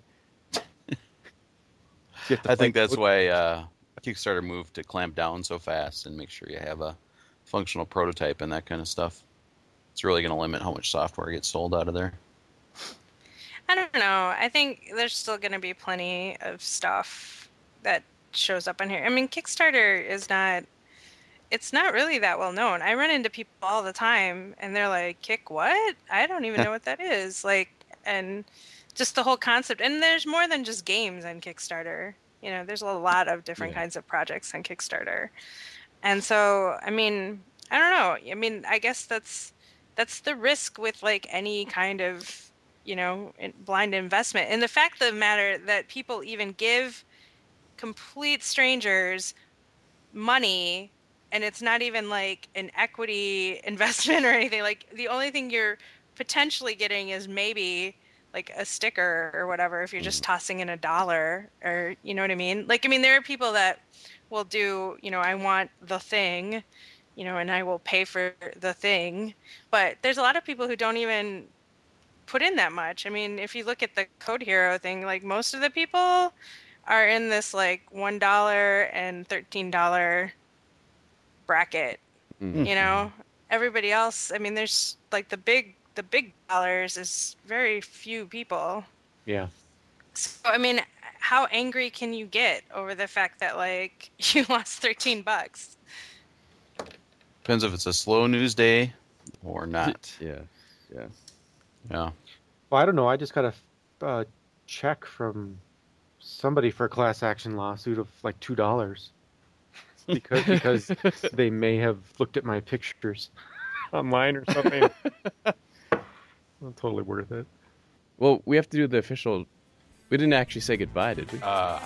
You have to I think that's why uh, Kickstarter moved to clamp down so fast and make sure you have a functional prototype and that kind of stuff. It's really going to limit how much software gets sold out of there. I don't know. I think there's still going to be plenty of stuff that shows up on here. I mean, Kickstarter is not. It's not really that well known. I run into people all the time, and they're like, "Kick what? I don't even know what that is." Like, and just the whole concept. And there's more than just games on Kickstarter. You know, there's a lot of different Yeah. kinds of projects on Kickstarter. And so, I mean, I don't know. I mean, I guess that's that's the risk with like any kind of you know blind investment and the fact of the matter that people even give complete strangers money and it's not even like an equity investment or anything. Like the only thing you're potentially getting is maybe like a sticker or whatever if you're just mm. tossing in a dollar or you know what i mean? Like i mean there are people that will do you know i want the thing you know and i will pay for the thing but there's a lot of people who don't even put in that much. I mean, if you look at the Code Hero thing, like most of the people are in this like one dollar and thirteen dollar bracket. Mhm. You know, everybody else. I mean, there's like the big the big dollars is very few people. Yeah. So I mean, how angry can you get over the fact that like you lost thirteen bucks? Depends if it's a slow news day or not. Yeah. Yeah. Yeah. Well, I don't know. I just got a uh, check from somebody for a class action lawsuit of like two dollars because because they may have looked at my pictures online or something. well, totally worth it. Well, we have to do the official. We didn't actually say goodbye, did we? Uh,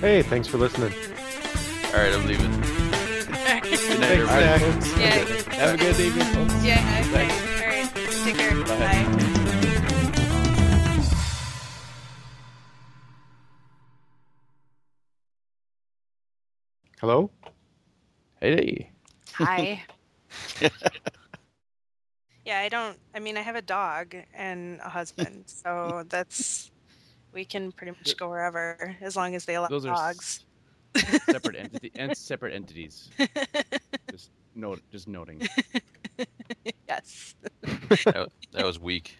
Hey, thanks for listening. all right, I'm leaving. Good night, Thanks, everybody. Yeah. Have a good evening, folks. Yeah. Okay. All right. Take care. Bye. Bye. Hello. Hey. Hi. yeah, I don't. I mean, I have a dog and a husband, so that's we can pretty much go wherever as long as they allow Those are dogs. separate entity and separate entities. Just note. Just noting. yes, That, that was weak.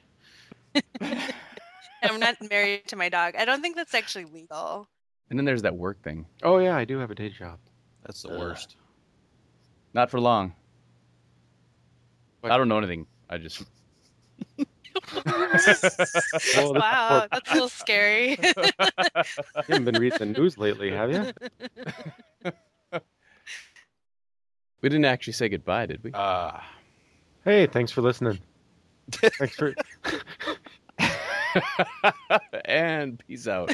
I'm not married to my dog. I don't think that's actually legal. And then there's that work thing. Oh yeah, I do have a day job. That's the Ugh. worst. Not for long. But- I don't know anything. I just. Wow, that's a little scary. You haven't been reading the news lately, have you? We didn't actually say goodbye, did we? Uh, Hey, thanks for listening. Thanks for. and peace out.